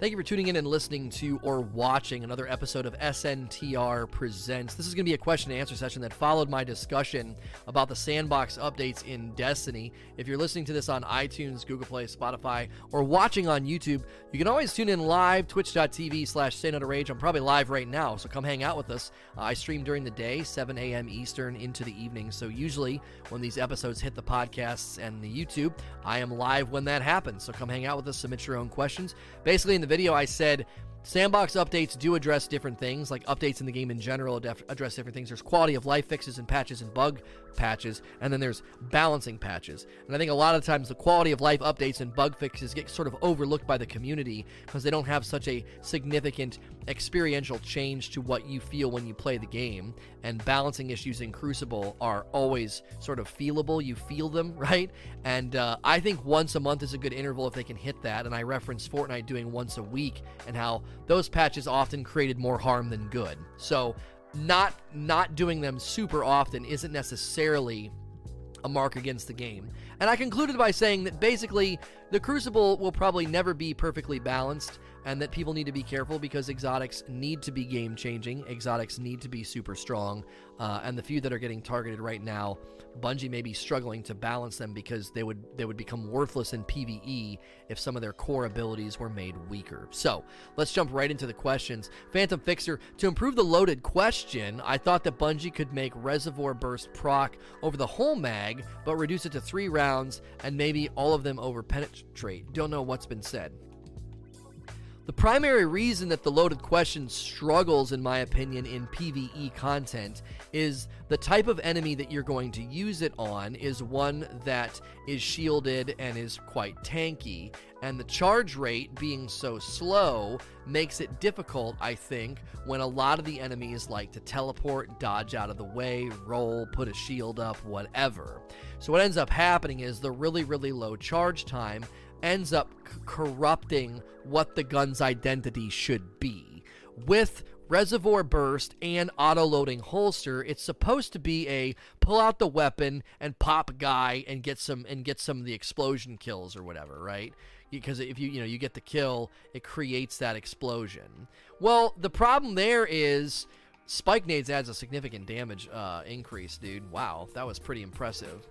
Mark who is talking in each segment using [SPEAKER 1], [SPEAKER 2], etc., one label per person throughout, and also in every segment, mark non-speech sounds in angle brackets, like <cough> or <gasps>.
[SPEAKER 1] Thank you for tuning in and listening to or watching another episode of SNTR Presents. This is going to be a question and answer session that followed my discussion about the sandbox updates in Destiny. If you're listening to this on iTunes, Google Play, Spotify, or watching on YouTube, you can always tune in live, twitch.tv slash rage. I'm probably live right now, so come hang out with us. Uh, I stream during the day, 7 a.m. Eastern into the evening. So usually when these episodes hit the podcasts and the YouTube, I am live when that happens. So come hang out with us, submit your own questions. Basically, in the video, I said Sandbox updates do address different things, like updates in the game in general address different things. There's quality of life fixes and patches and bug patches, and then there's balancing patches. And I think a lot of times the quality of life updates and bug fixes get sort of overlooked by the community because they don't have such a significant experiential change to what you feel when you play the game. And balancing issues in Crucible are always sort of feelable. You feel them, <laughs> right? And uh, I think once a month is a good interval if they can hit that. And I reference Fortnite doing once a week and how those patches often created more harm than good. So not not doing them super often isn't necessarily a mark against the game. And I concluded by saying that basically the Crucible will probably never be perfectly balanced and that people need to be careful because exotics need to be game changing. Exotics need to be super strong. Uh, and the few that are getting targeted right now, Bungie may be struggling to balance them because they would they would become worthless in PvE if some of their core abilities were made weaker. So let's jump right into the questions. Phantom Fixer, to improve the loaded question, I thought that Bungie could make Reservoir Burst proc over the whole mag, but reduce it to three rounds and maybe all of them over penetrate. Don't know what's been said. The primary reason that the loaded question struggles, in my opinion, in PvE content is the type of enemy that you're going to use it on is one that is shielded and is quite tanky. And the charge rate being so slow makes it difficult, I think, when a lot of the enemies like to teleport, dodge out of the way, roll, put a shield up, whatever. So, what ends up happening is the really, really low charge time ends up c- corrupting what the gun's identity should be. With reservoir burst and auto loading holster it's supposed to be a pull out the weapon and pop guy and get some and get some of the explosion kills or whatever right? Because if you you know you get the kill it creates that explosion. Well the problem there is spike nades adds a significant damage uh, increase dude. Wow that was pretty impressive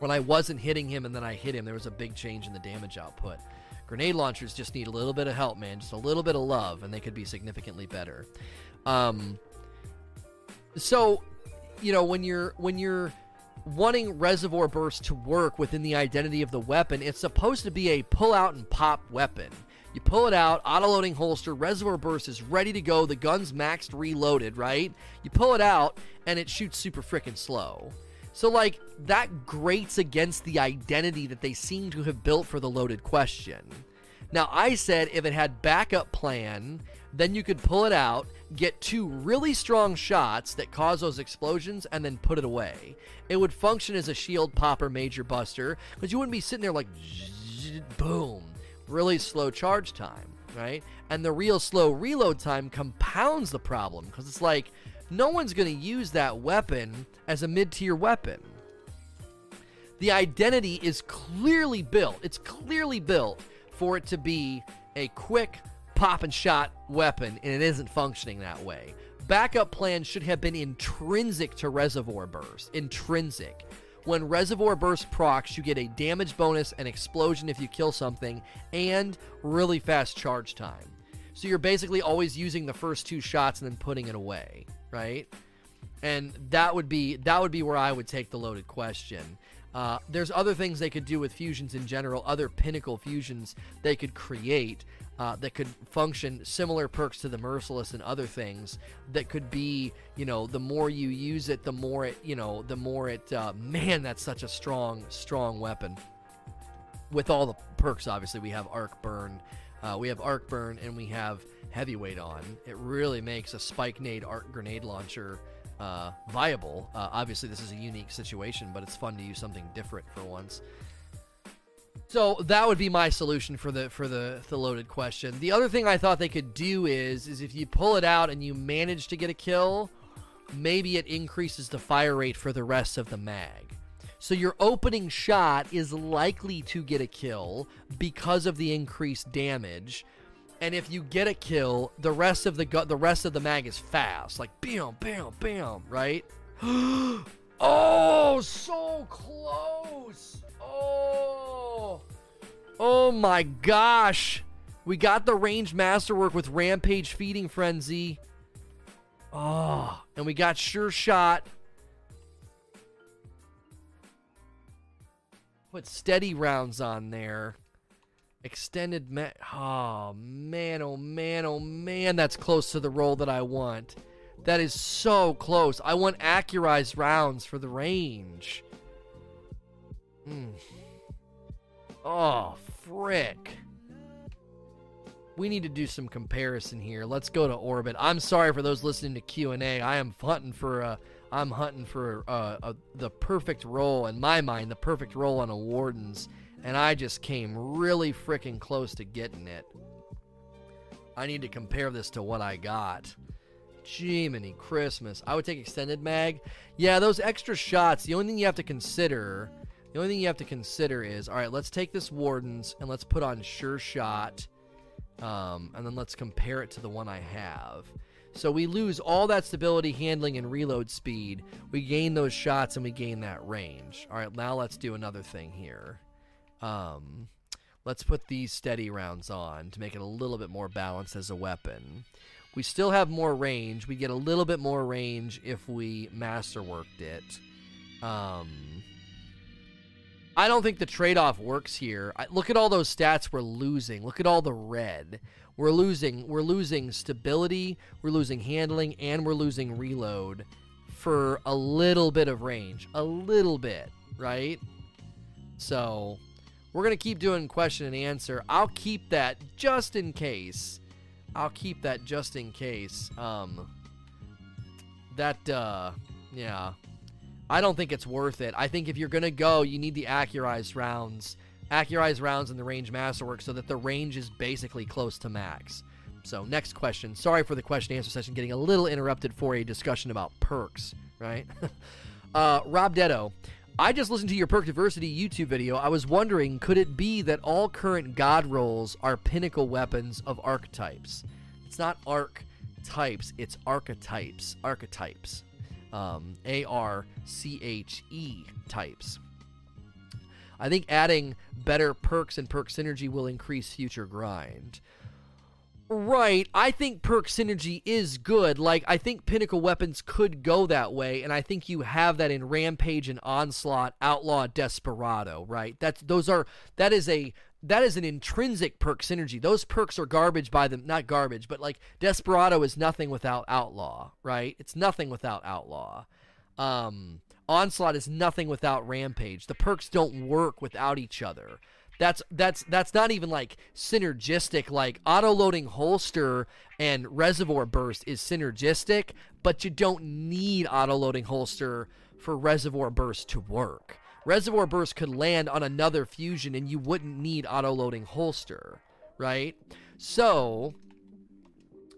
[SPEAKER 1] when I wasn't hitting him and then I hit him, there was a big change in the damage output. Grenade launchers just need a little bit of help, man. Just a little bit of love, and they could be significantly better. Um, so, you know, when you're when you're wanting reservoir burst to work within the identity of the weapon, it's supposed to be a pull out and pop weapon. You pull it out, auto loading holster, reservoir burst is ready to go, the gun's maxed reloaded, right? You pull it out, and it shoots super freaking slow. So, like, that grates against the identity that they seem to have built for the loaded question. Now, I said if it had backup plan, then you could pull it out, get two really strong shots that cause those explosions, and then put it away. It would function as a shield popper major buster, because you wouldn't be sitting there like, boom, really slow charge time, right? And the real slow reload time compounds the problem, because it's like, no one's going to use that weapon as a mid tier weapon. The identity is clearly built. It's clearly built for it to be a quick pop and shot weapon, and it isn't functioning that way. Backup plan should have been intrinsic to Reservoir Burst. Intrinsic. When Reservoir Burst procs, you get a damage bonus, an explosion if you kill something, and really fast charge time. So you're basically always using the first two shots and then putting it away right? And that would be that would be where I would take the loaded question. Uh, there's other things they could do with fusions in general, other pinnacle fusions they could create uh, that could function similar perks to the merciless and other things that could be, you know, the more you use it, the more it, you know, the more it. Uh, man, that's such a strong, strong weapon. With all the perks, obviously, we have arc burn, uh, we have arc burn, and we have heavyweight on, it really makes a spike nade arc grenade launcher uh, viable. Uh, obviously, this is a unique situation, but it's fun to use something different for once. So that would be my solution for the for the, the loaded question. The other thing I thought they could do is is if you pull it out and you manage to get a kill, maybe it increases the fire rate for the rest of the mag. So your opening shot is likely to get a kill because of the increased damage, and if you get a kill, the rest of the gu- the rest of the mag is fast, like bam, bam, bam, right? <gasps> oh, so close! Oh, oh my gosh! We got the range masterwork with Rampage Feeding Frenzy. Oh, and we got Sure Shot. Put steady rounds on there. Extended ma- Oh man, oh man, oh man, that's close to the roll that I want. That is so close. I want accurized rounds for the range. Mm. Oh, frick. We need to do some comparison here. Let's go to orbit. I'm sorry for those listening to Q&A. I am hunting for a I'm hunting for a, a, the perfect roll in my mind, the perfect roll on a Warden's and I just came really freaking close to getting it. I need to compare this to what I got. Jiminy Christmas. I would take extended mag. Yeah, those extra shots, the only thing you have to consider, the only thing you have to consider is, all right, let's take this Wardens and let's put on Sure Shot. Um, and then let's compare it to the one I have. So we lose all that stability, handling, and reload speed. We gain those shots and we gain that range. All right, now let's do another thing here. Um, let's put these steady rounds on to make it a little bit more balanced as a weapon. We still have more range. We get a little bit more range if we masterworked it. Um, I don't think the trade-off works here. I, look at all those stats we're losing. Look at all the red. We're losing. We're losing stability. We're losing handling, and we're losing reload for a little bit of range. A little bit, right? So we're going to keep doing question and answer. I'll keep that just in case. I'll keep that just in case. Um, that, uh, yeah. I don't think it's worth it. I think if you're going to go, you need the accurized rounds. Accurized rounds in the range masterwork so that the range is basically close to max. So, next question. Sorry for the question answer session getting a little interrupted for a discussion about perks, right? <laughs> uh, Rob Detto. I just listened to your Perk Diversity YouTube video. I was wondering, could it be that all current god rolls are pinnacle weapons of archetypes? It's not archetypes, it's archetypes. Archetypes. Um, A R C H E types. I think adding better perks and perk synergy will increase future grind. Right. I think perk synergy is good. Like I think pinnacle weapons could go that way, and I think you have that in Rampage and Onslaught, Outlaw, Desperado. Right. That's those are that is a that is an intrinsic perk synergy. Those perks are garbage by them, not garbage, but like Desperado is nothing without Outlaw. Right. It's nothing without Outlaw. Um, Onslaught is nothing without Rampage. The perks don't work without each other that's that's that's not even like synergistic like auto loading holster and reservoir burst is synergistic but you don't need auto loading holster for reservoir burst to work. Reservoir burst could land on another fusion and you wouldn't need auto loading holster right? So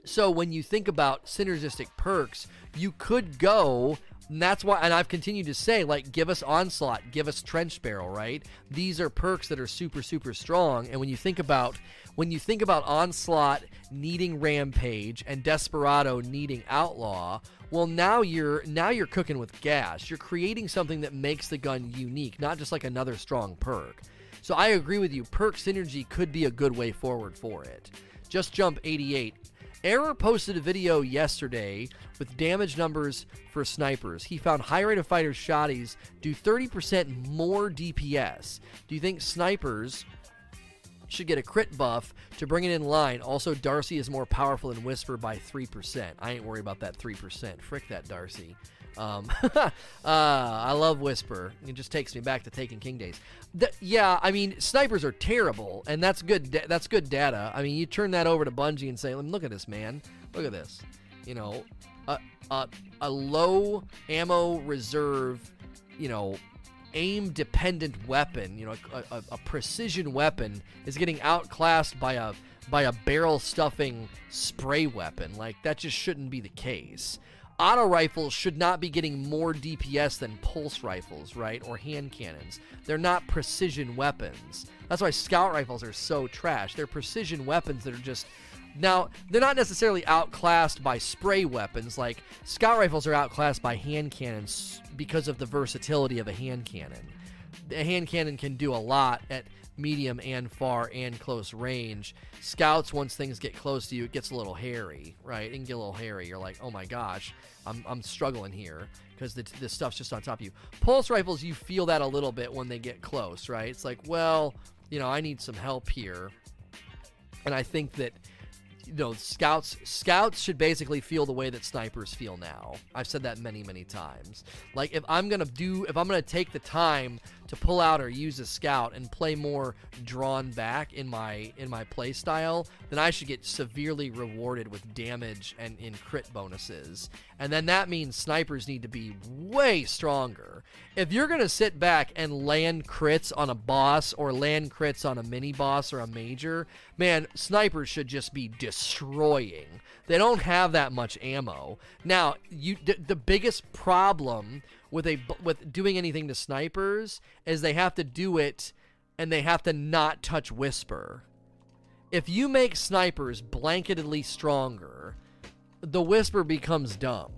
[SPEAKER 1] so when you think about synergistic perks you could go and that's why, and I've continued to say, like, give us Onslaught, give us Trench Barrel, right? These are perks that are super, super strong. And when you think about, when you think about Onslaught needing Rampage and Desperado needing Outlaw, well, now you're now you're cooking with gas. You're creating something that makes the gun unique, not just like another strong perk. So I agree with you. Perk synergy could be a good way forward for it. Just Jump 88 Error posted a video yesterday with damage numbers for snipers. He found high rate of fighters shotties do 30% more DPS. Do you think snipers should get a crit buff to bring it in line? Also, D.A.R.C.I. is more powerful than Whisper by 3%. I ain't worried about that 3%. Frick that Darcy. Um, <laughs> uh, I love Whisper. It just takes me back to Taken King days. yeah, I mean, snipers are terrible, and that's good. Da- that's good data. I mean, you turn that over to Bungie and say, "Look at this, man. Look at this. You know, a, a, a low ammo reserve. You know, aim dependent weapon. You know, a, a, a precision weapon is getting outclassed by a by a barrel stuffing spray weapon. Like that just shouldn't be the case auto rifles should not be getting more DPS than pulse rifles, right? Or hand cannons. They're not precision weapons. That's why scout rifles are so trash. They're precision weapons that are just Now, they're not necessarily outclassed by spray weapons. Like, scout rifles are outclassed by hand cannons because of the versatility of a hand cannon. A hand cannon can do a lot at medium and far and close range. Scouts, once things get close to you, it gets a little hairy, right? It can get a little hairy. You're like, oh my gosh, I'm, I'm struggling here because the, the stuff's just on top of you. Pulse rifles, you feel that a little bit when they get close, right? It's like, well, you know, I need some help here. And I think that you know scouts scouts should basically feel the way that snipers feel now i've said that many many times like if i'm gonna do if i'm gonna take the time to pull out or use a scout and play more drawn back in my in my play style then i should get severely rewarded with damage and in crit bonuses and then that means snipers need to be way stronger if you're gonna sit back and land crits on a boss or land crits on a mini boss or a major man snipers should just be destroying. They don't have that much ammo. Now, you the, the biggest problem with a with doing anything to snipers is they have to do it and they have to not touch whisper. If you make snipers blanketedly stronger, the whisper becomes dumb.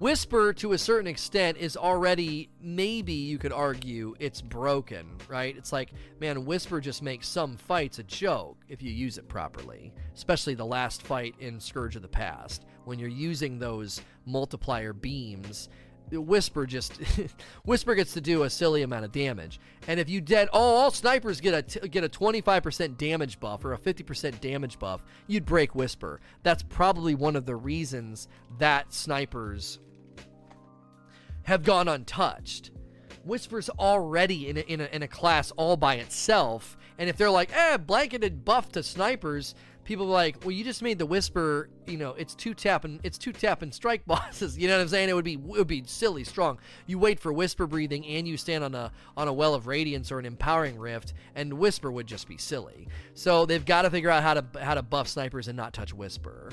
[SPEAKER 1] Whisper, to a certain extent, is already, maybe you could argue, it's broken, right? It's like, man, Whisper just makes some fights a joke if you use it properly. Especially the last fight in Scourge of the Past. When you're using those multiplier beams, Whisper just <laughs> Whisper gets to do a silly amount of damage. And if you dead oh all snipers get a t- get a 25% damage buff or a 50% damage buff, you'd break Whisper. That's probably one of the reasons that snipers have gone untouched. Whisper's already in a, in a, in a class all by itself, and if they're like, eh, blanketed buff to snipers, people are like, well, you just made the Whisper, you know, it's two tap and it's two tap and strike <laughs> bosses. You know what I'm saying? It would be it would be silly strong. You wait for Whisper breathing, and you stand on a on a well of radiance or an empowering rift, and Whisper would just be silly. So they've got to figure out how to how to buff snipers and not touch Whisper.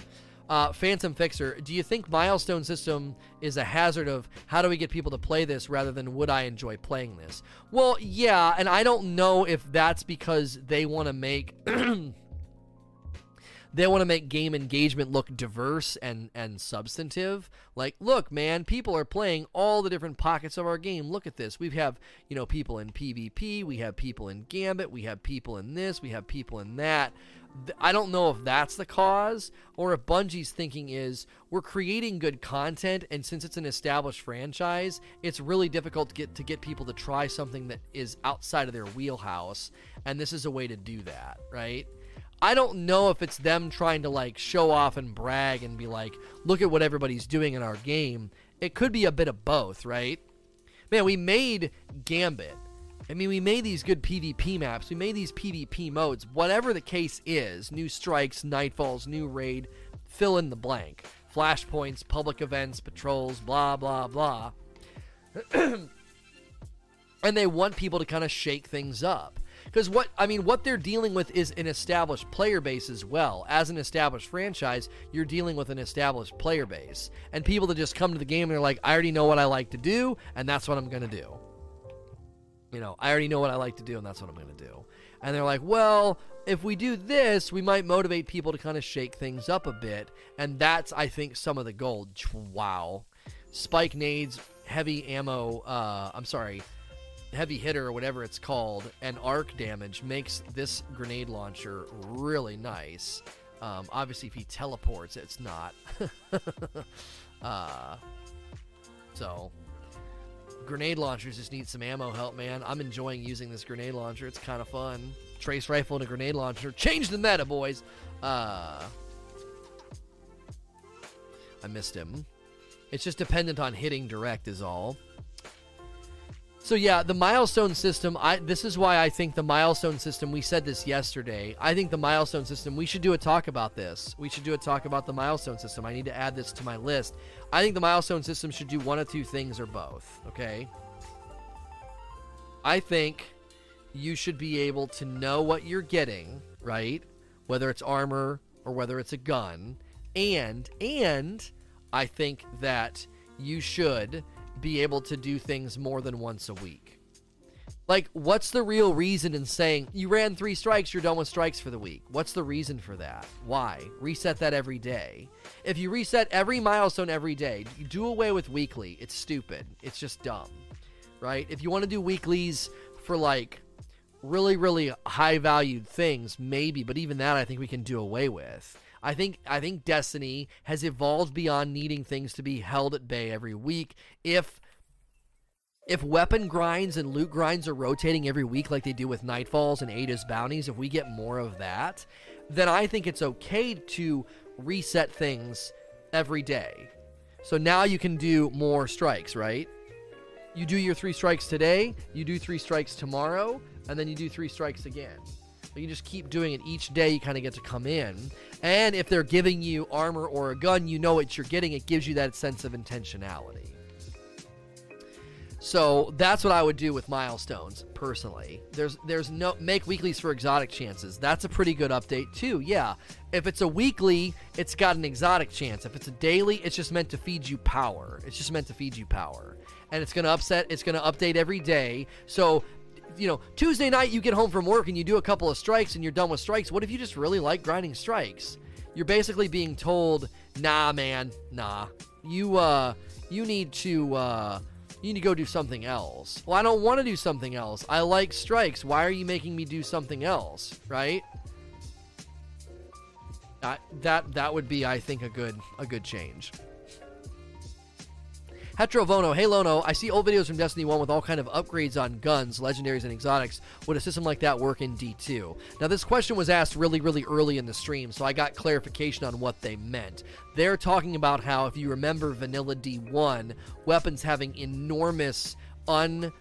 [SPEAKER 1] Uh, Phantom Fixer, do you think milestone system is a hazard of how do we get people to play this rather than would I enjoy playing this? Well, yeah, and I don't know if that's because they want to make <clears throat> they want to make game engagement look diverse and and substantive. Like, look, man, people are playing all the different pockets of our game. Look at this. We have, you know, people in PvP, we have people in Gambit, we have people in this, we have people in that. I don't know if that's the cause or if Bungie's thinking is we're creating good content and since it's an established franchise, it's really difficult to get to get people to try something that is outside of their wheelhouse and this is a way to do that, right? I don't know if it's them trying to like show off and brag and be like, look at what everybody's doing in our game. It could be a bit of both, right? Man, we made Gambit I mean, we made these good PvP maps, we made these PvP modes. Whatever the case is, new strikes, nightfalls, new raid, fill in the blank. Flashpoints, public events, patrols, blah, blah, blah. <clears throat> and they want people to kind of shake things up. Because what I mean, what they're dealing with is an established player base as well. As an established franchise, you're dealing with an established player base, and people that just come to the game and they're like, "I already know what I like to do, and that's what I'm gonna do." You know, I already know what I like to do, and that's what I'm going to do. And they're like, well, if we do this, we might motivate people to kind of shake things up a bit. And that's, I think, some of the gold. Wow. Spike nades, heavy ammo, uh, I'm sorry, heavy hitter or whatever it's called, and arc damage makes this grenade launcher really nice. Um, obviously, if he teleports, it's not. <laughs> uh, so, grenade launchers just need some ammo help, man. I'm enjoying using this grenade launcher. It's kind of fun. Trace rifle and a grenade launcher. Change the meta, boys. Uh, I missed him. It's just dependent on hitting direct is all. So yeah, the milestone system. I this is why I think the milestone system. We said this yesterday. I think the milestone system. We should do a talk about this. We should do a talk about the milestone system. I need to add this to my list. I think the milestone system should do one of two things or both. Okay. I think you should be able to know what you're getting, right? Whether it's armor or whether it's a gun, and and I think that you should be able to do things more than once a week. Like, what's the real reason in saying you ran three strikes, you're done with strikes for the week? What's the reason for that? Why? Reset that every day. If you reset every milestone every day, you do away with weekly. It's stupid. It's just dumb, right? If you want to do weeklies for like really, really high valued things, maybe, but even that I think we can do away with. I think I think Destiny has evolved beyond needing things to be held at bay every week. If if weapon grinds and loot grinds are rotating every week like they do with Nightfalls and Ada's bounties, if we get more of that, then I think it's okay to reset things every day. So now you can do more strikes, right? You do your three strikes today, you do three strikes tomorrow, and then you do three strikes again. You just keep doing it each day, you kind of get to come in. And if they're giving you armor or a gun, you know what you're getting. It gives you that sense of intentionality. So that's what I would do with milestones personally. There's there's no make weeklies for exotic chances. That's a pretty good update too. Yeah. If it's a weekly, it's got an exotic chance. If it's a daily, it's just meant to feed you power. It's just meant to feed you power. And it's going to upset it's going to update every day. So you know, Tuesday night you get home from work and you do a couple of strikes and you're done with strikes. What if you just really like grinding strikes? You're basically being told, "Nah, man, nah. You uh you need to uh you need to go do something else. Well, I don't want to do something else. I like strikes. Why are you making me do something else? Right? That that that would be, I think, a good a good change. Heterovono, hey Lono, I see old videos from Destiny 1 with all kind of upgrades on guns, legendaries, and exotics. Would a system like that work in D2? Now, this question was asked really, really early in the stream, so I got clarification on what they meant. They're talking about how, if you remember Vanilla D1, weapons having enormous un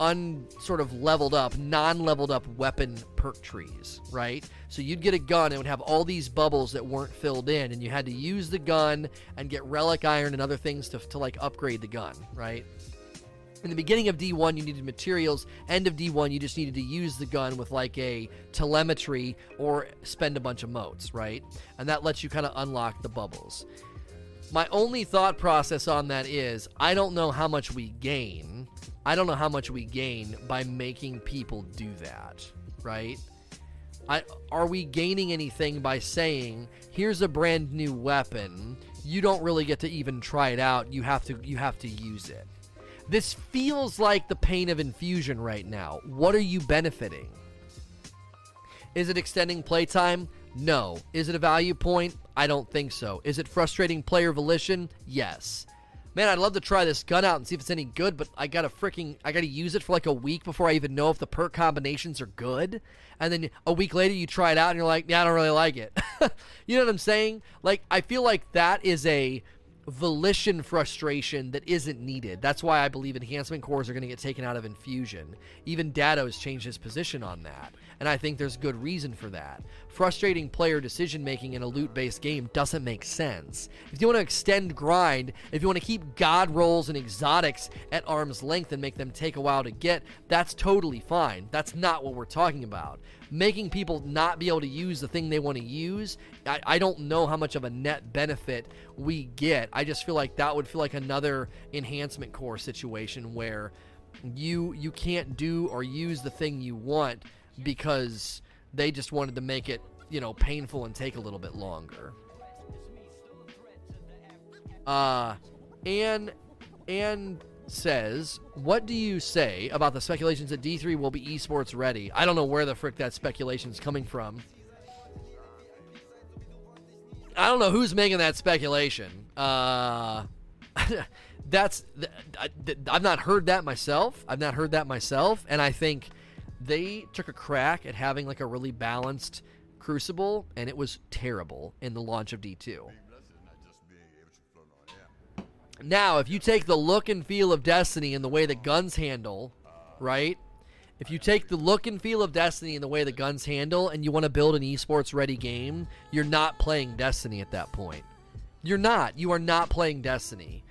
[SPEAKER 1] un sort of leveled up, non leveled up weapon perk trees, right? So you'd get a gun and it would have all these bubbles that weren't filled in, and you had to use the gun and get relic iron and other things to, to like upgrade the gun, right? In the beginning of D1, you needed materials. End of D1, you just needed to use the gun with like a telemetry or spend a bunch of motes, right? And that lets you kind of unlock the bubbles. My only thought process on that is I don't know how much we gain I don't know how much we gain by making people do that, right? I, are we gaining anything by saying here's a brand new weapon. You don't really get to even try it out. You have to you have to use it. This feels like the pain of infusion right now. What are you benefiting? Is it extending playtime? No. Is it a value point? I don't think so. Is it frustrating player volition? Yes man, I'd love to try this gun out and see if it's any good, but I gotta freaking, I gotta use it for like a week before I even know if the perk combinations are good. And then a week later, you try it out and you're like, yeah, I don't really like it. <laughs> you know what I'm saying? Like, I feel like that is a volition frustration that isn't needed. That's why I believe enhancement cores are going to get taken out of infusion. Even Datto has changed his position on that and I think there's good reason for that. Frustrating player decision making in a loot based game doesn't make sense. If you want to extend grind, if you want to keep god rolls and exotics at arm's length and make them take a while to get, that's totally fine. That's not what we're talking about. Making people not be able to use the thing they want to use, I, I don't know how much of a net benefit we get. I just feel like that would feel like another enhancement core situation where you you can't do or use the thing you want because they just wanted to make it, you know, painful and take a little bit longer. Uh, Anne, Anne says, What do you say about the speculations that D3 will be esports ready? I don't know where the frick that speculation is coming from. I don't know who's making that speculation. Uh, <laughs> that's I've not heard that myself. I've not heard that myself, and I think they took a crack at having like a really balanced Crucible, and it was terrible in the launch of D2. Now, if you take the look and feel of Destiny and the way the guns handle, right? If you take the look and feel of Destiny and the way the guns handle and you want to build an esports ready game, you're not playing Destiny at that point. You're not. You are not playing Destiny.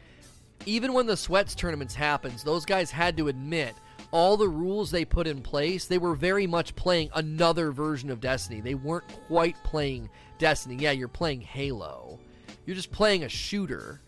[SPEAKER 1] Even when the sweats tournaments happens, those guys had to admit all the rules they put in place, they were very much playing another version of Destiny. They weren't quite playing Destiny. Yeah, you're playing Halo. You're just playing a shooter.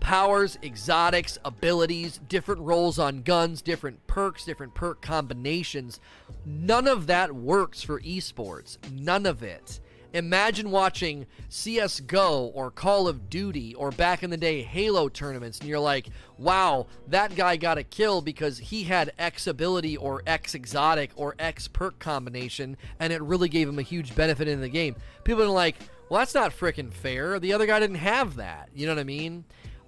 [SPEAKER 1] powers, exotics, abilities, different rolls on guns, different perks, different perk combinations. None of that works for esports. None of it. Imagine watching CSGO or Call of Duty or back in the day Halo tournaments, and you're like, wow, that guy got a kill because he had X ability or X exotic or X perk combination, and it really gave him a huge benefit in the game. People are like, well, that's not freaking fair. The other guy didn't have that. You know what I mean?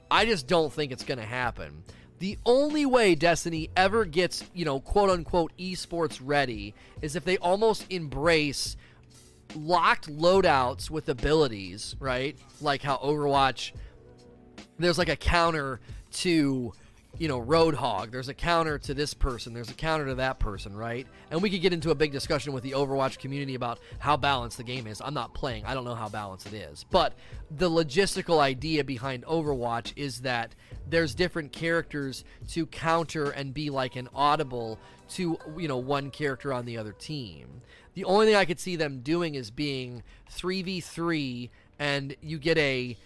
[SPEAKER 1] I just don't think it's going to happen. The only way Destiny ever gets, you know, quote unquote esports ready is if they almost embrace locked loadouts with abilities, right? Like how Overwatch, there's like a counter to, you know, Roadhog. There's a counter to this person. There's a counter to that person, right? And we could get into a big discussion with the Overwatch community about how balanced the game is. I'm not playing. I don't know how balanced it is. But the logistical idea behind Overwatch is that there's different characters to counter and be like an audible to, you know, one character on the other team. The only thing I could see them doing is being 3v3 and you get a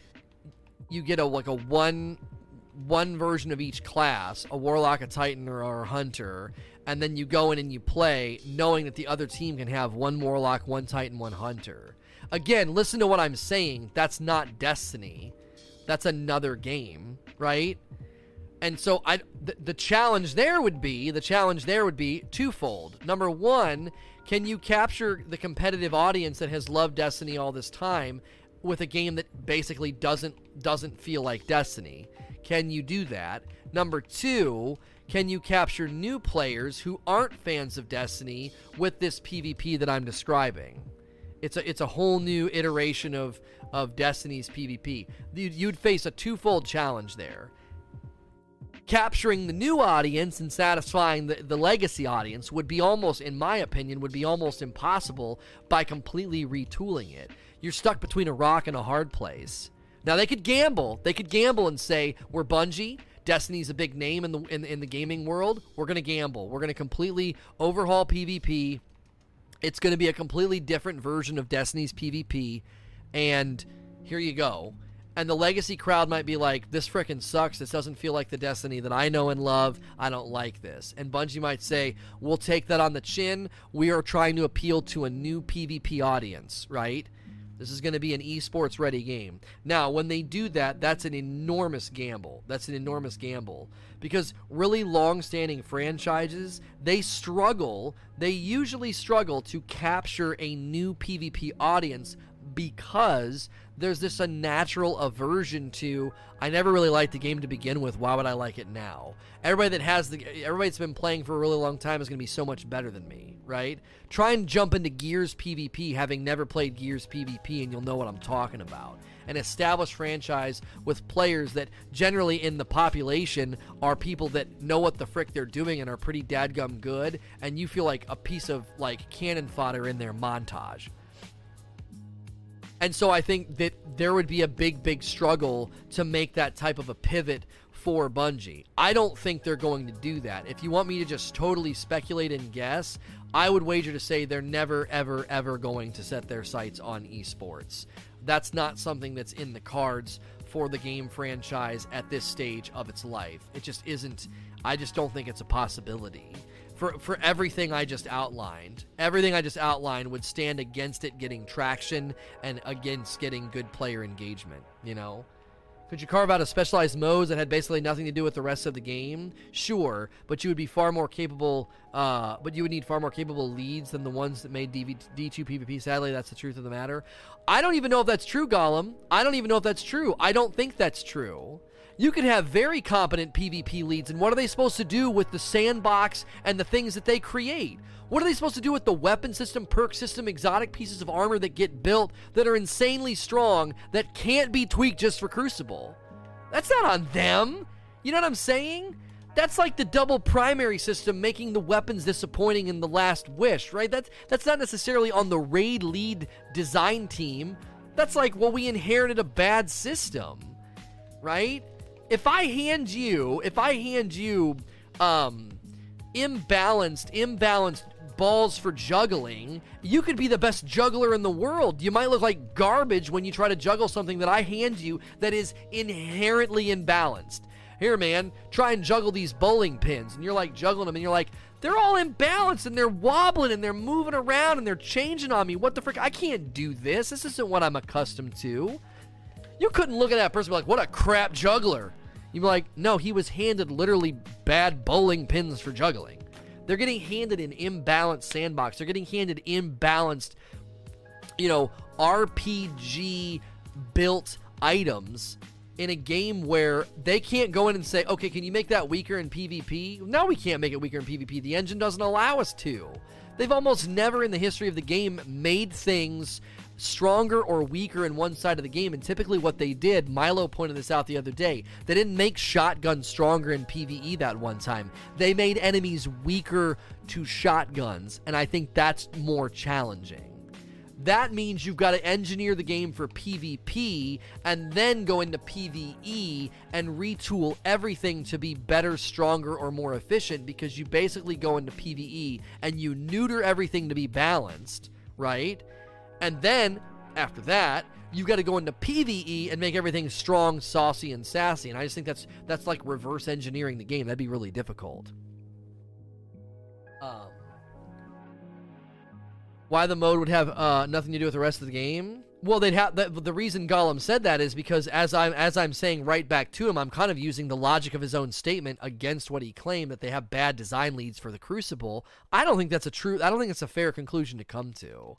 [SPEAKER 1] you get a like a one one version of each class, a warlock, a titan or, a hunter, and then you go in and you play knowing that the other team can have one warlock, one titan, one hunter. Again, listen to what I'm saying. That's not Destiny. That's another game, right? And so I the, the challenge there would be, the challenge there would be twofold. Number 1, can you capture the competitive audience that has loved Destiny all this time with a game that basically doesn't doesn't feel like Destiny? Can you do that? Number 2, can you capture new players who aren't fans of Destiny with this PvP that I'm describing? It's a it's a whole new iteration of of Destiny's PvP. You'd face a twofold challenge there capturing the new audience and satisfying the, the legacy audience would be almost, in my opinion, would be almost impossible by completely retooling it. You're stuck between a rock and a hard place. Now they could gamble. They could gamble and say we're Bungie. Destiny's a big name in the in, in the gaming world. We're gonna gamble. We're gonna completely overhaul PvP. It's gonna be a completely different version of Destiny's PvP, and here you go and the legacy crowd might be like, "This fricking sucks. This doesn't feel like the Destiny that I know and love. I don't like this." And Bungie might say, "We'll take that on the chin. We are trying to appeal to a new PvP audience, right?" This is going to be an esports ready game. Now, when they do that, that's an enormous gamble. That's an enormous gamble because really long-standing franchises, they struggle, they usually struggle to capture a new PvP audience because there's this unnatural aversion to I never really liked the game to begin with. Why would I like it now? Everybody that has the everybody that's been playing for a really long time is going to be so much better than me, right? Try and jump into Gears PvP having never played Gears PvP and you'll know what I'm talking about. An established franchise with players that generally in the population are people that know what the frick they're doing and are pretty dadgum good and you feel like a piece of like cannon fodder in their montage. And so I think that there would be a big, big struggle to make that type of a pivot for Bungie. I don't think they're going to do that. If you want me to just totally speculate and guess, I would wager to say they're never, ever, ever going to set their sights on esports. That's not something that's in the cards for the game franchise at this stage of its life. It just isn't. I just don't think it's a possibility for for everything I just outlined. Everything I just outlined would stand against it getting traction and against getting good player engagement, you know. Could you carve out a specialized modes that had basically nothing to do with the rest of the game? Sure, but you would be far more capable. Uh, but you would need far more capable leads than the ones that made DV- D2 PvP. Sadly, that's the truth of the matter. I don't even know if that's true, Gollum. I don't even know if that's true. I don't think that's true. You can have very competent PvP leads, and what are they supposed to do with the sandbox and the things that they create? What are they supposed to do with the weapon system, perk system, exotic pieces of armor that get built that are insanely strong that can't be tweaked just for Crucible? That's not on them. You know what I'm saying? That's like the double primary system making the weapons disappointing in the last wish, right? That's that's not necessarily on the raid lead design team. That's like, well, we inherited a bad system, right? If I hand you, if I hand you, um, imbalanced, imbalanced balls for juggling. You could be the best juggler in the world. You might look like garbage when you try to juggle something that I hand you that is inherently imbalanced. Here, man, try and juggle these bowling pins. And you're like juggling them, and you're like, they're all imbalanced and they're wobbling and they're moving around and they're changing on me. What the frick? I can't do this. This isn't what I'm accustomed to. You couldn't look at that person be like, what a crap juggler. You'd be like, no, he was handed literally bad bowling pins for juggling. They're getting handed an imbalanced sandbox. They're getting handed imbalanced, you know, RPG built items in a game where they can't go in and say, okay, can you make that weaker in PvP? No, we can't make it weaker in PvP. The engine doesn't allow us to. They've almost never in the history of the game made things stronger or weaker in one side of the game. And typically, what they did, Milo pointed this out the other day, they didn't make shotguns stronger in PvE that one time. They made enemies weaker to shotguns. And I think that's more challenging. That means you've got to engineer the game for PvP and then go into PvE and retool everything to be better, stronger, or more efficient because you basically go into PvE and you neuter everything to be balanced, right? And then after that, you've got to go into PvE and make everything strong, saucy, and sassy. And I just think that's that's like reverse engineering the game. That'd be really difficult. Um, why the mode would have uh, nothing to do with the rest of the game? Well, they'd have the, the reason Gollum said that is because as I'm as I'm saying right back to him, I'm kind of using the logic of his own statement against what he claimed that they have bad design leads for the Crucible. I don't think that's a true. I don't think it's a fair conclusion to come to.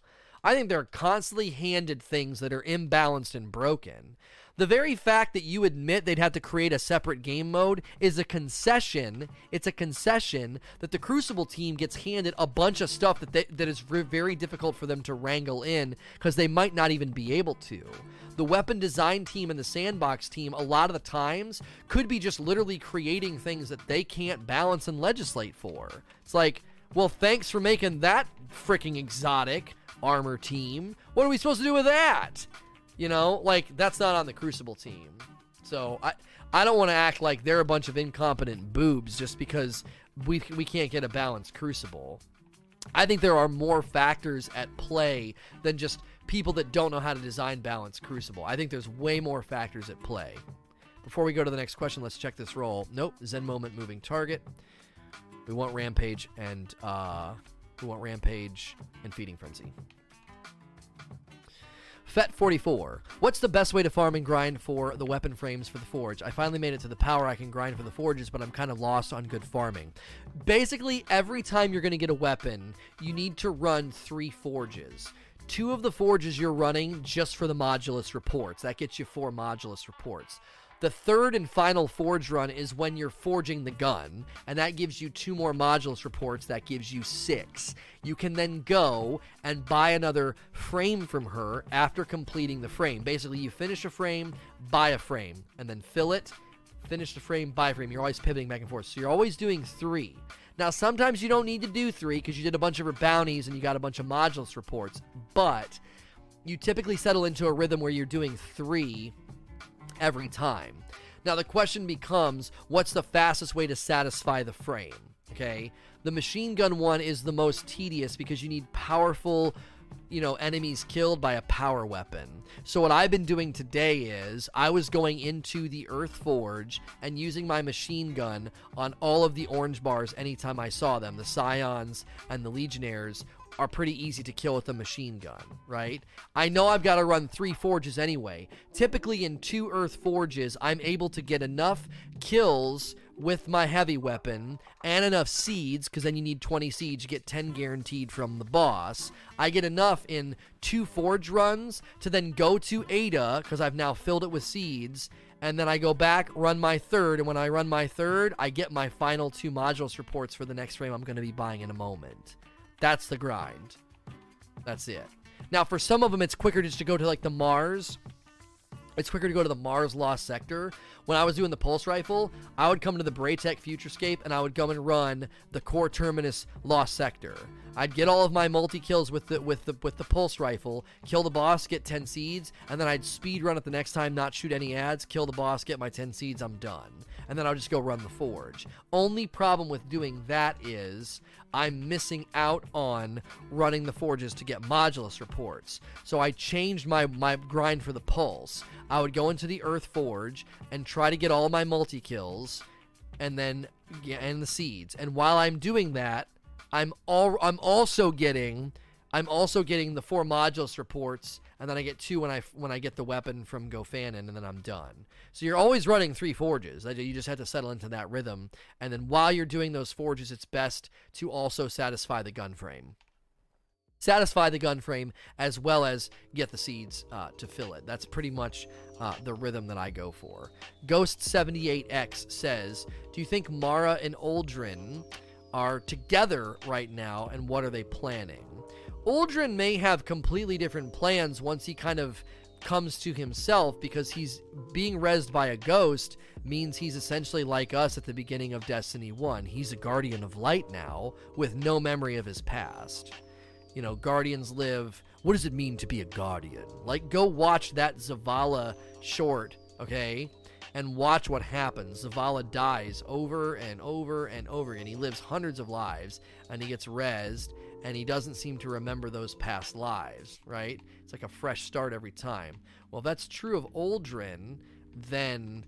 [SPEAKER 1] I think they're constantly handed things that are imbalanced and broken. The very fact that you admit they'd have to create a separate game mode is a concession. It's a concession that the Crucible team gets handed a bunch of stuff that they, that is very difficult for them to wrangle in because they might not even be able to. The weapon design team and the sandbox team, a lot of the times, could be just literally creating things that they can't balance and legislate for. It's like, well, thanks for making that freaking exotic armor team. What are we supposed to do with that? You know, like that's not on the Crucible team. So I I don't want to act like they're a bunch of incompetent boobs just because we we can't get a balanced Crucible. I think there are more factors at play than just people that don't know how to design balanced Crucible. I think there's way more factors at play. Before we go to the next question, let's check this roll. Nope, Zen moment moving target. We want Rampage and uh, we want Rampage and Feeding Frenzy. Fet44. What's the best way to farm and grind for the weapon frames for the forge? I finally made it to the power I can grind for the forges, but I'm kind of lost on good farming. Basically, every time you're going to get a weapon, you need to run three forges. Two of the forges you're running just for the modulus reports. That gets you four modulus reports. The third and final forge run is when you're forging the gun, and that gives you two more modulus reports. That gives you six. You can then go and buy another frame from her after completing the frame. Basically, you finish a frame, buy a frame, and then fill it, finish the frame, buy frame. You're always pivoting back and forth. So you're always doing three. Now, sometimes you don't need to do three because you did a bunch of her bounties and you got a bunch of modulus reports, but you typically settle into a rhythm where you're doing three every time. Now, the question becomes what's the fastest way to satisfy the frame? Okay. The machine gun one is the most tedious because you need powerful, you know, enemies killed by a power weapon. So, what I've been doing today is I was going into the Earth Forge and using my machine gun on all of the orange bars anytime I saw them the Scions and the Legionnaires are pretty easy to kill with a machine gun, right? I know I've got to run three forges anyway. Typically, in two earth forges, I'm able to get enough kills with my heavy weapon and enough seeds, because then you need 20 seeds, you get 10 guaranteed from the boss. I get enough in two forge runs to then go to Ada, because I've now filled it with seeds, and then I go back, run my third, and when I run my third, I get my final two modulus reports for the next frame I'm going to be buying in a moment. That's the grind. That's it. Now, for some of them, it's quicker just to go to like the Mars. It's quicker to go to the Mars Lost Sector. When I was doing the Pulse Rifle, I would come to the Braytech Futurescape and I would go and run the Core Terminus Lost Sector. I'd get all of my multi kills with the with the with the pulse rifle, kill the boss, get 10 seeds, and then I'd speed run it the next time, not shoot any ads, kill the boss, get my 10 seeds, I'm done. And then I'll just go run the forge. Only problem with doing that is I'm missing out on running the forges to get modulus reports. So I changed my, my grind for the pulse. I would go into the Earth Forge and try to get all my multi kills and then yeah, and the seeds. And while I'm doing that, I'm all I'm also getting I'm also getting the four modulus reports, and then I get two when I when I get the weapon from Gofannon, and then I'm done. So you're always running three forges. You just have to settle into that rhythm, and then while you're doing those forges, it's best to also satisfy the gun frame. Satisfy the gun frame as well as get the seeds uh, to fill it. That's pretty much uh, the rhythm that I go for. Ghost78X says, "Do you think Mara and Uldren?" Are together right now and what are they planning. Uldren may have completely different plans once he kind of comes to himself because he's being rezzed by a ghost means he's essentially like us at the beginning of Destiny 1. He's a guardian of light now with no memory of his past. You know, guardians live. What does it mean to be a guardian? Like, go watch that Zavala short, okay? And watch what happens. Zavala dies over and over and over again. He lives hundreds of lives and he gets rezzed and he doesn't seem to remember those past lives, right? It's like a fresh start every time. Well, if that's true of Uldren, then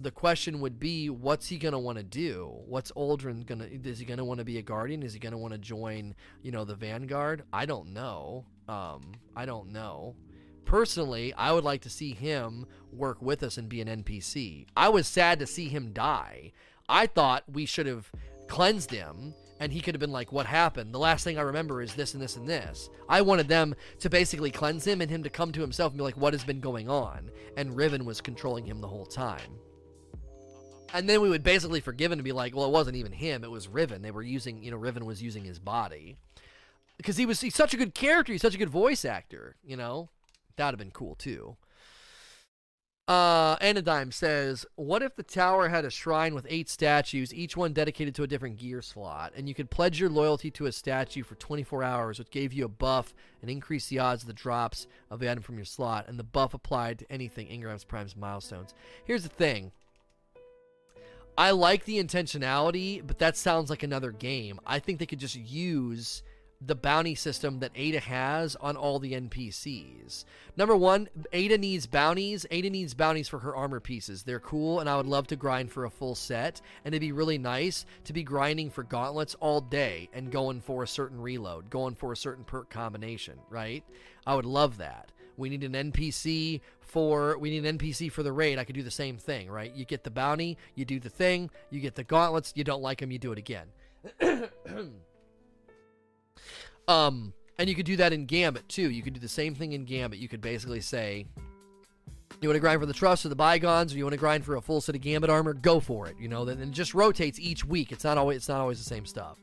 [SPEAKER 1] the question would be what's he going to want to do? What's Uldren going to is he going to want to be a guardian? Is he going to want to join, you know, the Vanguard? I don't know. Um I don't know. Personally, I would like to see him work with us and be an NPC. I was sad to see him die. I thought we should have cleansed him and he could have been like, What happened? The last thing I remember is this and this and this. I wanted them to basically cleanse him and him to come to himself and be like, What has been going on? And Riven was controlling him the whole time. And then we would basically forgive him to be like, Well, it wasn't even him, it was Riven. They were using, you know, Riven was using his body. Because he was he's such a good character, he's such a good voice actor, you know? That would have been cool too. Uh, Anodyme says, "What if the tower had a shrine with eight statues, each one dedicated to a different gear slot, and you could pledge your loyalty to a statue for 24 hours, which gave you a buff and increased the odds of the drops of the item from your slot, and the buff applied to anything engrams Prime's milestones." Here's the thing. I like the intentionality, but that sounds like another game. I think they could just use the bounty system that Ada has on all the NPCs. Number one, Ada needs bounties. Ada needs bounties for her armor pieces. They're cool, and I would love to grind for a full set. And it'd be really nice to be grinding for gauntlets all day and going for a certain reload, going for a certain perk combination, right? I would love that. We need an NPC for we need an NPC for the raid. I could do the same thing, right? You get the bounty, you do the thing, you get the gauntlets, you don't like them, you do it again. <clears throat> Um, and you could do that in Gambit too. You could do the same thing in Gambit. You could basically say, you want to grind for the trust or the bygones, or you want to grind for a full set of Gambit armor, go for it. You know, then it just rotates each week. It's not always it's not always the same stuff.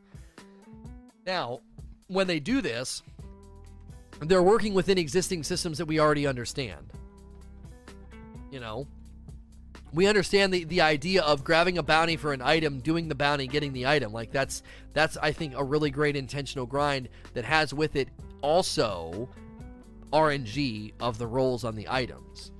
[SPEAKER 1] Now, when they do this, they're working within existing systems that we already understand. You know, we understand the, the idea of grabbing a bounty for an item, doing the bounty, getting the item. Like that's that's I think a really great intentional grind that has with it also RNG of the rolls on the items.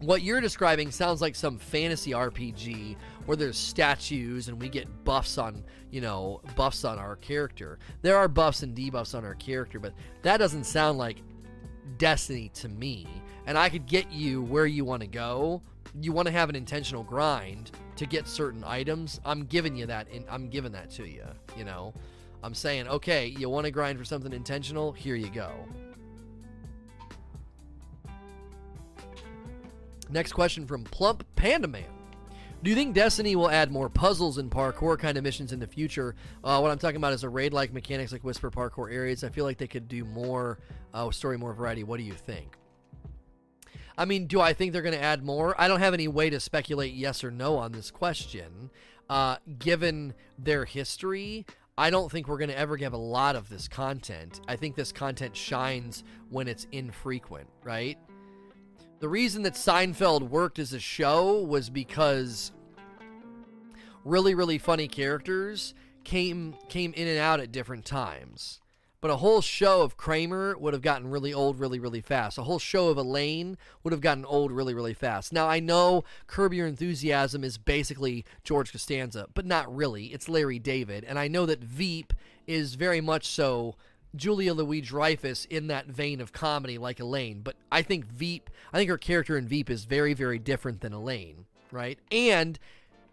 [SPEAKER 1] What you're describing sounds like some fantasy RPG where there's statues and we get buffs on, you know, buffs on our character. There are buffs and debuffs on our character, but that doesn't sound like Destiny to me. And I could get you where you want to go you want to have an intentional grind to get certain items, I'm giving you that and I'm giving that to you, you know. I'm saying, "Okay, you want to grind for something intentional? Here you go." Next question from Plump Panda Man. Do you think Destiny will add more puzzles and parkour kind of missions in the future? Uh, what I'm talking about is a raid like mechanics like Whisper parkour areas. I feel like they could do more uh, story, more variety. What do you think? I mean, do I think they're going to add more? I don't have any way to speculate yes or no on this question. Uh, given their history, I don't think we're going to ever get a lot of this content. I think this content shines when it's infrequent, right? The reason that Seinfeld worked as a show was because really, really funny characters came came in and out at different times. But a whole show of Kramer would have gotten really old really, really fast. A whole show of Elaine would have gotten old really, really fast. Now, I know Curb Your Enthusiasm is basically George Costanza, but not really. It's Larry David. And I know that Veep is very much so Julia Louis Dreyfus in that vein of comedy like Elaine. But I think Veep, I think her character in Veep is very, very different than Elaine, right? And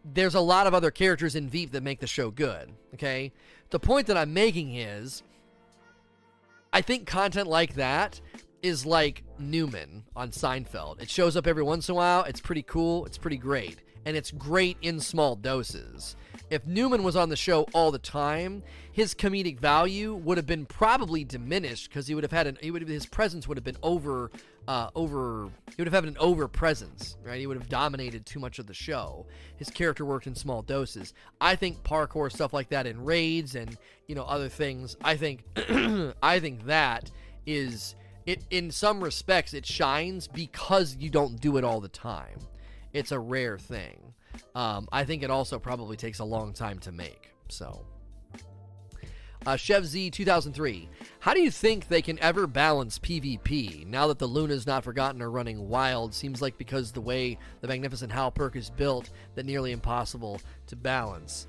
[SPEAKER 1] there's a lot of other characters in Veep that make the show good, okay? The point that I'm making is I think content like that is like Newman on Seinfeld. It shows up every once in a while. It's pretty cool. It's pretty great. And it's great in small doses. If Newman was on the show all the time, his comedic value would have been probably diminished because he would have had an he would have, his presence would have been over uh, over he would have had an over presence, right? He would have dominated too much of the show. His character worked in small doses. I think parkour stuff like that in raids and you know other things. I think <clears throat> I think that is it in some respects it shines because you don't do it all the time. It's a rare thing. Um, I think it also probably takes a long time to make. So. Uh, Chev Z 2003. How do you think they can ever balance PvP now that the Luna's Not Forgotten are running wild? Seems like because the way the Magnificent Howl perk is built, that nearly impossible to balance.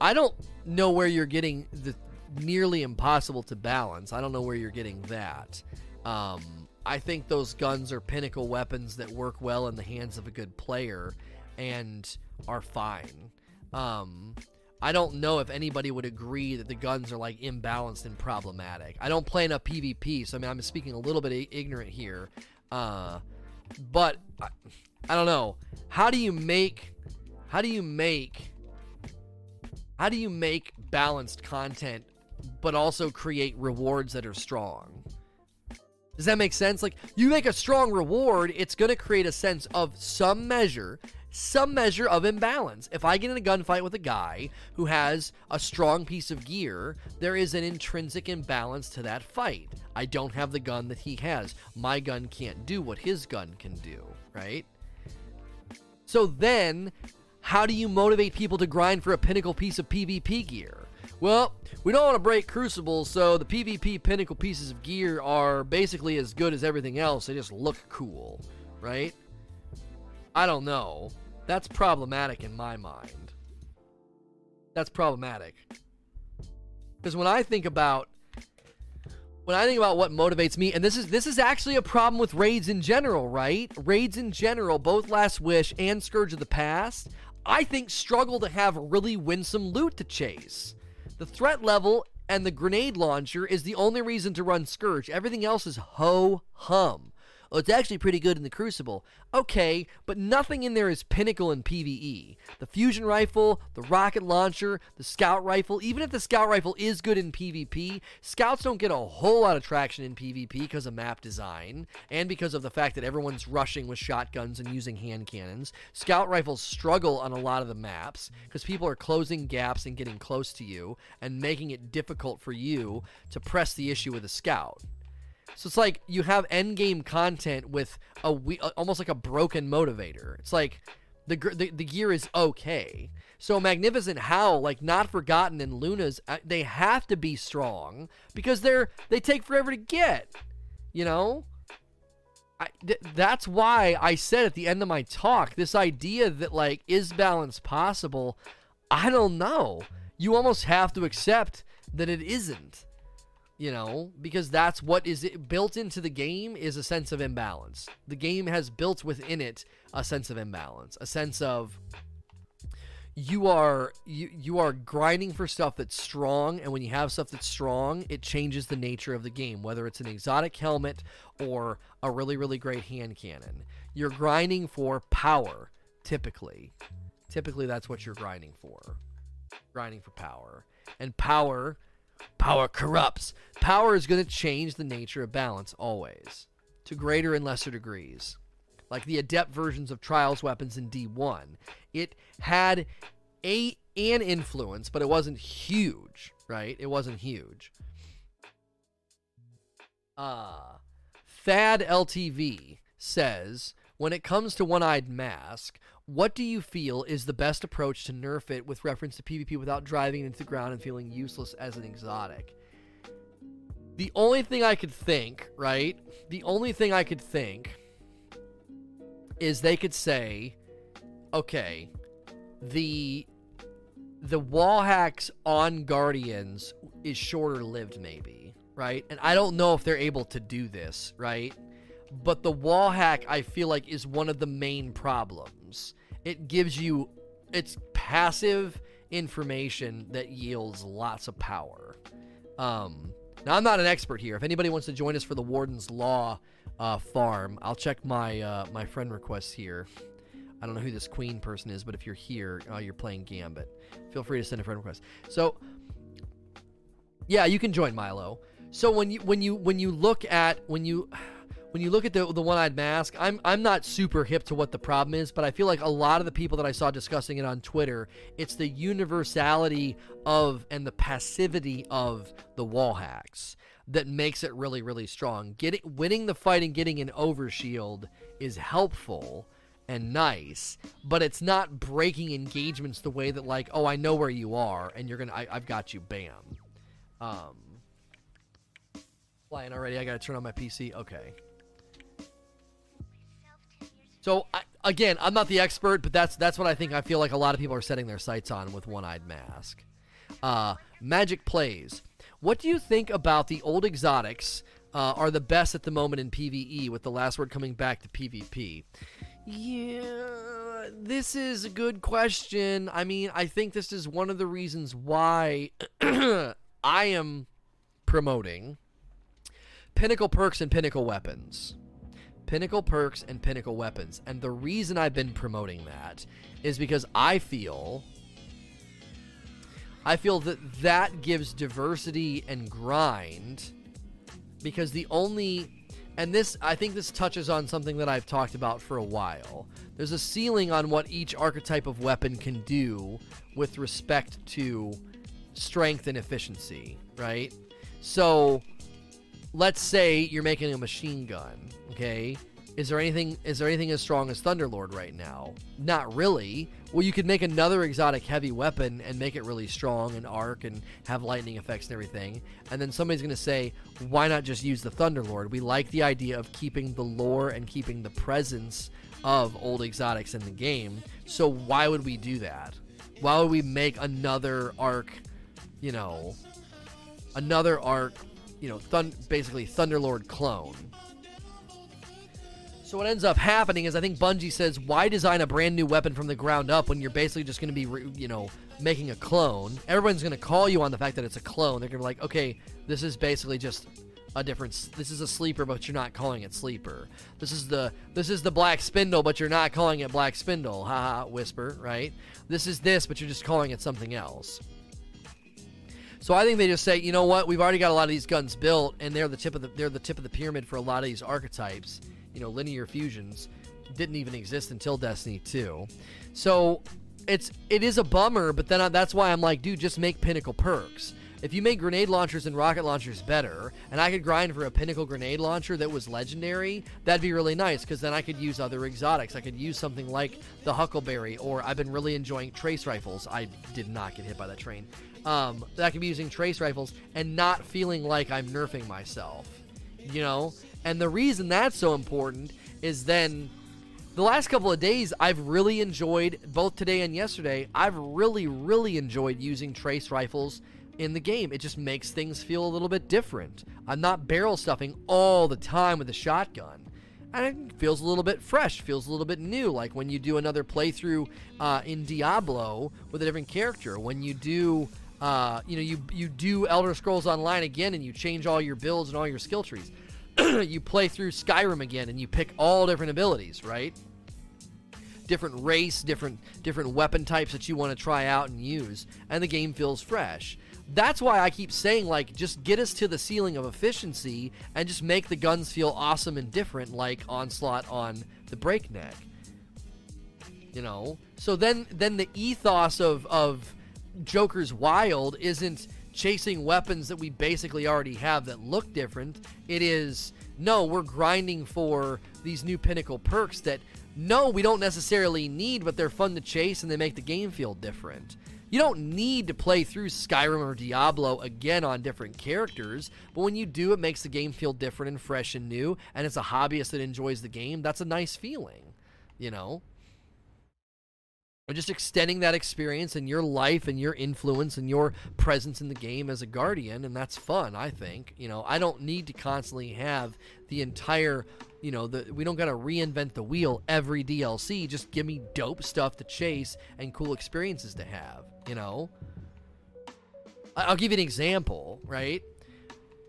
[SPEAKER 1] I don't know where you're getting the nearly impossible to balance. I don't know where you're getting that. Um, I think those guns are pinnacle weapons that work well in the hands of a good player and are fine. Um, I don't know if anybody would agree that the guns are like imbalanced and problematic. I don't play enough PvP, so I mean I'm speaking a little bit ignorant here. Uh, but I, I don't know. How do you make how do you make how do you make balanced content but also create rewards that are strong? Does that make sense? Like, you make a strong reward, it's going to create a sense of some measure some measure of imbalance. If I get in a gunfight with a guy who has a strong piece of gear, there is an intrinsic imbalance to that fight. I don't have the gun that he has. My gun can't do what his gun can do, right? So then, how do you motivate people to grind for a pinnacle piece of PvP gear? Well, we don't want to break Crucible, so the PvP pinnacle pieces of gear are basically as good as everything else. They just look cool, right? I don't know. That's problematic in my mind. That's problematic. Because when I think about when I think about what motivates me, and this is this is actually a problem with raids in general, right? Raids in general, both Last Wish and Scourge of the Past, I think struggle to have really winsome loot to chase. The threat level and the grenade launcher is the only reason to run Scourge. Everything else is ho hum. Oh, it's actually pretty good in the Crucible. Okay, but nothing in there is pinnacle in PvE. The fusion rifle, the rocket launcher, the scout rifle, even if the scout rifle is good in PvP, scouts don't get a whole lot of traction in PvP because of map design and because of the fact that everyone's rushing with shotguns and using hand cannons. Scout rifles struggle on a lot of the maps because people are closing gaps and getting close to you and making it difficult for you to press the issue with a scout. So it's like you have end game content with a we- almost like a broken motivator. It's like the, the the gear is okay. So Magnificent Howl, like Not Forgotten and Luna's, uh, they have to be strong because they're they take forever to get. You know, I, th- that's why I said at the end of my talk this idea that like is balance possible. I don't know. You almost have to accept that it isn't you know because that's what is it built into the game is a sense of imbalance. The game has built within it a sense of imbalance a sense of you are you you are grinding for stuff that's strong and when you have stuff that's strong it changes the nature of the game whether it's an exotic helmet or a really really great hand cannon. You're grinding for power typically. Typically that's what you're grinding for. Grinding for power. And power Power corrupts. Power is going to change the nature of balance always, to greater and lesser degrees. Like the adept versions of Trials weapons in D1, it had a an influence, but it wasn't huge, right? It wasn't huge. Uh Thad LTV says when it comes to One Eyed Mask, What do you feel is the best approach to nerf it with reference to PvP without driving into the ground and feeling useless as an exotic? The only thing I could think, right? The only thing I could think is they could say, okay, the the wall hacks on Guardians is shorter lived, maybe, right? And I don't know if they're able to do this, right? But the wall hack, I feel like, is one of the main problems. It gives you, it's passive information that yields lots of power. Um, now, I'm not an expert here. If anybody wants to join us for the Warden's Law uh, farm, I'll check my uh, my friend requests here. I don't know who this queen person is, but if you're here, uh, you're playing Gambit. Feel free to send a friend request. So, yeah, you can join Milo. So when you when you when you look at when you when you look at the the one-eyed mask, I'm I'm not super hip to what the problem is, but I feel like a lot of the people that I saw discussing it on Twitter, it's the universality of and the passivity of the wall hacks that makes it really really strong. Getting winning the fight and getting an overshield is helpful and nice, but it's not breaking engagements the way that like, oh, I know where you are, and you're gonna, I, have got you, bam. Um, flying already. I gotta turn on my PC. Okay. So I, again, I'm not the expert, but that's that's what I think. I feel like a lot of people are setting their sights on with One-Eyed Mask. Uh, Magic plays. What do you think about the old exotics? Uh, are the best at the moment in PVE, with the last word coming back to PvP. Yeah, this is a good question. I mean, I think this is one of the reasons why <clears throat> I am promoting Pinnacle Perks and Pinnacle Weapons. Pinnacle Perks and Pinnacle Weapons. And the reason I've been promoting that is because I feel I feel that that gives diversity and grind because the only and this, I think this touches on something that I've talked about for a while. There's a ceiling on what each archetype of weapon can do with respect to strength and efficiency, right? So, let's say you're making a machine gun, okay? Is there anything is there anything as strong as Thunderlord right now? Not really. Well, you could make another exotic heavy weapon and make it really strong and arc and have lightning effects and everything. And then somebody's going to say, "Why not just use the Thunderlord? We like the idea of keeping the lore and keeping the presence of old exotics in the game. So why would we do that? Why would we make another arc, you know, another arc, you know, thun- basically Thunderlord clone?" So what ends up happening is I think Bungie says, why design a brand new weapon from the ground up when you're basically just going to be, you know, making a clone? Everyone's going to call you on the fact that it's a clone. They're going to be like, okay, this is basically just a different. This is a sleeper, but you're not calling it sleeper. This is the this is the black spindle, but you're not calling it black spindle. Haha, whisper, right? This is this, but you're just calling it something else. So I think they just say, you know what? We've already got a lot of these guns built, and they're the tip of the they're the tip of the pyramid for a lot of these archetypes you know linear fusions didn't even exist until Destiny 2. So it's it is a bummer, but then I, that's why I'm like, dude, just make pinnacle perks. If you make grenade launchers and rocket launchers better, and I could grind for a pinnacle grenade launcher that was legendary, that'd be really nice because then I could use other exotics. I could use something like the Huckleberry, or I've been really enjoying trace rifles. I did not get hit by that train. Um, that I be using trace rifles and not feeling like I'm nerfing myself. You know, and the reason that's so important is then the last couple of days, I've really enjoyed, both today and yesterday, I've really, really enjoyed using trace rifles in the game. It just makes things feel a little bit different. I'm not barrel stuffing all the time with a shotgun. And it feels a little bit fresh, feels a little bit new, like when you do another playthrough uh, in Diablo with a different character. When you do, uh, you know, you you do Elder Scrolls Online again, and you change all your builds and all your skill trees. <clears throat> you play through Skyrim again and you pick all different abilities, right? Different race, different different weapon types that you want to try out and use, and the game feels fresh. That's why I keep saying like just get us to the ceiling of efficiency and just make the guns feel awesome and different like Onslaught on the Breakneck. You know? So then then the ethos of of Joker's Wild isn't chasing weapons that we basically already have that look different. It is no, we're grinding for these new pinnacle perks that no, we don't necessarily need, but they're fun to chase and they make the game feel different. You don't need to play through Skyrim or Diablo again on different characters, but when you do, it makes the game feel different and fresh and new, and it's a hobbyist that enjoys the game. That's a nice feeling, you know? Or just extending that experience and your life and your influence and your presence in the game as a guardian, and that's fun, I think. You know, I don't need to constantly have the entire you know, the, we don't got to reinvent the wheel every DLC. Just give me dope stuff to chase and cool experiences to have, you know? I'll give you an example, right?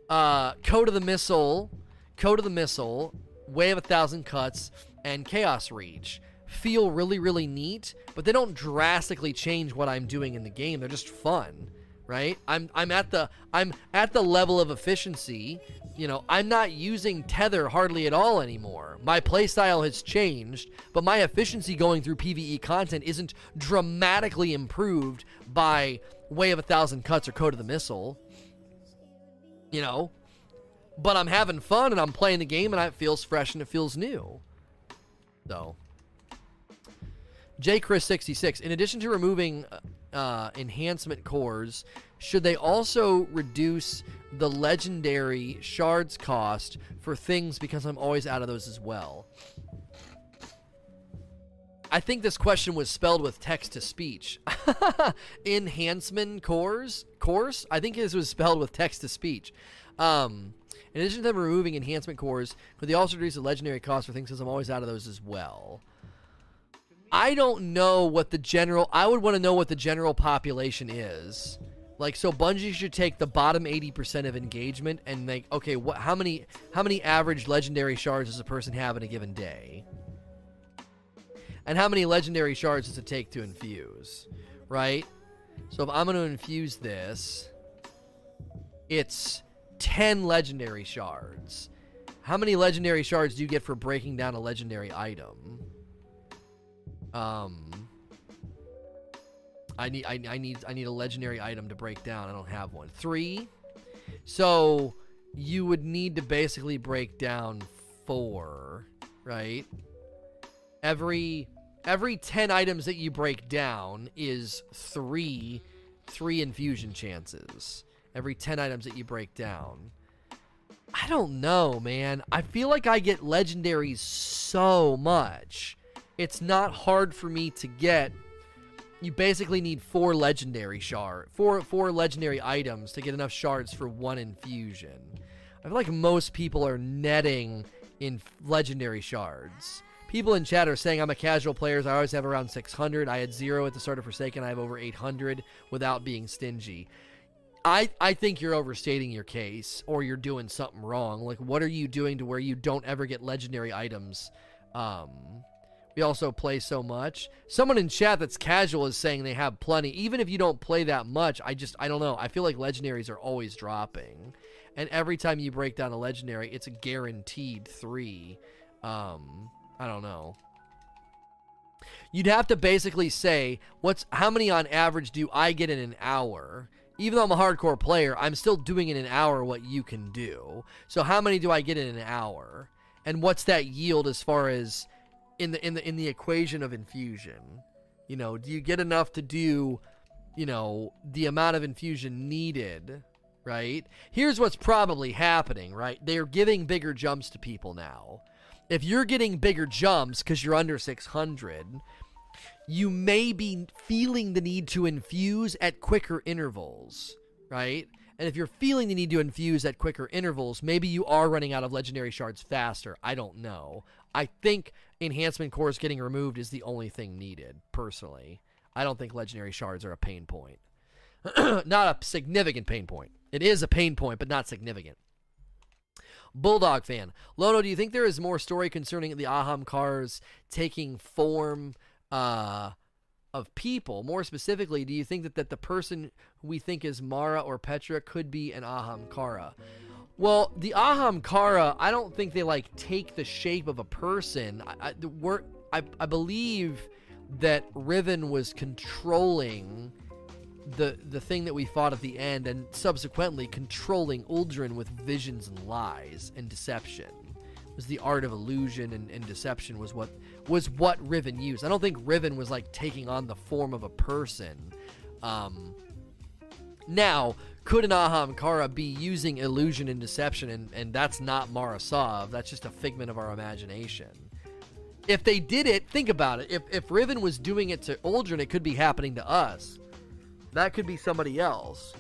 [SPEAKER 1] Uh, Code of the Missile, Code of the Missile, Way of a Thousand Cuts, and Chaos Reach feel really, really neat, but they don't drastically change what I'm doing in the game. They're just fun, right? I'm I'm at the I'm at the level of efficiency you know, I'm not using tether hardly at all anymore. My playstyle has changed, but my efficiency going through PvE content isn't dramatically improved by Way of a Thousand Cuts or Code of the Missile. You know? But I'm having fun and I'm playing the game and it feels fresh and it feels new. So. J Chris 66. In addition to removing uh, enhancement cores, should they also reduce the legendary shards cost for things because I'm always out of those as well? I think this question was spelled with text to speech. <laughs> Enhancement cores? Course? I think this was spelled with text to speech. Um, in addition to them removing enhancement cores, could they also reduce the legendary cost for things because I'm always out of those as well? I don't know what the general. I would want to know what the general population is. Like so, Bungie should take the bottom eighty percent of engagement and make okay. What? How many? How many average legendary shards does a person have in a given day? And how many legendary shards does it take to infuse? Right. So if I'm going to infuse this, it's ten legendary shards. How many legendary shards do you get for breaking down a legendary item? Um, I need I, I need I need a legendary item to break down. I don't have one. Three. So you would need to basically break down four, right? Every every 10 items that you break down is three three infusion chances. Every 10 items that you break down. I don't know, man. I feel like I get legendaries so much it's not hard for me to get. You basically need four legendary shard, four four legendary items to get enough shards for one infusion. I feel like most people are netting in legendary shards. People in chat are saying I'm a casual player. I always have around 600. I had zero at the start of Forsaken. I have over 800 without being stingy. I, I think you're overstating your case or you're doing something wrong. Like, what are you doing to where you don't ever get legendary items? Um, we also play so much. Someone in chat that's casual is saying they have plenty. Even if you don't play that much, I just I don't know. I feel like legendaries are always dropping. And every time you break down a legendary, it's a guaranteed 3. Um, I don't know. You'd have to basically say what's how many on average do I get in an hour? Even though I'm a hardcore player, I'm still doing in an hour what you can do. So how many do I get in an hour? And what's that yield as far as in the in the in the equation of infusion. You know, do you get enough to do, you know, the amount of infusion needed, right? Here's what's probably happening, right? They're giving bigger jumps to people now. If you're getting bigger jumps cuz you're under 600, you may be feeling the need to infuse at quicker intervals, right? And if you're feeling the need to infuse at quicker intervals, maybe you are running out of legendary shards faster. I don't know. I think enhancement cores getting removed is the only thing needed, personally. I don't think legendary shards are a pain point. <clears throat> not a significant pain point. It is a pain point, but not significant. Bulldog fan. Lono, do you think there is more story concerning the Ahamkaras taking form uh, of people? More specifically, do you think that, that the person we think is Mara or Petra could be an Ahamkara? Well, the Ahamkara, I don't think they like take the shape of a person. I, I, we're, I, I believe that Riven was controlling the the thing that we fought at the end, and subsequently controlling Uldren with visions and lies and deception. was the art of illusion and, and deception was what was what Riven used. I don't think Riven was like taking on the form of a person. Um, now, could an Ahamkara be using illusion and deception, and, and that's not Mara Sov. That's just a figment of our imagination. If they did it, think about it. If, if Riven was doing it to Uldren, it could be happening to us. That could be somebody else.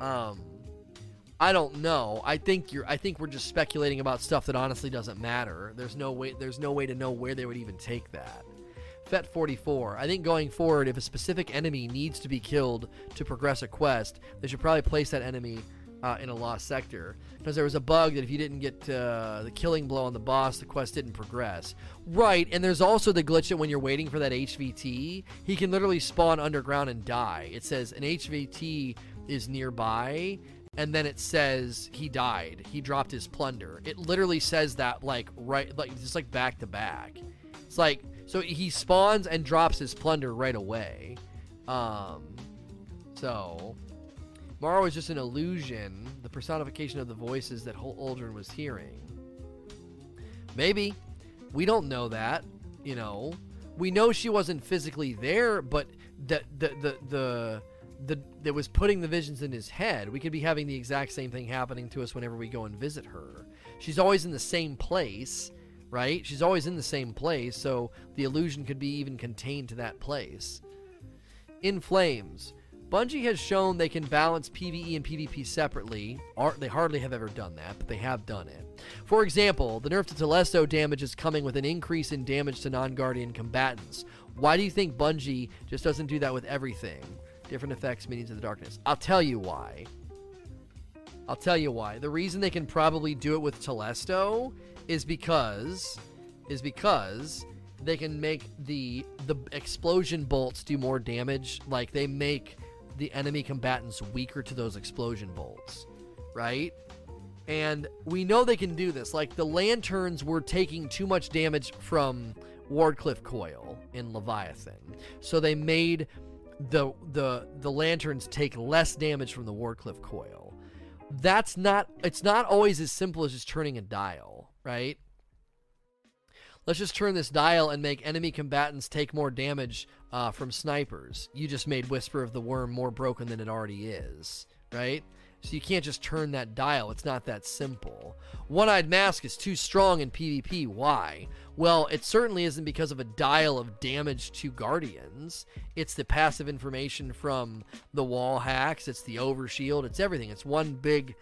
[SPEAKER 1] Um, I don't know. I think you're. I think we're just speculating about stuff that honestly doesn't matter. There's no way. There's no way to know where they would even take that. Fet 44. I think going forward, if a specific enemy needs to be killed to progress a quest, they should probably place that enemy uh, in a lost sector. Because there was a bug that if you didn't get uh, the killing blow on the boss, the quest didn't progress. Right, and there's also the glitch that when you're waiting for that HVT, he can literally spawn underground and die. It says an HVT is nearby, and then it says he died. He dropped his plunder. It literally says that like right, like just like back to back. It's like so he spawns and drops his plunder right away. Um, so Mara was just an illusion, the personification of the voices that Uldren was hearing. Maybe. We don't know that, you know. We know she wasn't physically there, but that the the the the that was putting the visions in his head. We could be having the exact same thing happening to us whenever we go and visit her. She's always in the same place, right? She's always in the same place, so the illusion could be even contained to that place. In Flames. Bungie has shown they can balance PvE and PvP separately. They hardly have ever done that, but they have done it. For example, the nerf to Telesto damage is coming with an increase in damage to non Guardian combatants. Why do you think Bungie just doesn't do that with everything? Different effects, meanings of the darkness. I'll tell you why. I'll tell you why. The reason they can probably do it with Telesto is because is because they can make the the explosion bolts do more damage. Like they make the enemy combatants weaker to those explosion bolts, right? And we know they can do this. Like the lanterns were taking too much damage from Wardcliff Coil in Leviathan. So they made the the the lanterns take less damage from the Wardcliff Coil. That's not it's not always as simple as just turning a dial, right? Let's just turn this dial and make enemy combatants take more damage uh, from snipers. You just made Whisper of the Worm more broken than it already is, right? So you can't just turn that dial. It's not that simple. One Eyed Mask is too strong in PvP. Why? Well, it certainly isn't because of a dial of damage to Guardians. It's the passive information from the wall hacks, it's the overshield, it's everything. It's one big,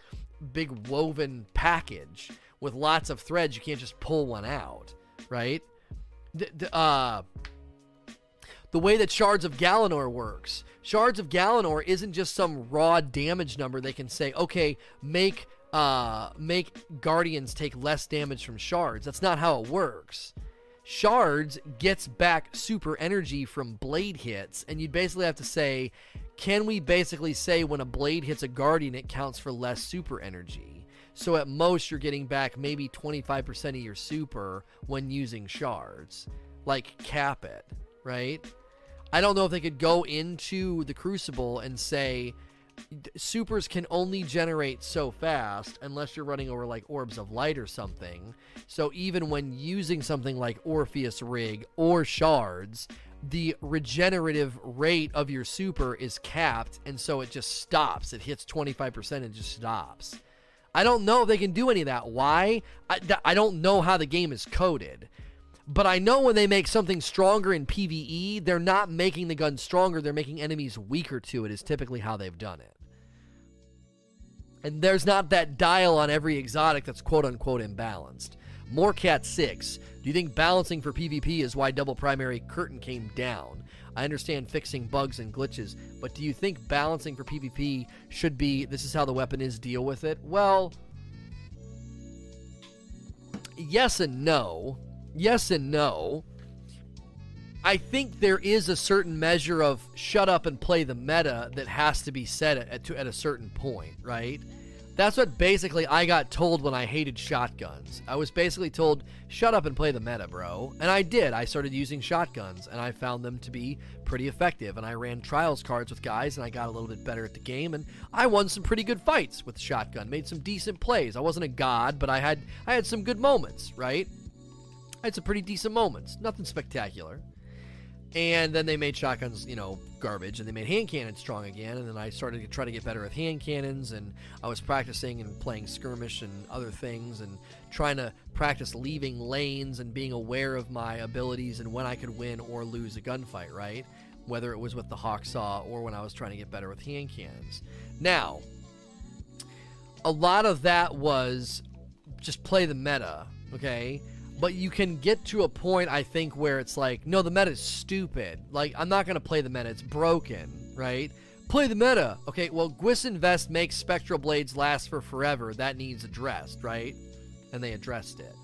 [SPEAKER 1] big woven package with lots of threads. You can't just pull one out right? The, the, uh, the way that Shards of Galanor works. Shards of Galanor isn't just some raw damage number they can say, okay, make uh, make Guardians take less damage from shards. That's not how it works. Shards gets back super energy from blade hits, and you'd basically have to say, can we basically say when a blade hits a Guardian, it counts for less super energy? So at most, you're getting back maybe 25% of your super when using shards. Like, cap it, right? I don't know if they could go into the Crucible and say supers can only generate so fast unless you're running over like orbs of light or something. So even when using something like Orpheus Rig or shards, the regenerative rate of your super is capped and so it just stops. It hits 25% and just stops. I don't know if they can do any of that. Why? I, I don't know how the game is coded. But I know when they make something stronger in PvE, they're not making the gun stronger, they're making enemies weaker to it, is typically how they've done it. And there's not that dial on every exotic that's quote unquote imbalanced. More Cat 6. Do you think balancing for PvP is why double primary curtain came down? I understand fixing bugs and glitches, but do you think balancing for PvP should be this is how the weapon is, deal with it? Well, yes and no. Yes and no. I think there is a certain measure of shut up and play the meta that has to be set at, at, at a certain point, right? That's what basically I got told when I hated shotguns. I was basically told, shut up and play the meta, bro. And I did. I started using shotguns, and I found them to be pretty effective. And I ran trials cards with guys, and I got a little bit better at the game. And I won some pretty good fights with shotgun, made some decent plays. I wasn't a god, but I had I had some good moments, right? I had some pretty decent moments. Nothing spectacular. And then they made shotguns, you know, garbage, and they made hand cannons strong again. And then I started to try to get better with hand cannons, and I was practicing and playing skirmish and other things, and trying to practice leaving lanes and being aware of my abilities and when I could win or lose a gunfight, right? Whether it was with the Hawksaw or when I was trying to get better with hand cannons. Now, a lot of that was just play the meta, okay? But you can get to a point I think where it's like, no, the meta is stupid. Like I'm not gonna play the meta; it's broken, right? Play the meta. Okay, well, Gwisin Vest makes Spectral Blades last for forever. That needs addressed, right? And they addressed it.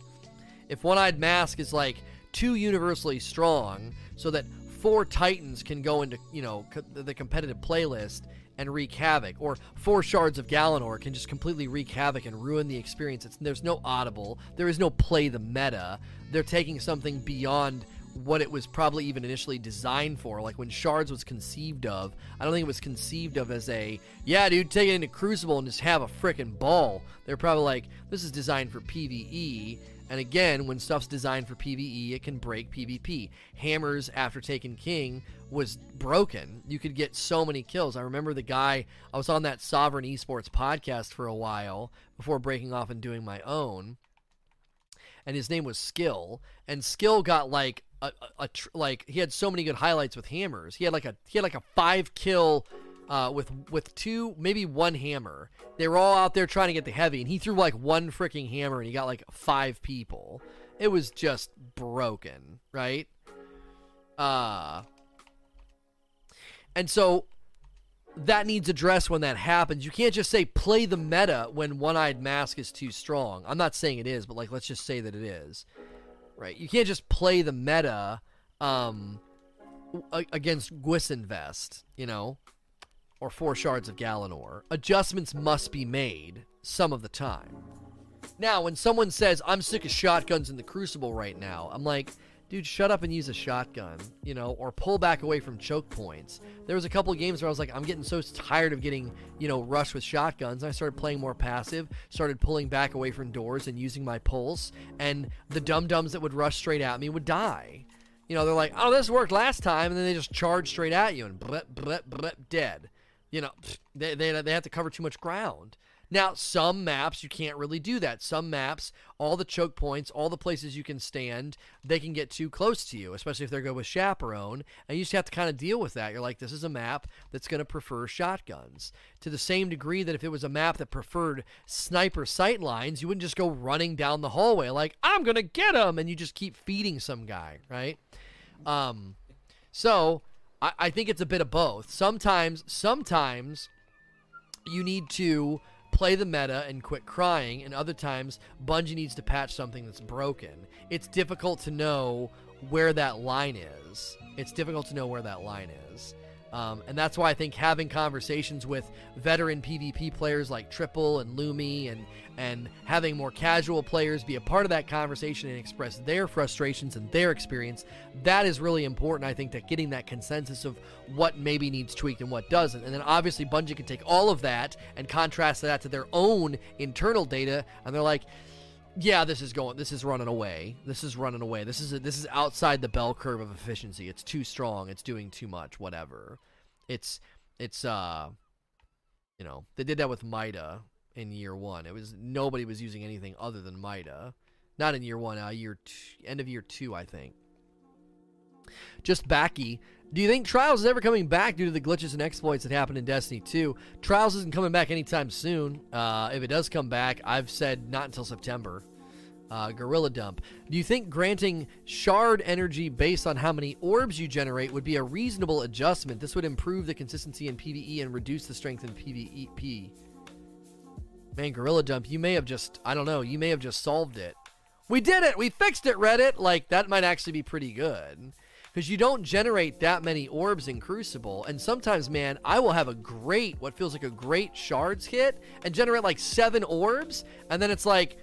[SPEAKER 1] If One Eyed Mask is like too universally strong, so that four Titans can go into you know co- the competitive playlist and wreak havoc, or four shards of Galanor can just completely wreak havoc and ruin the experience. It's, there's no audible, there is no play the meta. They're taking something beyond what it was probably even initially designed for. Like when Shards was conceived of, I don't think it was conceived of as a, yeah, dude, take it into Crucible and just have a freaking ball. They're probably like, this is designed for PvE and again, when stuff's designed for PvE, it can break PvP. Hammers after Taken King was broken. You could get so many kills. I remember the guy, I was on that Sovereign Esports podcast for a while before breaking off and doing my own. And his name was Skill. And Skill got like a, a, a like he had so many good highlights with hammers. He had like a he had like a 5 kill uh, with with two, maybe one hammer. They were all out there trying to get the heavy, and he threw like one freaking hammer, and he got like five people. It was just broken, right? Uh and so that needs addressed when that happens. You can't just say play the meta when one-eyed mask is too strong. I'm not saying it is, but like let's just say that it is. Right? You can't just play the meta um against Gwisin Vest, you know? Or four shards of Galanor, adjustments must be made some of the time. Now, when someone says, I'm sick of shotguns in the Crucible right now, I'm like, dude, shut up and use a shotgun, you know, or pull back away from choke points. There was a couple games where I was like, I'm getting so tired of getting, you know, rushed with shotguns. I started playing more passive, started pulling back away from doors and using my pulse, and the dum dums that would rush straight at me would die. You know, they're like, oh, this worked last time, and then they just charge straight at you and blip, blip, blip, dead. You know, they, they, they have to cover too much ground. Now, some maps you can't really do that. Some maps, all the choke points, all the places you can stand, they can get too close to you, especially if they're good with chaperone. And you just have to kind of deal with that. You're like, this is a map that's going to prefer shotguns. To the same degree that if it was a map that preferred sniper sight lines, you wouldn't just go running down the hallway like, I'm going to get him, and you just keep feeding some guy, right? Um, so I, I think it's a bit of both. Sometimes, sometimes you need to play the meta and quit crying, and other times Bungie needs to patch something that's broken. It's difficult to know where that line is. It's difficult to know where that line is. Um, and that's why I think having conversations with veteran PvP players like Triple and Lumi and and having more casual players be a part of that conversation and express their frustrations and their experience, that is really important. I think that getting that consensus of what maybe needs tweaked and what doesn't. And then obviously Bungie can take all of that and contrast that to their own internal data and they're like, yeah, this is going. This is running away. This is running away. This is this is outside the bell curve of efficiency. It's too strong. It's doing too much. Whatever. It's it's uh, you know, they did that with Mida in year one. It was nobody was using anything other than Mida. Not in year one. Uh, year end of year two, I think. Just backy. Do you think Trials is ever coming back due to the glitches and exploits that happened in Destiny 2? Trials isn't coming back anytime soon. Uh, if it does come back, I've said not until September. Uh, Gorilla Dump. Do you think granting shard energy based on how many orbs you generate would be a reasonable adjustment? This would improve the consistency in PvE and reduce the strength in PvP. Man, Gorilla Dump, you may have just, I don't know, you may have just solved it. We did it! We fixed it, Reddit! Like, that might actually be pretty good. because you don't generate that many orbs in Crucible. And sometimes, man, I will have a great, what feels like a great shards hit and generate like seven orbs, and then it's like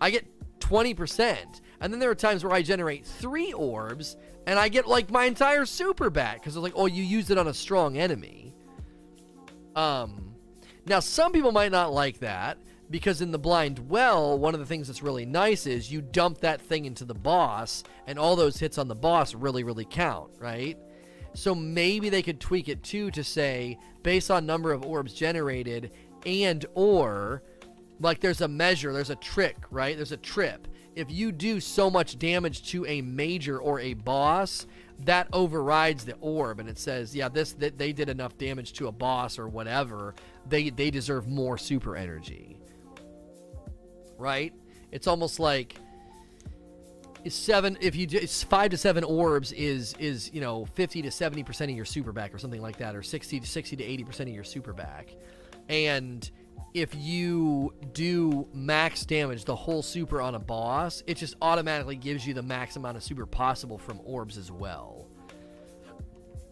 [SPEAKER 1] I get 20%. And then there are times where I generate three orbs and I get like my entire super back because it's like, oh, you used it on a strong enemy. Um, now some people might not like that because in the blind well, one of the things that's really nice is you dump that thing into the boss, and all those hits on the boss really, really count, right? So maybe they could tweak it too to say based on number of orbs generated and or like there's a measure, there's a trick, right? There's a trip. If you do so much damage to a major or a boss, that overrides the orb and it says, yeah, this that they did enough damage to a boss or whatever. They they deserve more super energy right? It's almost like seven if you do it's five to seven orbs is is you know 50 to 70 percent of your super back or something like that or 60 to 60 to 80 percent of your super back and if you do max damage the whole super on a boss it just automatically gives you the max amount of super possible from orbs as well.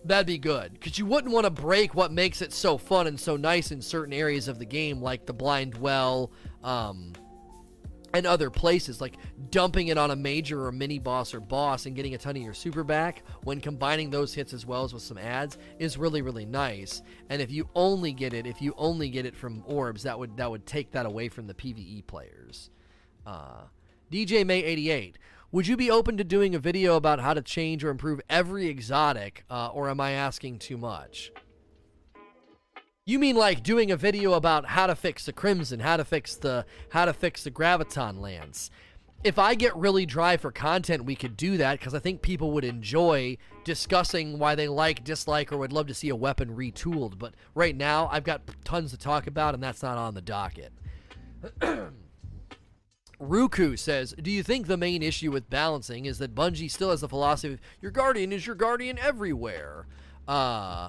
[SPEAKER 1] That'd be good because you wouldn't want to break what makes it so fun and so nice in certain areas of the game like the blind well um, and other places, like dumping it on a major or mini boss or boss and getting a ton of your super back when combining those hits as well as with some ads is really really nice. And if you only get it, if you only get it from orbs, that would that would take that away from the PVE players. Uh, DJ May 88. Would you be open to doing a video about how to change or improve every exotic, uh, or am I asking too much? You mean like doing a video about how to fix the Crimson, how to fix the how to fix the Graviton Lance? If I get really dry for content, we could do that because I think people would enjoy discussing why they like, dislike, or would love to see a weapon retooled. But right now, I've got tons to talk about, and that's not on the docket. <clears throat> Ruku says, Do you think the main issue with balancing is that Bungie still has the philosophy of your guardian is your guardian everywhere? Uh,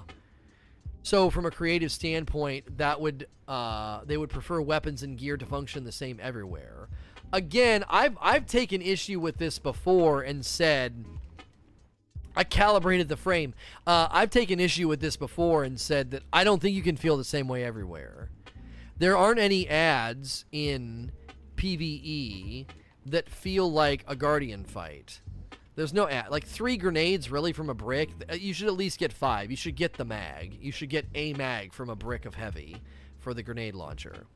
[SPEAKER 1] so, from a creative standpoint, that would uh, they would prefer weapons and gear to function the same everywhere. Again, I've I've taken issue with this before and said I calibrated the frame. Uh, I've taken issue with this before and said that I don't think you can feel the same way everywhere. There aren't any ads in PVE that feel like a Guardian fight. There's no ad. Like three grenades really from a brick. Uh, you should at least get five. You should get the mag. You should get a mag from a brick of heavy for the grenade launcher.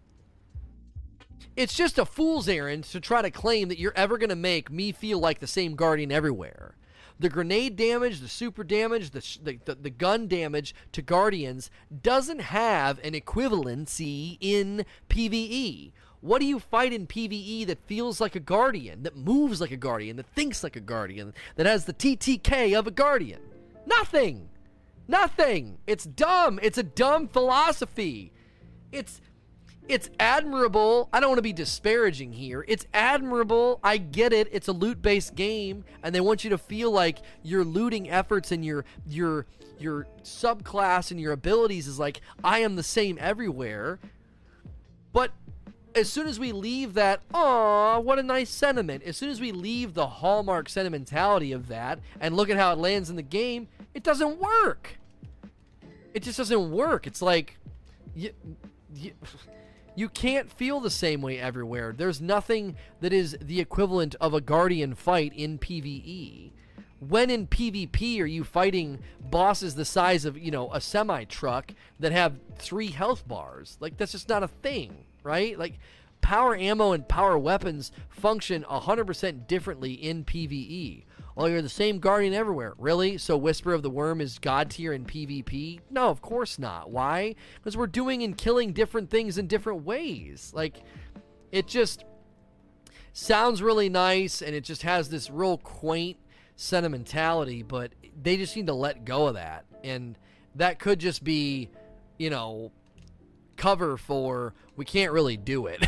[SPEAKER 1] It's just a fool's errand to try to claim that you're ever going to make me feel like the same Guardian everywhere. The grenade damage, the super damage, the, the, the, the gun damage to Guardians doesn't have an equivalency in PvE. What do you fight in PvE that feels like a guardian, that moves like a guardian, that thinks like a guardian, that has the TTK of a guardian? Nothing. Nothing. It's dumb. It's a dumb philosophy. It's it's admirable. I don't want to be disparaging here. It's admirable. I get it. It's a loot-based game and they want you to feel like your looting efforts and your your your subclass and your abilities is like I am the same everywhere. But as soon as we leave that, aw, what a nice sentiment, as soon as we leave the hallmark sentimentality of that and look at how it lands in the game, it doesn't work. It just doesn't work. It's like, you, you, you can't feel the same way everywhere. There's nothing that is the equivalent of a Guardian fight in PvE. When in PvP are you fighting bosses the size of, you know, a semi truck that have three health bars? Like, that's just not a thing right? Like power ammo and power weapons function 100% differently in PvE. Well, you're the same Guardian everywhere. Really? So Whisper of the Worm is God tier in PvP? No, of course not. Why? Because we're doing and killing different things in different ways. Like, it just sounds really nice and it just has this real quaint sentimentality, but they just need to let go of that. And that could just be, you know, cover for we can't really do it.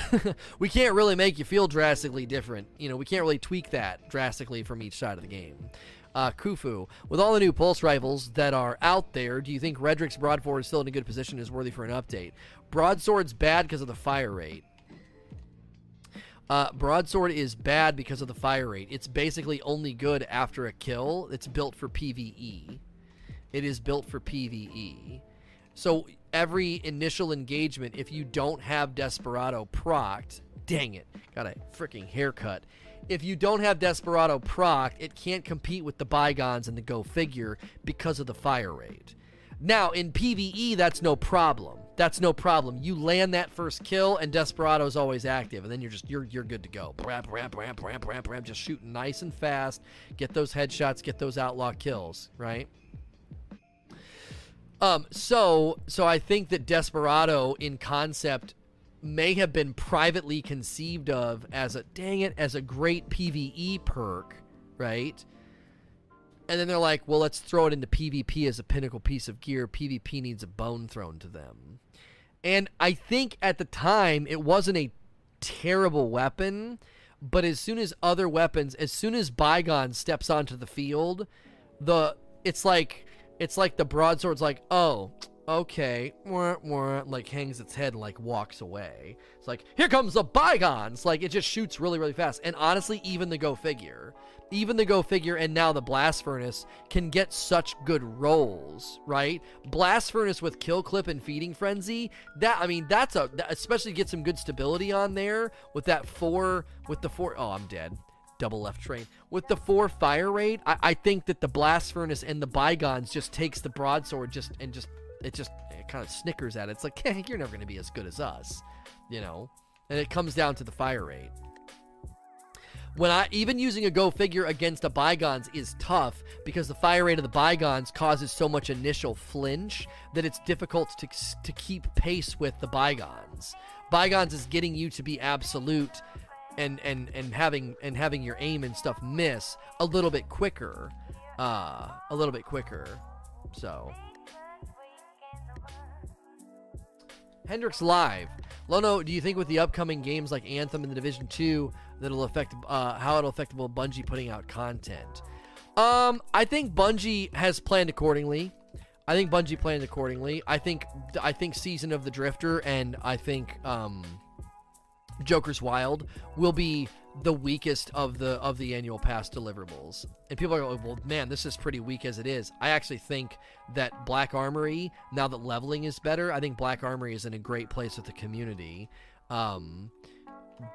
[SPEAKER 1] <laughs> we can't really make you feel drastically different. You know, we can't really tweak that drastically from each side of the game. Uh, Kufu, with all the new pulse rifles that are out there, do you think Redrix's Broadsword is still in a good position is worthy for an update? Broadsword's bad because of the fire rate. Uh, broadsword is bad because of the fire rate. It's basically only good after a kill. It's built for PVE. It is built for PVE. So every initial engagement, if you don't have Desperado procced, dang it, got a freaking haircut. If you don't have Desperado procced, it can't compete with the Bygones and the Go Figure because of the fire rate. Now, in PvE, that's no problem. That's no problem. You land that first kill, and Desperado's always active, and then you're just you're you're good to go. Bram, bram, bram, bram, bram, bram, just shooting nice and fast. Get those headshots, get those outlaw kills, right? Um, so so I think that Desperado in concept may have been privately conceived of as a dang it as a great PvE perk, right? And then they're like, well, let's throw it into PvP as a pinnacle piece of gear. PvP needs a bone thrown to them. And I think at the time it wasn't a terrible weapon, but as soon as other weapons, as soon as Bygone steps onto the field, the it's like it's like the broadsword's like, oh, okay, like hangs its head and like walks away. It's like, here comes the bygones. Like it just shoots really, really fast. And honestly, even the go figure, even the Go Figure and now the Blast Furnace can get such good rolls, right? Blast Furnace with Kill Clip and Feeding Frenzy, that I mean, that's a especially get some good stability on there with that four with the four oh I'm dead. Double left train. With the four fire rate, I, I think that the Blast Furnace and the Bygones just takes the broadsword just and just it just it kind of snickers at it. It's like, <laughs> hey, you're never gonna be as good as us, you know? And it comes down to the fire rate when I even using a go figure against a bygones is tough because the fire rate of the bygones causes so much initial flinch that it's difficult to to keep pace with the bygones. Bygones is getting you to be absolute and and and having and having your aim and stuff miss a little bit quicker. Uh a little bit quicker. So Hendrix Live. Lono, do you think with the upcoming games like Anthem and the Division 2 that'll affect uh, how it'll affect Bungie putting out content. Um, I think Bungie has planned accordingly. I think Bungie planned accordingly. I think I think Season of the Drifter and I think um, Joker's Wild will be the weakest of the of the annual pass deliverables. And people are going, well, man, this is pretty weak as it is. I actually think that Black Armory, now that leveling is better, I think Black Armory is in a great place with the community. Um,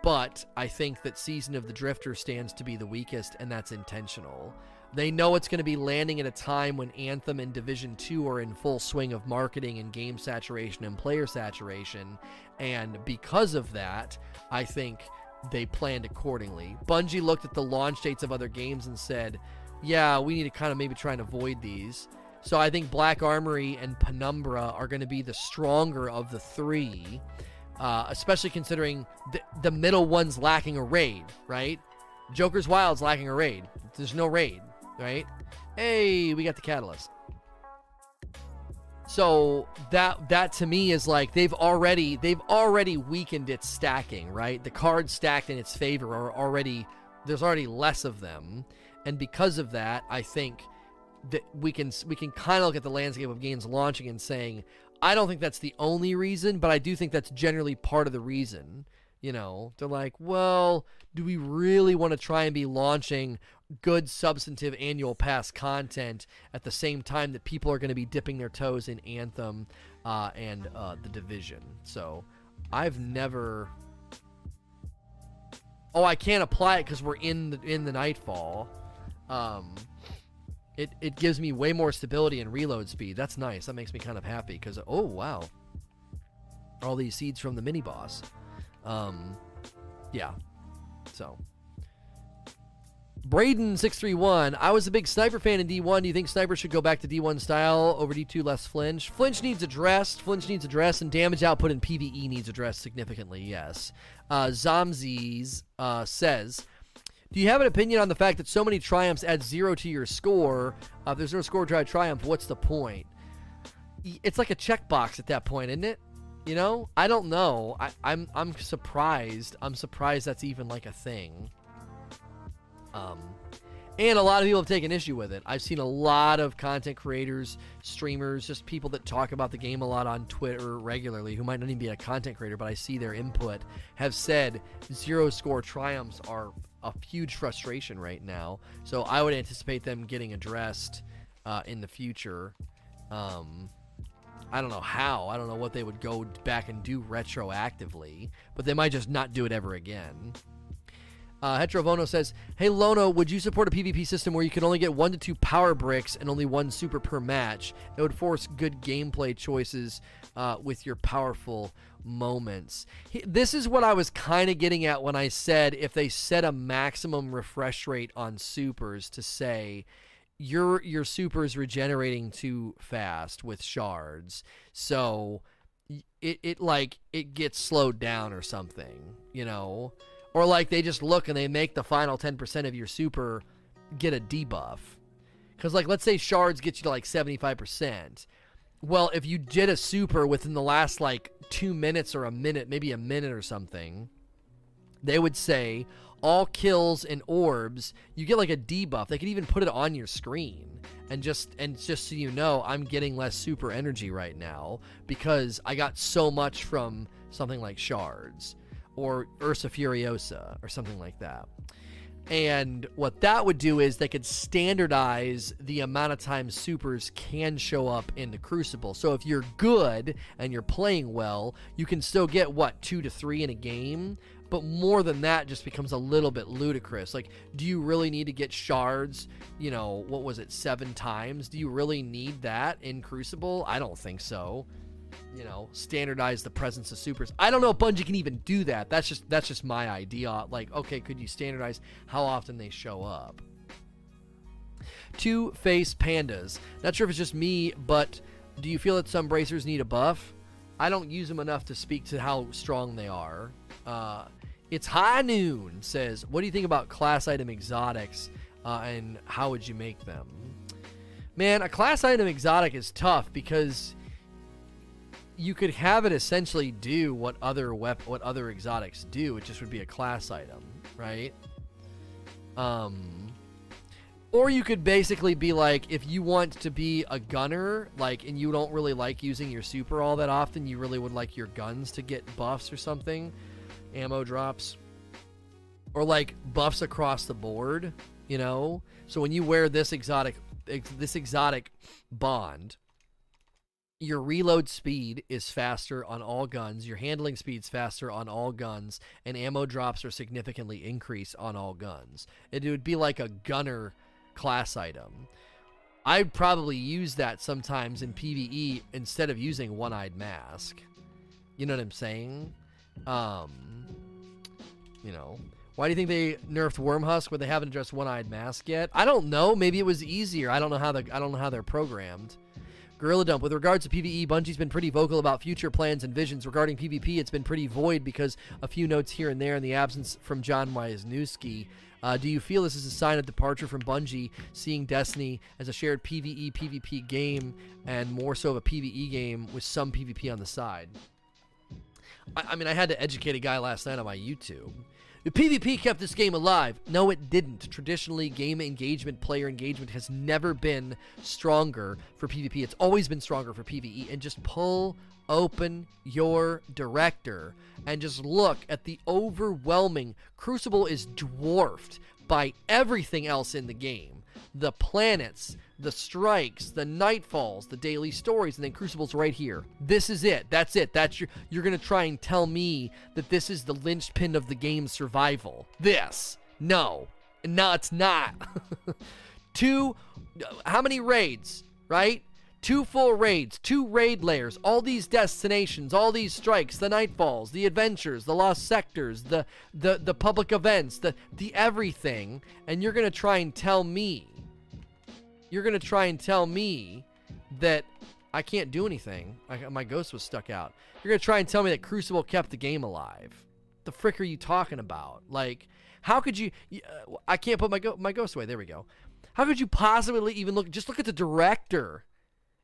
[SPEAKER 1] but I think that Season of the Drifter stands to be the weakest, and that's intentional. They know it's going to be landing at a time when Anthem and Division 2 are in full swing of marketing and game saturation and player saturation. And because of that, I think they planned accordingly. Bungie looked at the launch dates of other games and said, yeah, we need to kind of maybe try and avoid these. So I think Black Armory and Penumbra are going to be the stronger of the three uh, especially considering the, the middle one's lacking a raid, right? Joker's Wild's lacking a raid. There's no raid, right? Hey, we got the catalyst. So that that to me is like they've already they've already weakened its stacking, right? The cards stacked in its favor are already there's already less of them, and because of that, I think that we can we can kind of look at the landscape of games launching and saying, I don't think that's the only reason, but I do think that's generally part of the reason. You know, they're like, well, do we really want to try and be launching good substantive annual pass content at the same time that people are going to be dipping their toes in Anthem uh, and uh, the Division? So I've never. Oh, I can't apply it because we're in the in the Nightfall. Um, it, it gives me way more stability and reload speed. That's nice. That makes me kind of happy because, oh, wow. All these seeds from the mini boss. Um, yeah. So. Braden631, I was a big sniper fan in D1. Do you think sniper should go back to D1 style over D2 less flinch? Flinch needs addressed. Flinch needs addressed, and damage output in PvE needs addressed significantly, yes. Uh, Zomzies uh, says, do you have an opinion on the fact that so many triumphs add zero to your score? Uh, if there's no score to triumph, what's the point? It's like a checkbox at that point, isn't it? You know, I don't know. I, I'm I'm surprised. I'm surprised that's even like a thing. Um, And a lot of people have taken issue with it. I've seen a lot of content creators, streamers, just people that talk about the game a lot on Twitter regularly, who might not even be a content creator, but I see their input, have said zero score triumphs are a huge frustration right now. So I would anticipate them getting addressed uh, in the future. Um, I don't know how. I don't know what they would go back and do retroactively, but they might just not do it ever again. Uh, Heterovono says, Hey Lono, would you support a PvP system where you can only get one to two power bricks and only one super per match? It would force good gameplay choices uh, with your powerful moments. He, this is what I was kind of getting at when I said if they set a maximum refresh rate on supers to say, your your super is regenerating too fast with shards. So it, it like it gets slowed down or something you know? Or like they just look and they make the final 10% of your super get a debuff. Because like let's say shards get you to like 75% well if you did a super within the last like two minutes or a minute maybe a minute or something they would say all kills and orbs, you get like a debuff. They could even put it on your screen and just and just so you know, I'm getting less super energy right now because I got so much from something like shards or Ursa Furiosa or something like that. And what that would do is they could standardize the amount of time supers can show up in the Crucible. So if you're good and you're playing well, you can still get what, two to three in a game but more than that just becomes a little bit ludicrous. Like, do you really need to get shards, you know, what was it, seven times? Do you really need that in Crucible? I don't think so. You know, standardize the presence of supers. I don't know if Bungie can even do that. That's just that's just my idea. Like, okay, could you standardize how often they show up? Two face pandas. Not sure if it's just me, but do you feel that some bracers need a buff? I don't use them enough to speak to how strong they are. Uh, it's High Noon says, What do you think about class item exotics uh, and how would you make them? Man, a class item exotic is tough because you could have it essentially do what other wep- what other exotics do. It just would be a class item, right? Um, or you could basically be like, if you want to be a gunner, like, and you don't really like using your super all that often, you really would like your guns to get buffs or something ammo drops or like buffs across the board, you know? So when you wear this exotic this exotic bond, your reload speed is faster on all guns, your handling speed's faster on all guns, and ammo drops are significantly increased on all guns. It would be like a gunner class item. I'd probably use that sometimes in PvE instead of using one-eyed mask. You know what I'm saying? Um, you know, why do you think they nerfed Wormhusk when they haven't addressed One-Eyed Mask yet? I don't know. Maybe it was easier. I don't know how the I don't know how they're programmed. Gorilla Dump. With regards to PvE, Bungie's been pretty vocal about future plans and visions. Regarding PvP, it's been pretty void because a few notes here and there in the absence from Jon Weisnewski. Uh, do you feel this is a sign of departure from Bungie, seeing Destiny as a shared PvE PvP game and more so of a PvE game with some PvP on the side? I, I mean, I had to educate a guy last night on my YouTube. The PvP kept this game alive. No, it didn't. Traditionally, game engagement, player engagement has never been stronger for PvP. It's always been stronger for PvE. And just pull open your director and just look at the overwhelming. Crucible is dwarfed by everything else in the game the planets, the strikes, the nightfalls, the daily stories, and then Crucible's right here. This is it. That's it. That's your. You're gonna try and tell me that this is the linchpin of the game's survival. This. No. No, it's not. <laughs> two. How many raids? Right. Two full raids, two raid layers, all these destinations, all these strikes, the nightfalls, the adventures, the lost sectors, the the the public events, the the everything, and you're gonna try and tell me you're going to try and tell me that I can't do anything. I, my ghost was stuck out. You're going to try and tell me that Crucible kept the game alive. The frick are you talking about? Like, how could you? Uh, I can't put my go, my ghost away. There we go. How could you possibly even look? Just look at the director.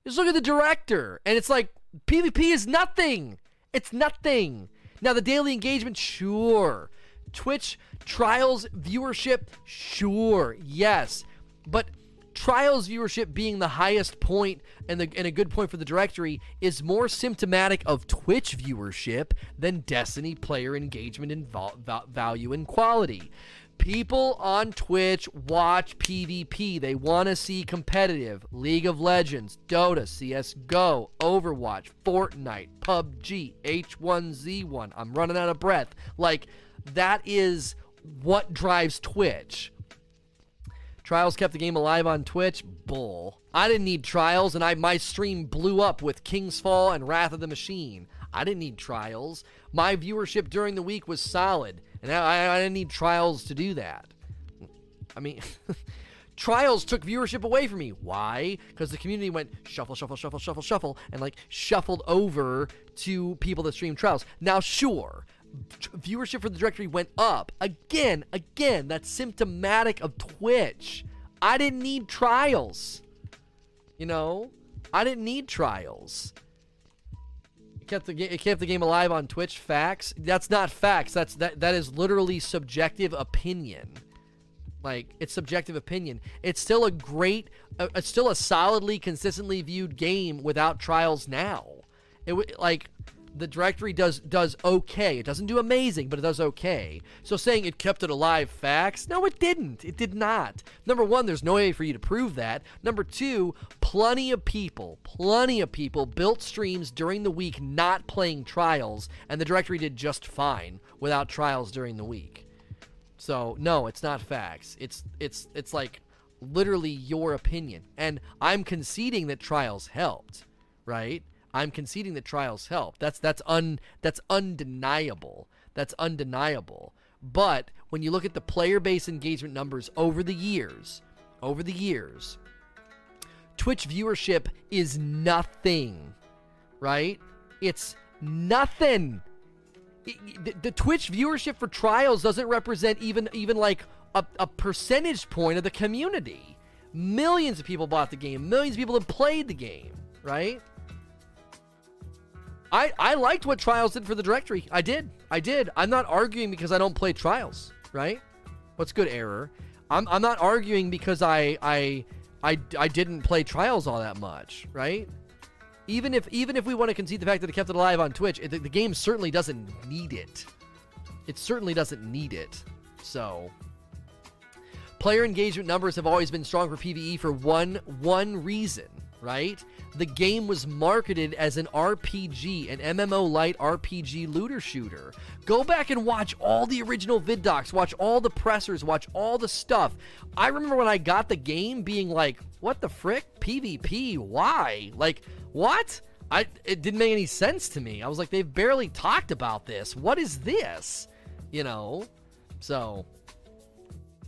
[SPEAKER 1] Just look at the director, and it's like PvP is nothing. It's nothing. Now the daily engagement, sure, Twitch Trials viewership, sure, yes, but Trials viewership being the highest point and, the, and a good point for the directory is more symptomatic of Twitch viewership than Destiny player engagement and val- val- value and quality. People on Twitch watch PvP. They want to see competitive League of Legends, Dota, CSGO, Overwatch, Fortnite, PUBG, H1Z1. I'm running out of breath. Like, that is what drives Twitch. Trials kept the game alive on Twitch. Bull. I didn't need trials, and I my stream blew up with King's Fall and Wrath of the Machine. I didn't need trials. My viewership during the week was solid, and I, I didn't need trials to do that. I mean, <laughs> trials took viewership away from me. Why? Because the community went shuffle, shuffle, shuffle, shuffle, shuffle, and like shuffled over to people that stream trials. Now, sure, viewership for the directory went up. Again, again, that's symptomatic of Twitch. I didn't need trials. You know, I didn't need trials. It kept the it kept the game alive on Twitch. Facts. That's not facts. That's that that is literally subjective opinion. Like it's subjective opinion. It's still a great, uh, it's still a solidly, consistently viewed game without trials now. It like the directory does does okay. It doesn't do amazing, but it does okay. So saying it kept it alive facts? No, it didn't. It did not. Number one, there's no way for you to prove that. Number two, plenty of people, plenty of people built streams during the week not playing trials, and the directory did just fine without trials during the week. So no, it's not facts. It's it's it's like literally your opinion. And I'm conceding that trials helped, right? I'm conceding that trials help. That's that's un that's undeniable. That's undeniable. But when you look at the player base engagement numbers over the years, over the years, Twitch viewership is nothing, right? It's nothing. the, the, Twitch viewership for trials doesn't represent even even like a, a percentage point of the community. Millions of people bought the game. Millions of people have played the game, right? I, I liked what Trials did for the directory. I did. I did. I'm not arguing because I don't play Trials, right? What's good error? I'm, I'm not arguing because I, I I I didn't play Trials all that much, right? Even if even if we want to concede the fact that it kept it alive on Twitch, it, the, the game certainly doesn't need it. It certainly doesn't need it. So player engagement numbers have always been strong for PvE for one one reason, right? The game was marketed as an RPG, an MMO light RPG looter shooter. Go back and watch all the original vid docs, watch all the pressers, watch all the stuff. I remember when I got the game being like, what the frick? PvP? Why? Like, what? I it didn't make any sense to me. I was like, they've barely talked about this. What is this? You know? So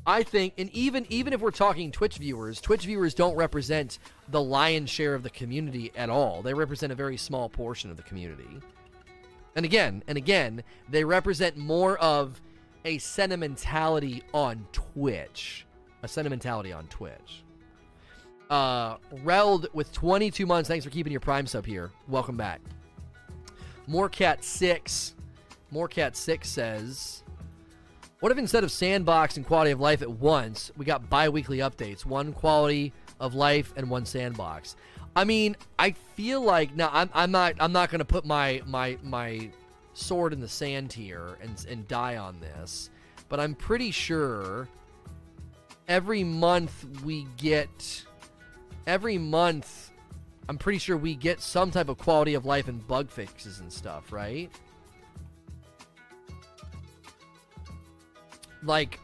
[SPEAKER 1] I think, and even even if we're talking Twitch viewers, Twitch viewers don't represent the lion's share of the community at all. They represent a very small portion of the community. And again, and again, they represent more of a sentimentality on Twitch. A sentimentality on Twitch. Uh, Reld with 22 months. Thanks for keeping your prime sub here. Welcome back. Morecat6. Morecat6 says, What if instead of sandbox and quality of life at once, we got bi weekly updates? One quality of life and one sandbox. I mean, I feel like now I'm, I'm not I'm not gonna put my my my sword in the sand here and and die on this, but I'm pretty sure every month we get every month I'm pretty sure we get some type of quality of life and bug fixes and stuff, right? Like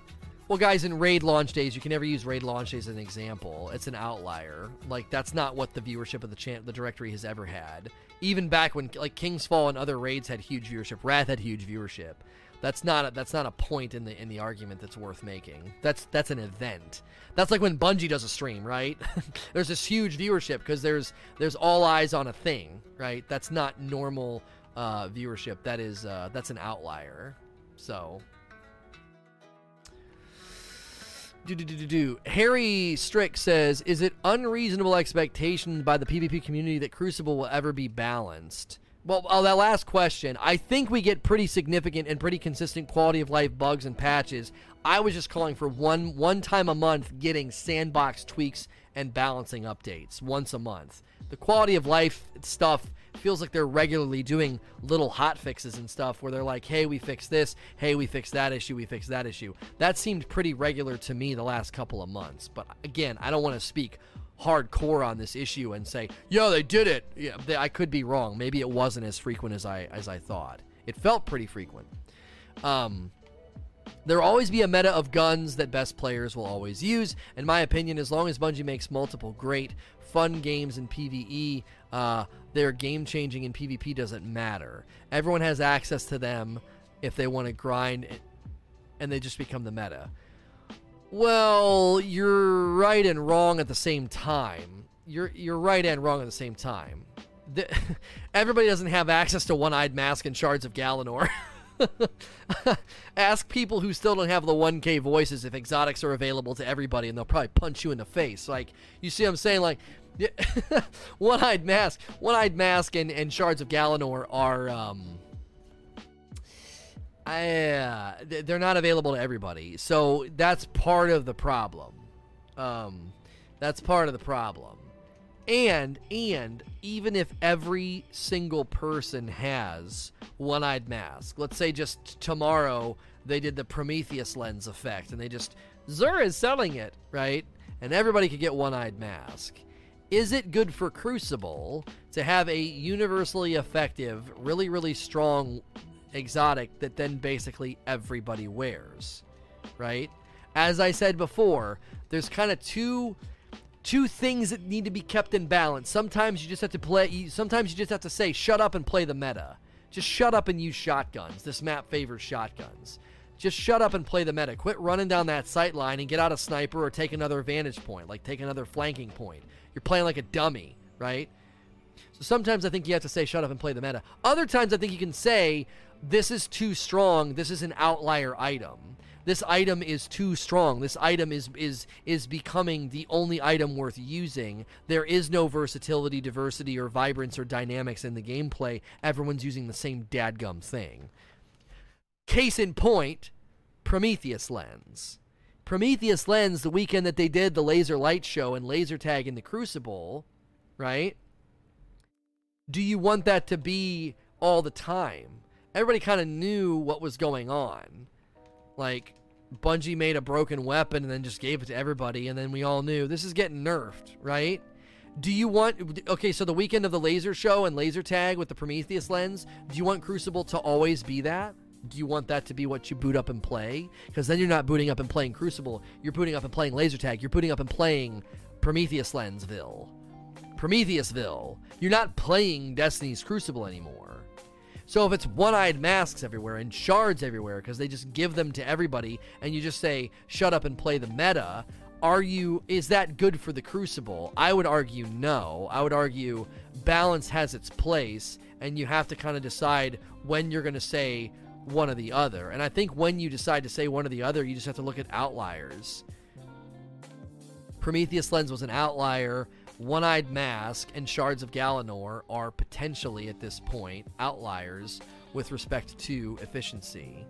[SPEAKER 1] well, guys, in raid launch days, you can never use raid launch days as an example. It's an outlier. Like that's not what the viewership of the chan- the directory has ever had. Even back when like King's Fall and other raids had huge viewership, Wrath had huge viewership. That's not a, that's not a point in the in the argument that's worth making. That's that's an event. That's like when Bungie does a stream, right? <laughs> there's this huge viewership because there's there's all eyes on a thing, right? That's not normal uh, viewership. That is uh, that's an outlier. So do, do, do, do. Harry Strick says, "Is it unreasonable expectation by the PvP community that Crucible will ever be balanced? Well, oh, that last question. I think we get pretty significant and pretty consistent quality of life bugs and patches. I was just calling for one one time a month getting sandbox tweaks and balancing updates once a month. The quality of life stuff feels like they're regularly doing little hot fixes and stuff where they're like, "Hey, we fixed this. Hey, we fixed that issue. We fixed that issue." That seemed pretty regular to me the last couple of months. But again, I don't want to speak hardcore on this issue and say, yo, they did it." Yeah, they, I could be wrong. Maybe it wasn't as frequent as I as I thought. It felt pretty frequent. Um, There'll always be a meta of guns that best players will always use. In my opinion, as long as Bungie makes multiple great, fun games in PvE, uh, their game changing in PvP doesn't matter. Everyone has access to them if they want to grind, and they just become the meta. Well, you're right and wrong at the same time. You're you're right and wrong at the same time. The, <laughs> everybody doesn't have access to One-Eyed Mask and Shards of Galanor. <laughs> <laughs> Ask people who still don't have the 1K voices if exotics are available to everybody, and they'll probably punch you in the face. Like, you see what I'm saying? Like, <laughs> One-Eyed Mask, One-Eyed Mask, and, and Shards of Galanor are, um, I, uh, they're not available to everybody. So that's part of the problem. Um, that's part of the problem. And and even if every single person has one-eyed mask, let's say just tomorrow they did the Prometheus lens effect and they just Xur is selling it, right? And everybody could get one-eyed mask. Is it good for Crucible to have a universally effective, really really strong exotic that then basically everybody wears, right? As I said before, there's kind of two two things that need to be kept in balance. Sometimes you just have to play sometimes you just have to say shut up and play the meta. Just shut up and use shotguns. This map favors shotguns. Just shut up and play the meta. Quit running down that sight line and get out a sniper or take another vantage point, like take another flanking point. You're playing like a dummy, right? So sometimes I think you have to say shut up and play the meta. Other times I think you can say this is too strong. This is an outlier item. This item is too strong. This item is is is becoming the only item worth using. There is no versatility, diversity, or vibrance or dynamics in the gameplay. Everyone's using the same dadgum thing. Case in point, Prometheus Lens. Prometheus Lens, the weekend that they did the laser light show and laser tag in the Crucible, right? Do you want that to be all the time? everybody kind of knew what was going on. Like, Bungie made a broken weapon and then just gave it to everybody, and then we all knew this is getting nerfed, right? Do you want okay? So the weekend of the laser show and laser tag with the Prometheus lens. Do you want Crucible to always be that? Do you want that to be what you boot up and play? Because then you're not booting up and playing Crucible. You're booting up and playing laser tag. You're booting up and playing Prometheus Lensville, Prometheusville. You're not playing Destiny's Crucible anymore. So if it's one-eyed masks everywhere and shards everywhere because they just give them to everybody and you just say shut up and play the meta, are you is that good for the crucible? I would argue no. I would argue balance has its place and you have to kind of decide when you're going to say one or the other. And I think when you decide to say one or the other, you just have to look at outliers. Prometheus Lens was an outlier one Eyed Mask and Shards of Galanor are potentially, at this point, outliers with respect to efficiency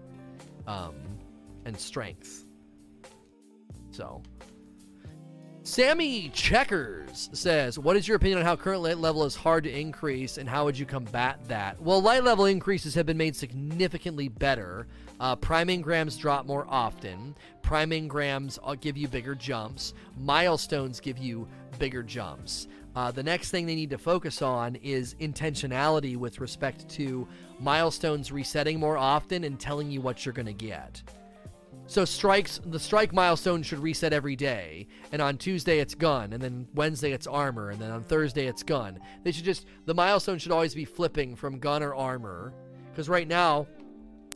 [SPEAKER 1] um, and strength. So, Sammy Checkers says, What is your opinion on how current light level is hard to increase and how would you combat that? Well, light level increases have been made significantly better. Uh, prime engrams drop more often. priming engrams uh, give you bigger jumps. Milestones give you bigger jumps. Uh, the next thing they need to focus on is intentionality with respect to milestones resetting more often and telling you what you're going to get. So strikes the strike milestone should reset every day, and on Tuesday it's gun, and then Wednesday it's armor, and then on Thursday it's gun. They should just the milestone should always be flipping from gun or armor, because right now,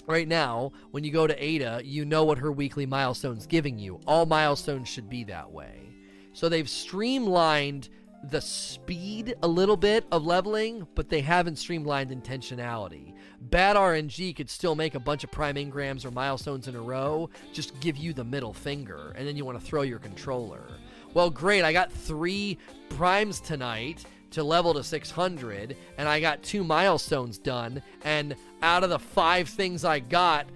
[SPEAKER 1] right now when you go to Ada, you know what her weekly milestone's giving you. All milestones should be that way. So they've streamlined the speed a little bit of leveling, but they haven't streamlined intentionality. Bad RNG could still make a bunch of prime engrams or milestones in a row, just give you the middle finger, and then you want to throw your controller. Well, great, I got three primes tonight to level to 600 and I got two milestones done and out of the five things I got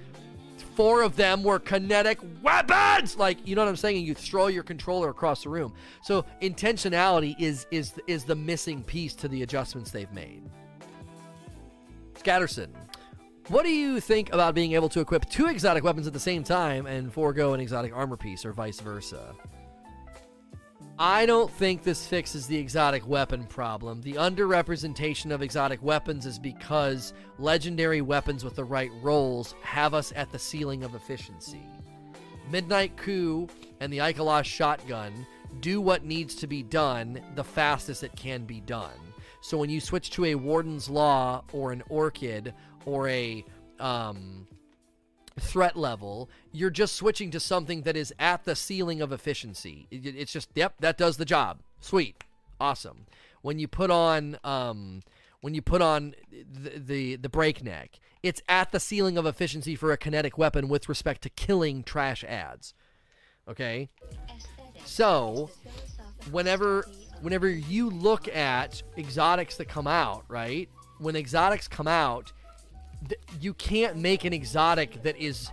[SPEAKER 1] four of them were kinetic weapons. Like you know what I'm saying? You throw your controller across the room. So intentionality is is is the missing piece to the adjustments they've made. Scatterson what do you think about being able to equip two exotic weapons at the same time and forego an exotic armor piece or vice versa I don't think this fixes the exotic weapon problem. The underrepresentation of exotic weapons is because legendary weapons with the right rolls have us at the ceiling of efficiency. Midnight Coup and the Ikelos shotgun do what needs to be done the fastest it can be done. So when you switch to a Warden's Law or an Orchid or a um, threat level, you're just switching to something that is at the ceiling of efficiency. It's just, yep, that does the job. Sweet, awesome. When you put on, um, when you put on the, the the breakneck, it's at the ceiling of efficiency for a kinetic weapon with respect to killing trash ads. Okay, so whenever whenever you look at exotics that come out, right? When exotics come out, you can't make an exotic that is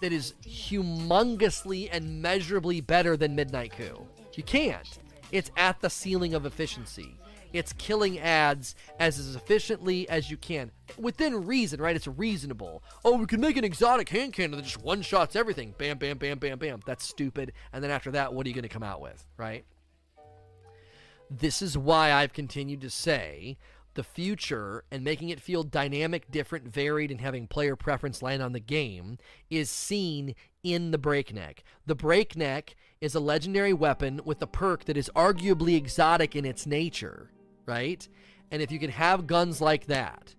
[SPEAKER 1] that is humongously and measurably better than Midnight Coup. You can't. It's at the ceiling of efficiency. It's killing ads as as efficiently as you can within reason, right? It's reasonable. Oh, we can make an exotic hand cannon that just one shots everything. Bam, bam, bam, bam, bam. That's stupid. And then after that, what are you going to come out with, right? This is why I've continued to say the future and making it feel dynamic, different, varied, and having player preference land on the game is seen in the Breakneck. The Breakneck is a legendary weapon with a perk that is arguably exotic in its nature, right? And if you can have guns like that,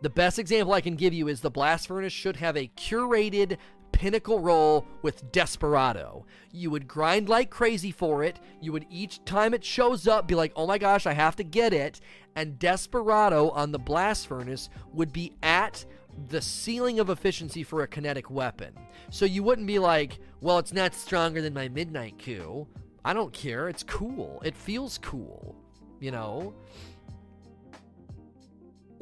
[SPEAKER 1] the best example I can give you is the Blast Furnace should have a curated pinnacle roll with Desperado. You would grind like crazy for it. You would each time it shows up be like, oh my gosh, I have to get it. And Desperado on the Blast Furnace would be at the ceiling of efficiency for a kinetic weapon. So you wouldn't be like, well, it's not stronger than my Midnight Coup. I don't care. It's cool. It feels cool. You know?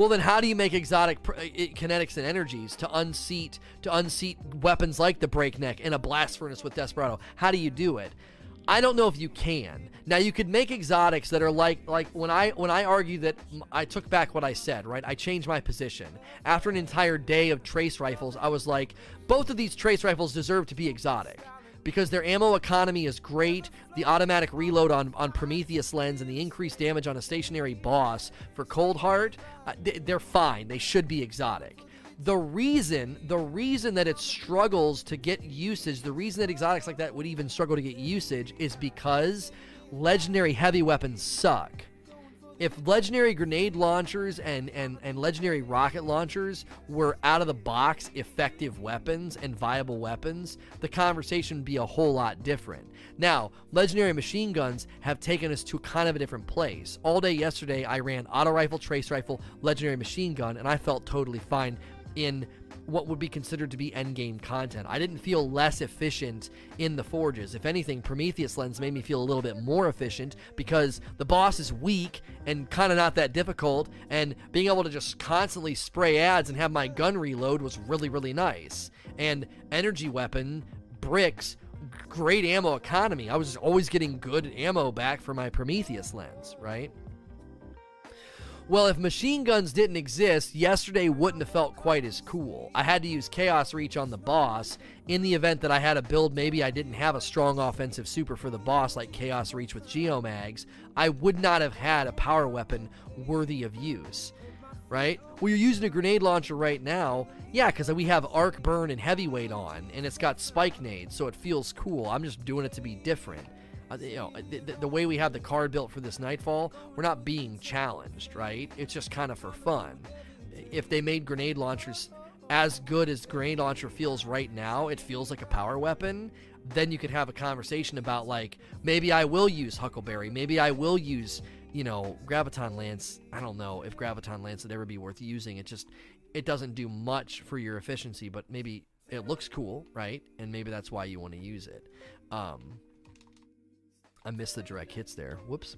[SPEAKER 1] Well, then how do you make exotic pr- uh, kinetics and energies to unseat to unseat weapons like the breakneck in a blast furnace with Desperado? How do you do it? I don't know if you can. Now you could make exotics that are like like when I when I argue that I took back what I said, right? I changed my position. After an entire day of trace rifles, I was like both of these trace rifles deserve to be exotic because their ammo economy is great. The automatic reload on, on Prometheus lens and the increased damage on a stationary boss for Coldheart, uh, they're fine. They should be exotic. The reason, the reason that it struggles to get usage, the reason that exotics like that would even struggle to get usage is because legendary heavy weapons suck if legendary grenade launchers and, and, and legendary rocket launchers were out of the box effective weapons and viable weapons, the conversation would be a whole lot different. Now, legendary machine guns have taken us to kind of a different place. All day yesterday, I ran auto rifle, trace rifle, legendary machine gun, and I felt totally fine in what would be considered to be endgame content. I didn't feel less efficient in the forges. If anything, Prometheus Lens made me feel a little bit more efficient because the boss is weak and kind of not that difficult, and being able to just constantly spray ads and have my gun reload was really, really nice. And energy weapon, bricks, great ammo economy. I was always getting good ammo back for my Prometheus lens, right? Well, if machine guns didn't exist, yesterday wouldn't have felt quite as cool. I had to use Chaos Reach on the boss in the event that I had a build maybe I didn't have a strong offensive super for the boss like Chaos Reach with Geomags. I would not have had a power weapon worthy of use. Right? Well, you're using a grenade launcher right now. Yeah, because we have arc burn and heavyweight on, and it's got spike nades, so it feels cool. I'm just doing it to be different uh, you know, the, the, way we have the card built for this Nightfall, we're not being challenged, right? It's just kind of for fun. If they made grenade launchers as good as grenade launcher feels right now, it feels like a power weapon. Then you could have a conversation about like maybe I will use Huckleberry, maybe I will use you know Graviton Lance. I don't know if Graviton Lance would ever be worth using. It just it doesn't do much for your efficiency, but maybe it looks cool, right? And maybe that's why you want to use it. Um, I missed the direct hits there. Whoops.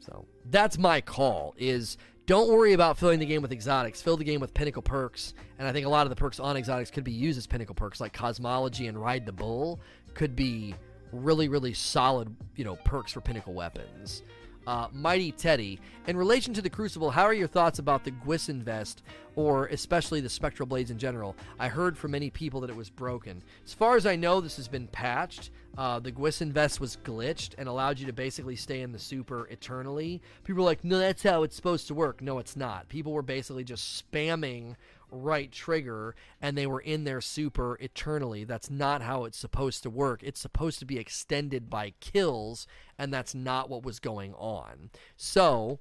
[SPEAKER 1] So that's my call is don't worry about filling the game with exotics. Fill the game with pinnacle perks. And I think a lot of the perks on exotics could be used as pinnacle perks, like Cosmology and Ride the Bull could be really, really solid, you know, perks for pinnacle weapons. Uh, Mighty Teddy, in relation to the Crucible, how are your thoughts about the Gwisin vest, or especially the Spectral Blades in general? I heard from many people that it was broken. As far as I know, this has been patched. Uh, the Gwisin vest was glitched and allowed you to basically stay in the super eternally. People were like, no, that's how it's supposed to work. No, it's not. People were basically just spamming right trigger and they were in their super eternally. That's not how it's supposed to work. It's supposed to be extended by kills, and that's not what was going on. So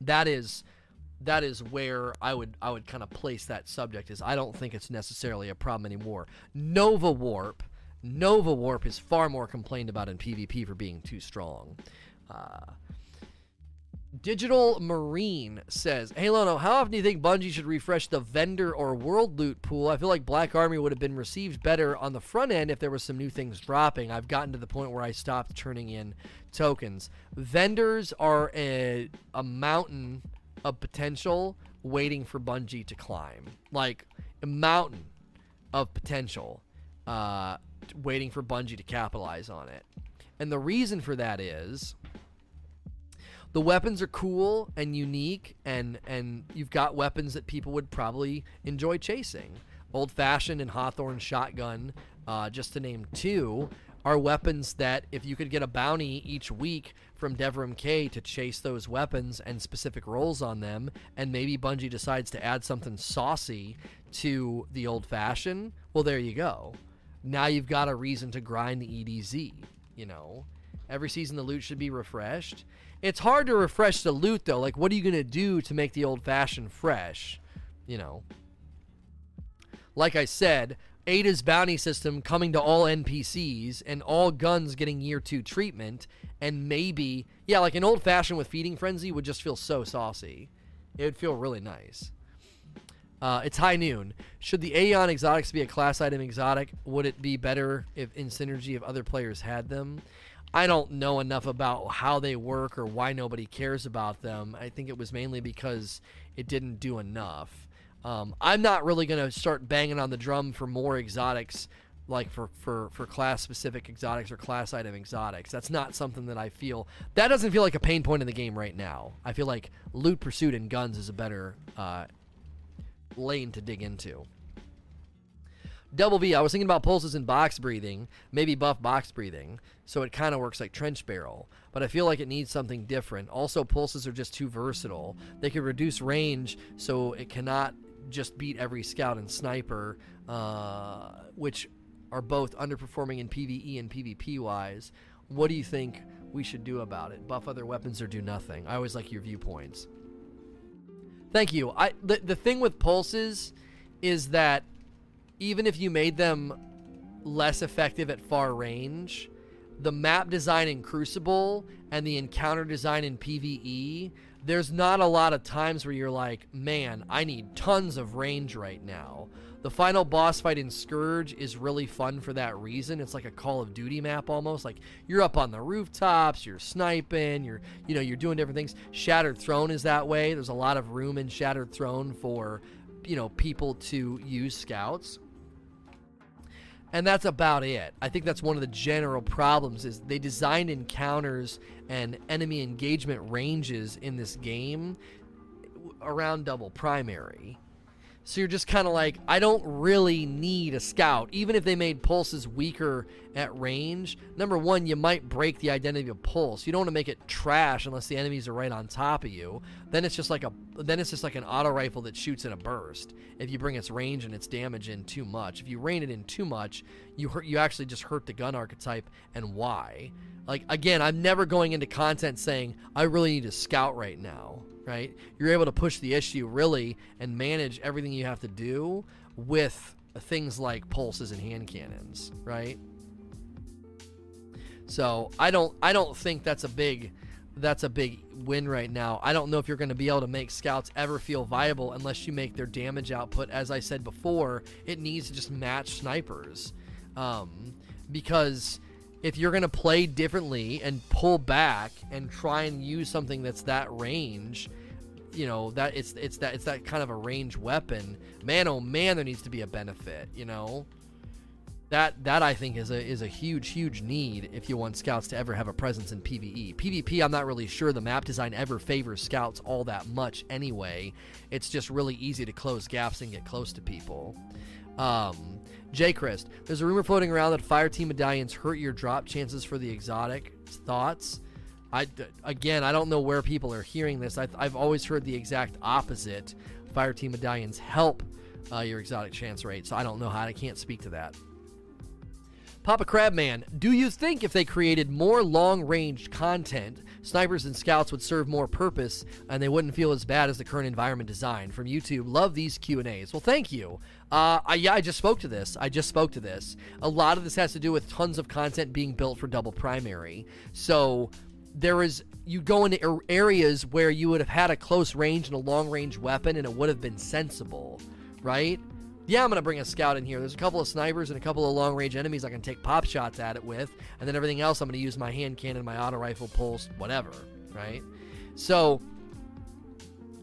[SPEAKER 1] that is that is where I would I would kind of place that subject is I don't think it's necessarily a problem anymore. Nova Warp Nova Warp is far more complained about in PvP for being too strong. Uh, Digital Marine says, Hey Lono, how often do you think Bungie should refresh the vendor or world loot pool? I feel like Black Armory would have been received better on the front end if there was some new things dropping. I've gotten to the point where I stopped turning in tokens. Vendors are a, a mountain of potential waiting for Bungie to climb. Like a mountain of potential uh, waiting for Bungie to capitalize on it. And the reason for that is the weapons are cool and unique and and you've got weapons that people would probably enjoy chasing old fashioned and hawthorne shotgun uh, just to name two are weapons that if you could get a bounty each week from Devrim Kay to chase those weapons and specific roles on them, and maybe Bungie decides to add something saucy to the old fashioned, well, there you go. Now you've got a reason to grind the EDZ, you know. Every season the loot should be refreshed. It's hard to refresh the loot though. Like, what are you gonna do to make the old fashioned fresh? You know. Like I said, Ada's bounty system coming to all NPCs and all guns getting year two treatment, and maybe yeah, like an old fashioned with feeding frenzy would just feel so saucy. It would feel really nice. Uh, it's high noon. Should the Aeon exotics be a class item exotic? Would it be better if in synergy if other players had them? I don't know enough about how they work or why nobody cares about them. I think it was mainly because it didn't do enough. Um, I'm not really going to start banging on the drum for more exotics, like for, for, for class specific exotics or class item exotics. That's not something that I feel. That doesn't feel like a pain point in the game right now. I feel like loot pursuit and guns is a better uh, lane to dig into. Double V, I was thinking about pulses and box breathing, maybe buff box breathing, so it kind of works like trench barrel, but I feel like it needs something different. Also, pulses are just too versatile. They can reduce range, so it cannot just beat every scout and sniper, uh, which are both underperforming in PvE and PvP wise. What do you think we should do about it? Buff other weapons or do nothing? I always like your viewpoints. Thank you. I the, the thing with pulses is that even if you made them less effective at far range, the map design in Crucible and the encounter design in PvE, there's not a lot of times where you're like, man, I need tons of range right now. The final boss fight in Scourge is really fun for that reason. It's like a Call of Duty map almost. Like you're up on the rooftops, you're sniping, you're you know, you're doing different things. Shattered Throne is that way. There's a lot of room in Shattered Throne for, you know, people to use scouts and that's about it. I think that's one of the general problems is they designed encounters and enemy engagement ranges in this game around double primary. So you're just kind of like, I don't really need a scout. Even if they made pulses weaker at range, number one, you might break the identity of pulse. You don't want to make it trash unless the enemies are right on top of you. Then it's just like a then it's just like an auto rifle that shoots in a burst. If you bring its range and its damage in too much, if you rein it in too much, you hurt you actually just hurt the gun archetype and why. Like again, I'm never going into content saying I really need a scout right now right? You're able to push the issue really and manage everything you have to do with things like pulses and hand cannons, right? So I don't I don't think that's a big that's a big win right now. I don't know if you're going to be able to make scouts ever feel viable unless you make their damage output, as I said before, it needs to just match snipers, um, because if you're going to play differently and pull back and try and use something that's that range, you know that it's it's that it's that kind of a range weapon. Man, oh man, there needs to be a benefit. You know, that that I think is a is a huge huge need if you want scouts to ever have a presence in PvE. PvP, I'm not really sure the map design ever favors scouts all that much anyway. It's just really easy to close gaps and get close to people. Um, J. Christ, there's a rumor floating around that fire team medallions hurt your drop chances for the exotic. Thoughts? I again, I don't know where people are hearing this. I've, I've always heard the exact opposite. Fire team medallions help uh, your exotic chance rate, so I don't know how. I can't speak to that. Papa Crabman, do you think if they created more long-range content, snipers and scouts would serve more purpose and they wouldn't feel as bad as the current environment design? From YouTube, love these Q and A's. Well, thank you. Uh, I, yeah, I just spoke to this. I just spoke to this. A lot of this has to do with tons of content being built for double primary. So there is you go into areas where you would have had a close range and a long range weapon, and it would have been sensible, right? yeah, I'm to bring a scout in here. There's a couple of snipers and a couple of long range enemies I can take pop shots at it with. And then everything else, I'm to use my hand cannon, my auto rifle, pulse, whatever. Right? So,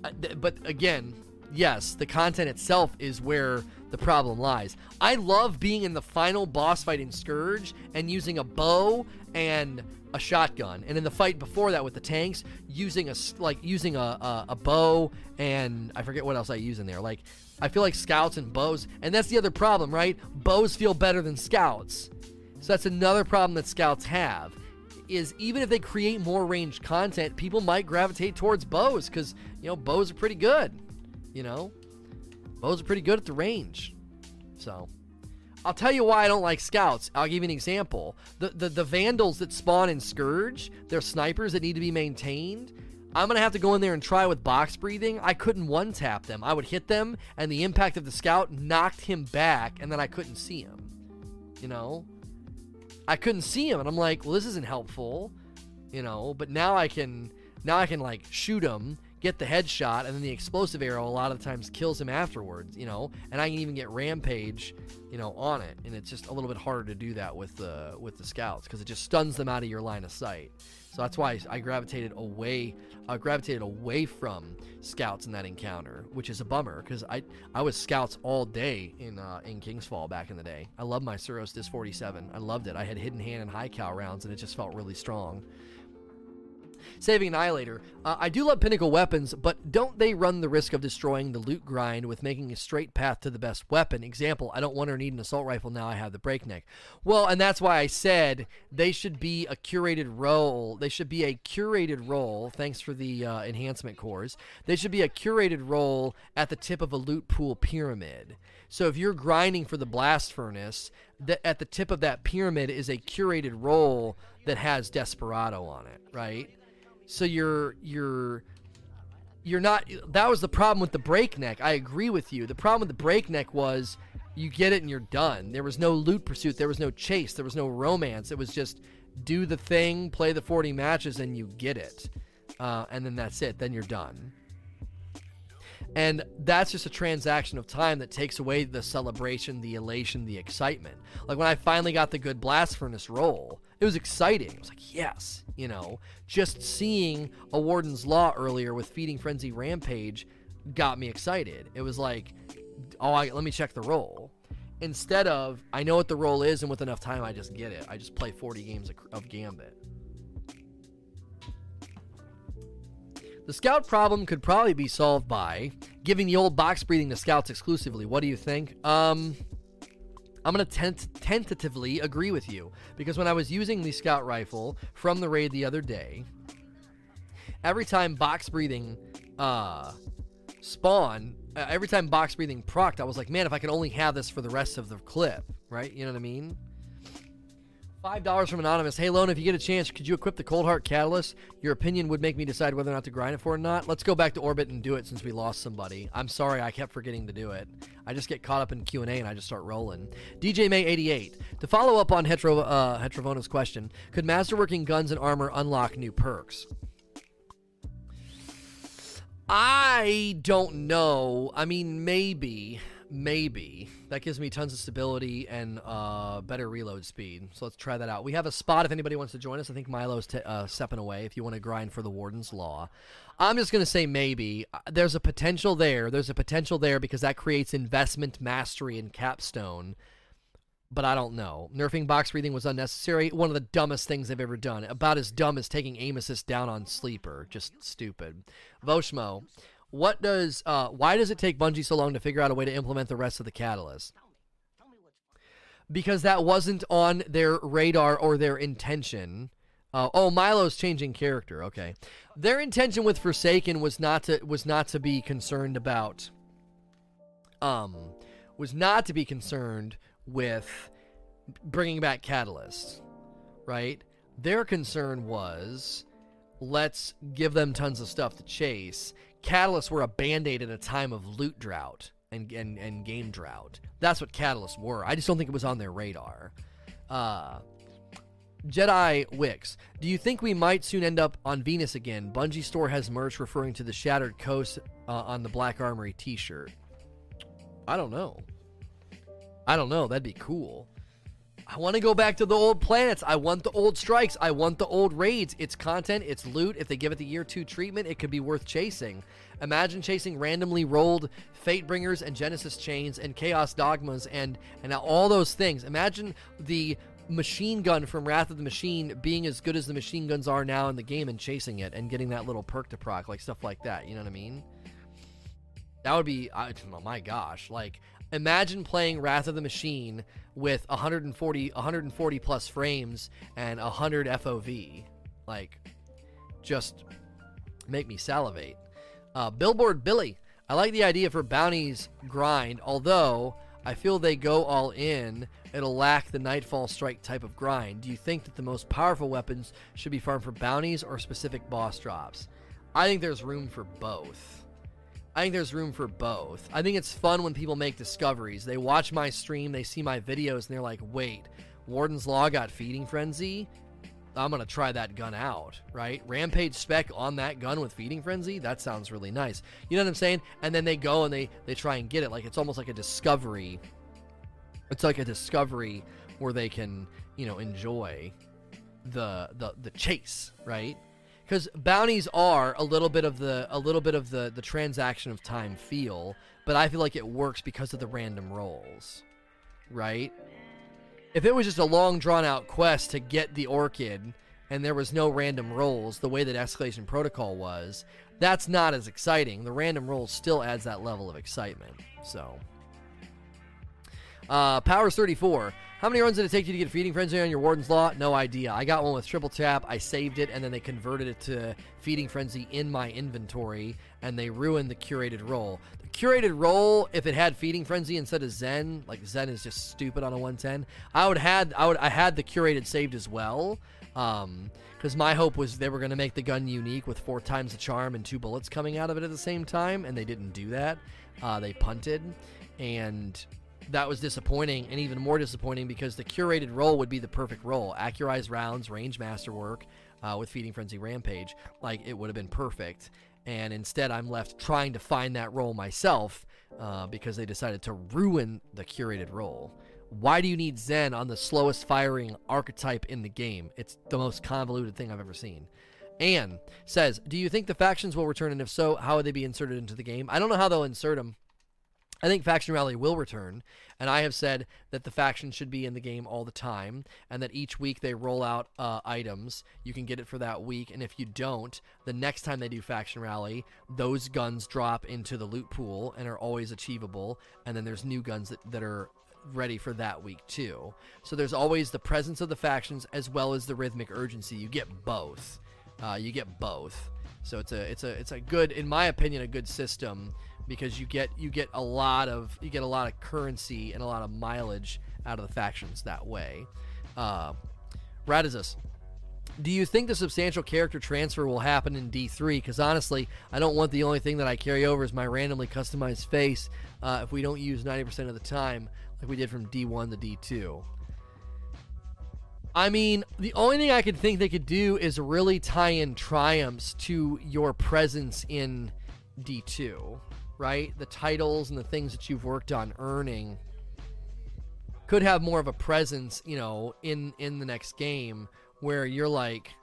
[SPEAKER 1] uh, but again, yes, the content itself is where the problem lies. I love being in the final boss fight in Scourge and using a bow and a shotgun, and in the fight before that with the tanks, using a like using a, a, a bow and I forget what else I use in there. Like I feel like scouts and bows, and that's the other problem, right? Bows feel better than scouts. So that's another problem that scouts have. Is even if they create more ranged content, people might gravitate towards bows because you know bows are pretty good. You know, bows are pretty good at the range. So I'll tell you why I don't like scouts. I'll give you an example. The the, the vandals that spawn in Scourge, they're snipers that need to be maintained I'm to have to go in there and try with box breathing. I couldn't one tap them. I would hit them, and the impact of the scout knocked him back, and then I couldn't see him. You know? I couldn't see him, and I'm like, well, this isn't helpful. You know? But now I can, now I can, like, shoot him, get the headshot, and then the explosive arrow a lot of times kills him afterwards, you know? And I can even get rampage, you know, on it. And it's just a little bit harder to do that with the, with the scouts, because it just stuns them out of your line of sight. So that's why I gravitated away, I gravitated away from scouts in that encounter, which is a bummer because I I was scouts all day in uh, in King's Fall back in the day. I love my Suros Dis 47. I loved it. I had hidden hand and high cal rounds, and it just felt really strong. Saving Annihilator. Uh, I do love Pinnacle weapons, but don't they run the risk of destroying the loot grind with making a straight path to the best weapon? Example, I don't want or need an assault rifle, now I have the breakneck. Well, and that's why I said they should be a curated roll. They should be a curated roll, thanks for the uh, enhancement cores. They should be a curated roll at the tip of a loot pool pyramid. So if you're grinding for the blast furnace, that at the tip of that pyramid is a curated roll that has Desperado on it, right? So you're you're you're not that was the problem with the breakneck. I agree with you. The problem with the breakneck was you get it and you're done. There was no loot pursuit, there was no chase, there was no romance. It was just do the thing, play the 40 matches and you get it. Uh, and then that's it. Then you're done. And that's just a transaction of time that takes away the celebration, the elation, the excitement. Like when I finally got the good blast furnace roll, it was exciting. It was like, yes, you know, just seeing a Warden's Law earlier with Feeding Frenzy Rampage got me excited. It was like, oh, I, let me check the roll. Instead of, I know what the roll is, and with enough time, I just get it. I just play 40 games of, of Gambit. The scout problem could probably be solved by giving the old box breathing to scouts exclusively. What do you think? Um, I'm going to tent- tentatively agree with you because when I was using the scout rifle from the raid the other day, every time box breathing uh, spawn, uh, every time box breathing procced, I was like, man, if I could only have this for the rest of the clip, right? You know what I mean? Five dollars from anonymous. Hey, Lone, if you get a chance, could you equip the Coldheart Catalyst? Your opinion would make me decide whether or not to grind it for or not. Let's go back to orbit and do it since we lost somebody. I'm sorry, I kept forgetting to do it. I just get caught up in Q and I just start rolling. DJ May 88. To follow up on Hetero uh, Heterovona's question, could masterworking guns and armor unlock new perks? I don't know. I mean, maybe. Maybe that gives me tons of stability and uh, better reload speed. So let's try that out. We have a spot if anybody wants to join us. I think Milo's t- uh, stepping away. If you want to grind for the Warden's Law, I'm just gonna say maybe. Uh, there's a potential there. There's a potential there because that creates investment mastery in Capstone. But I don't know. Nerfing box breathing was unnecessary. One of the dumbest things they've ever done. About as dumb as taking aim assist down on sleeper. Just stupid. Voshmo what does uh, why does it take Bungie so long to figure out a way to implement the rest of the catalyst? Because that wasn't on their radar or their intention. Uh, oh, Milo's changing character. Okay, their intention with Forsaken was not to was not to be concerned about. Um, was not to be concerned with bringing back Catalyst, right? Their concern was let's give them tons of stuff to chase catalysts were a band-aid in a time of loot drought and, and, and game drought. That's what catalysts were. I just don't think it was on their radar. Uh, Jedi Wix, do you think we might soon end up on Venus again? Bungie Store has merch referring to the Shattered Coast uh, on the Black Armory T-shirt. I don't know. I don't know. That'd be cool. I want to go back to the old planets. I want the old strikes. I want the old raids. It's content, it's loot. If they give it the year two treatment, it could be worth chasing. Imagine chasing randomly rolled Fatebringers and Genesis Chains and Chaos Dogmas and and all those things. Imagine the machine gun from Wrath of the Machine being as good as the machine guns are now in the game and chasing it and getting that little perk to proc, like stuff like that. You know what I mean? That would be, I, oh my gosh, like imagine playing Wrath of the Machine with 140 140 plus frames and 100 FOV. Like just make me salivate. Uh, Billboard Billy, I like the idea for bounties grind, although I feel they go all in. It'll lack the Nightfall Strike type of grind. Do you think that the most powerful weapons should be farmed for bounties or specific boss drops? I think there's room for both. I think there's room for both. I think it's fun when people make discoveries. They watch my stream, they see my videos, and they're like, wait, Warden's Law got Feeding Frenzy? I'm going to try that gun out, right? Rampage spec on that gun with Feeding Frenzy? That sounds really nice. You know what I'm saying? And then they go and they, they try and get it. Like, it's almost like a discovery. It's like a discovery where they can, you know, enjoy the the the chase, right? Because bounties are a little bit of the a little bit of the the transaction of time feel, but I feel like it works because of the random rolls, right? If it was just a long drawn out quest to get the orchid and there was no random rolls the way that escalation protocol was, that's not as exciting. The random rolls still adds that level of excitement. So, uh, Powers 34. How many runs did it take you to get Feeding Frenzy on your Warden's Law? No idea. I got one with triple tap. I saved it, and then they converted it to Feeding Frenzy in my inventory, and they ruined the curated roll. The curated roll, if it had Feeding Frenzy instead of Zen, like Zen is just stupid on a 110. I would had I would I had the curated saved as well. Um, because my hope was they were going to make the gun unique with four times the charm and two bullets coming out of it at the same time, and they didn't do that. Uh, they punted, and that was disappointing and even more disappointing because the curated roll would be the perfect roll accurized rounds range masterwork uh, with feeding frenzy rampage like it would have been perfect and instead i'm left trying to find that roll myself uh, because they decided to ruin the curated roll why do you need zen on the slowest firing archetype in the game it's the most convoluted thing i've ever seen Anne says, Do you think the factions will return? And if so, how would they be inserted into the game? I don't know how they'll insert them. I think Faction Rally will return, and I have said that the faction should be in the game all the time, and that each week they roll out uh, items. You can get it for that week, and if you don't, the next time they do Faction Rally, those guns drop into the loot pool and are always achievable, and then there's new guns that, that are ready for that week too. So there's always the presence of the factions as well as the rhythmic urgency. You get both. Uh, you get both. So it's a it's a it's a good, in my opinion, a good system because you get you get a lot of you get a lot of currency and a lot of mileage out of the factions that way. Uh, Radizus, do you think the substantial character transfer will happen in D3? Because honestly, I don't want the only thing that I carry over is my randomly customized face. Uh, if we don't use 90% of the time, like we did from D1 to D2. I mean, the only thing I could think they could do is really tie in triumphs to your presence in D2 right? The titles and the things that you've worked on earning could have more of a presence, you know, in in the next game where you're like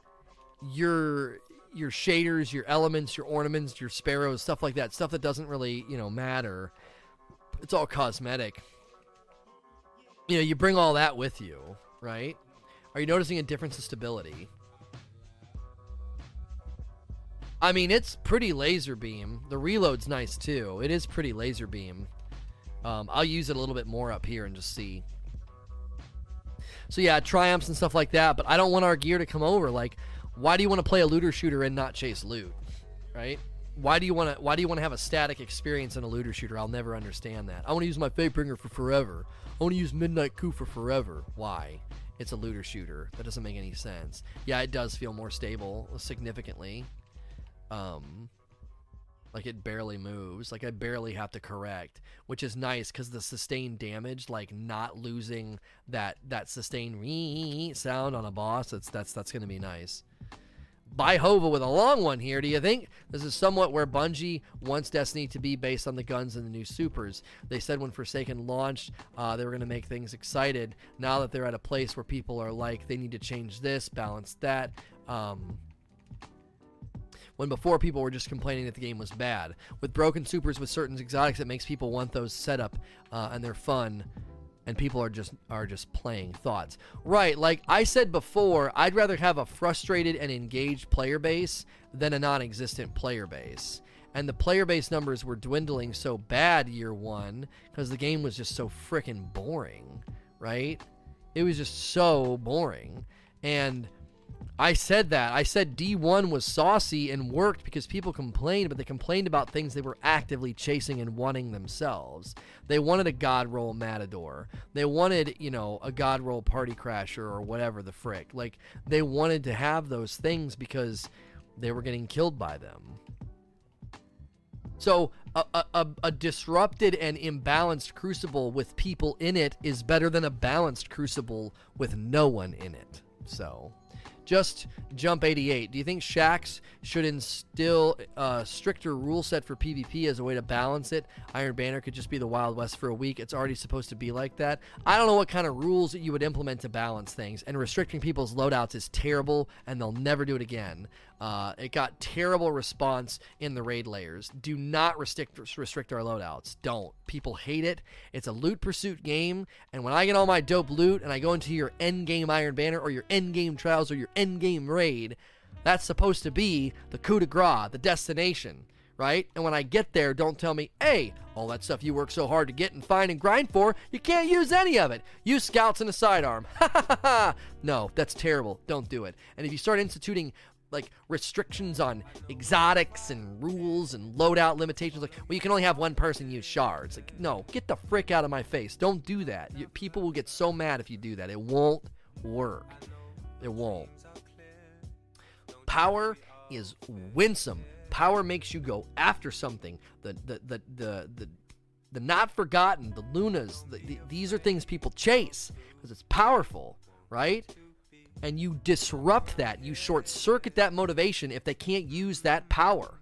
[SPEAKER 1] your your shaders, your elements, your ornaments, your sparrows, stuff like that, stuff that doesn't really, you know, matter. It's all cosmetic. You know, you bring all that with you, right? Are you noticing a difference in stability? I mean, it's pretty laser beam. The reload's nice too. It is pretty laser beam. Um, I'll use it a little bit more up here and just see. So yeah, triumphs and stuff like that. But I don't want our gear to come over. Like, why do you want to play a looter shooter and not chase loot, right? Why do you want to? Why do you want to have a static experience in a looter shooter? I'll never understand that. I want to use my Fatebringer for forever. I want to use Midnight Coup for forever. Why? It's a looter shooter. That doesn't make any sense. Yeah, it does feel more stable significantly. Um, like it barely moves. Like I barely have to correct, which is nice because the sustained damage, like not losing that that sustained <laughs> sound on a boss, that's that's that's gonna be nice. By Hova with a long one here. Do you think this is somewhat where Bungie wants Destiny to be based on the guns and the new supers? They said when Forsaken launched, uh, they were going to make things excited. Now that they're at a place where people are like, they need to change this, balance that. Um, when before people were just complaining that the game was bad. With broken supers with certain exotics, it makes people want those set up uh, and they're fun and people are just are just playing thoughts. Right, like I said before, I'd rather have a frustrated and engaged player base than a non-existent player base. And the player base numbers were dwindling so bad year 1 cuz the game was just so freaking boring, right? It was just so boring. And I said that. I said D1 was saucy and worked because people complained, but they complained about things they were actively chasing and wanting themselves. They wanted a God roll Matador. They wanted, you know, a God roll Party Crasher or whatever the frick. Like, they wanted to have those things because they were getting killed by them. So, a, a, a, disrupted and imbalanced crucible with people in it is better than a balanced crucible with no one in it. So just jump 88. Do you think Shaxx should instill a stricter rule set for PvP as a way to balance it? Iron Banner could just be the Wild West for a week. It's already supposed to be like that. I don't know what kind of rules that you would implement to balance things, and restricting people's loadouts is terrible, and they'll never do it again. Uh, it got terrible response in the raid lairs. Do not restrict restrict our loadouts. Don't. People hate it. It's a loot pursuit game, and when I get all my dope loot and I go into your end game Iron Banner or your end game Trials or your end game raid, that's supposed to be the coup de grace, the destination, right? And when I get there, don't tell me, hey, all that stuff you work so hard to get and find and grind for, you can't use any of it. Use scouts and a sidearm. <laughs> No, that's terrible. Don't do it. And if you start instituting like restrictions on exotics and rules and loadout limitations. Like, well, you can only have one person use shards. Like, no, get the frick out of my face. Don't do that. You, people will get so mad if you do that. It won't work. It won't. Power is winsome. Power makes you go after something. The the the the the, the not forgotten, the lunas. The, the, these are things people chase because it's powerful, right? And you disrupt that. You short circuit that motivation if they can't use that power.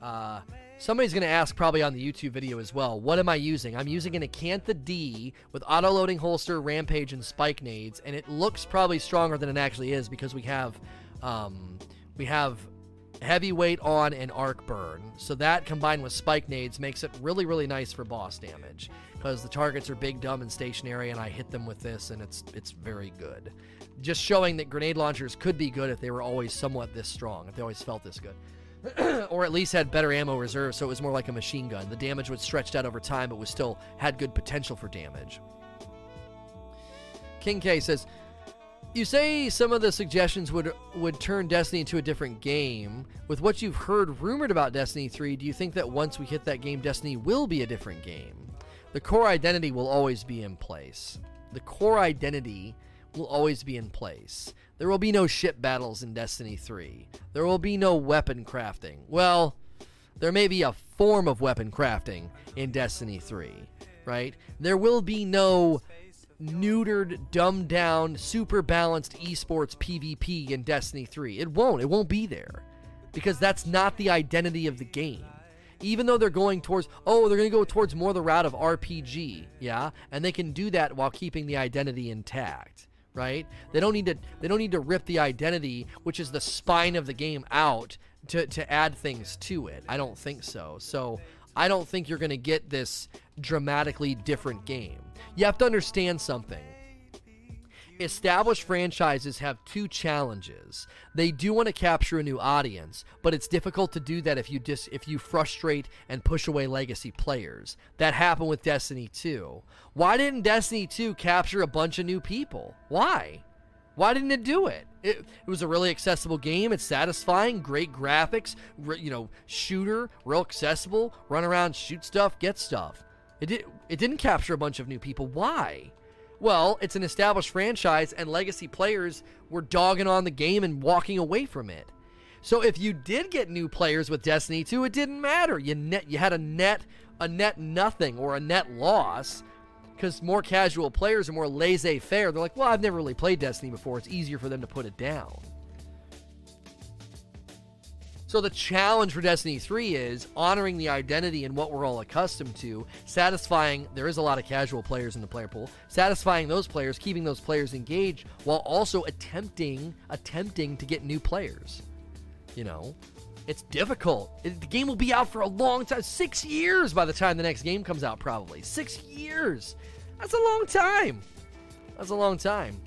[SPEAKER 1] Uh, somebody's going to ask probably on the YouTube video as well, what am I using? I'm using an Acantha D with auto-loading holster, rampage, and spike nades, and it looks probably stronger than it actually is because we have um, we have heavyweight on and arc burn. So that combined with spike nades makes it really, really nice for boss damage because the targets are big, dumb, and stationary, and I hit them with this, and it's it's very good. Just showing that grenade launchers could be good if they were always somewhat this strong, if they always felt this good. <clears throat> or at least had better ammo reserve, so it was more like a machine gun. The damage was stretched out over time, but was still had good potential for damage. King K says, "You say some of the suggestions would would turn Destiny into a different game. With what you've heard rumored about Destiny 3, do you think that once we hit that game, Destiny will be a different game?" The core identity will always be in place. The core identity will always be in place. There will be no ship battles in Destiny 3. There will be no weapon crafting. Well, there may be a form of weapon crafting in Destiny 3, right? There will be no neutered, dumbed down, super balanced esports PvP in Destiny 3. It won't. It won't be there. because that's not the identity of the game. Even though they're going towards, oh, they're going to go towards more the route of RPG, yeah, and they can do that while keeping the identity intact, right? They don't need to, they don't need to rip the identity, which is the spine of the game, out to to add things to it. I don't think so. So I don't think you're going to get this dramatically different game. You have to understand something established franchises have two challenges. They do want to capture a new audience, but it's difficult to do that if you dis- if you frustrate and push away legacy players. That happened with Destiny 2. Why didn't Destiny 2 capture a bunch of new people? Why? Why didn't it do it? It, it was a really accessible game. It's satisfying, great graphics, re, you know, shooter, real accessible, run around, shoot stuff, get stuff. It did, it didn't capture a bunch of new people. Why? Well, it's an established franchise, and legacy players were dogging on the game and walking away from it. So if you did get new players with Destiny 2, it didn't matter. You net you had a net a net nothing or a net loss because more casual players are more laissez-faire. They're like, well, I've never really played Destiny before. It's easier for them to put it down. So the challenge for Destiny 3 is honoring the identity and what we're all accustomed to, satisfying there is a lot of casual players in the player pool, satisfying those players, keeping those players engaged while also attempting attempting to get new players. You know, it's difficult. It, the game will be out for a long time, 6 years by the time the next game comes out probably. 6 years. That's a long time. That's a long time.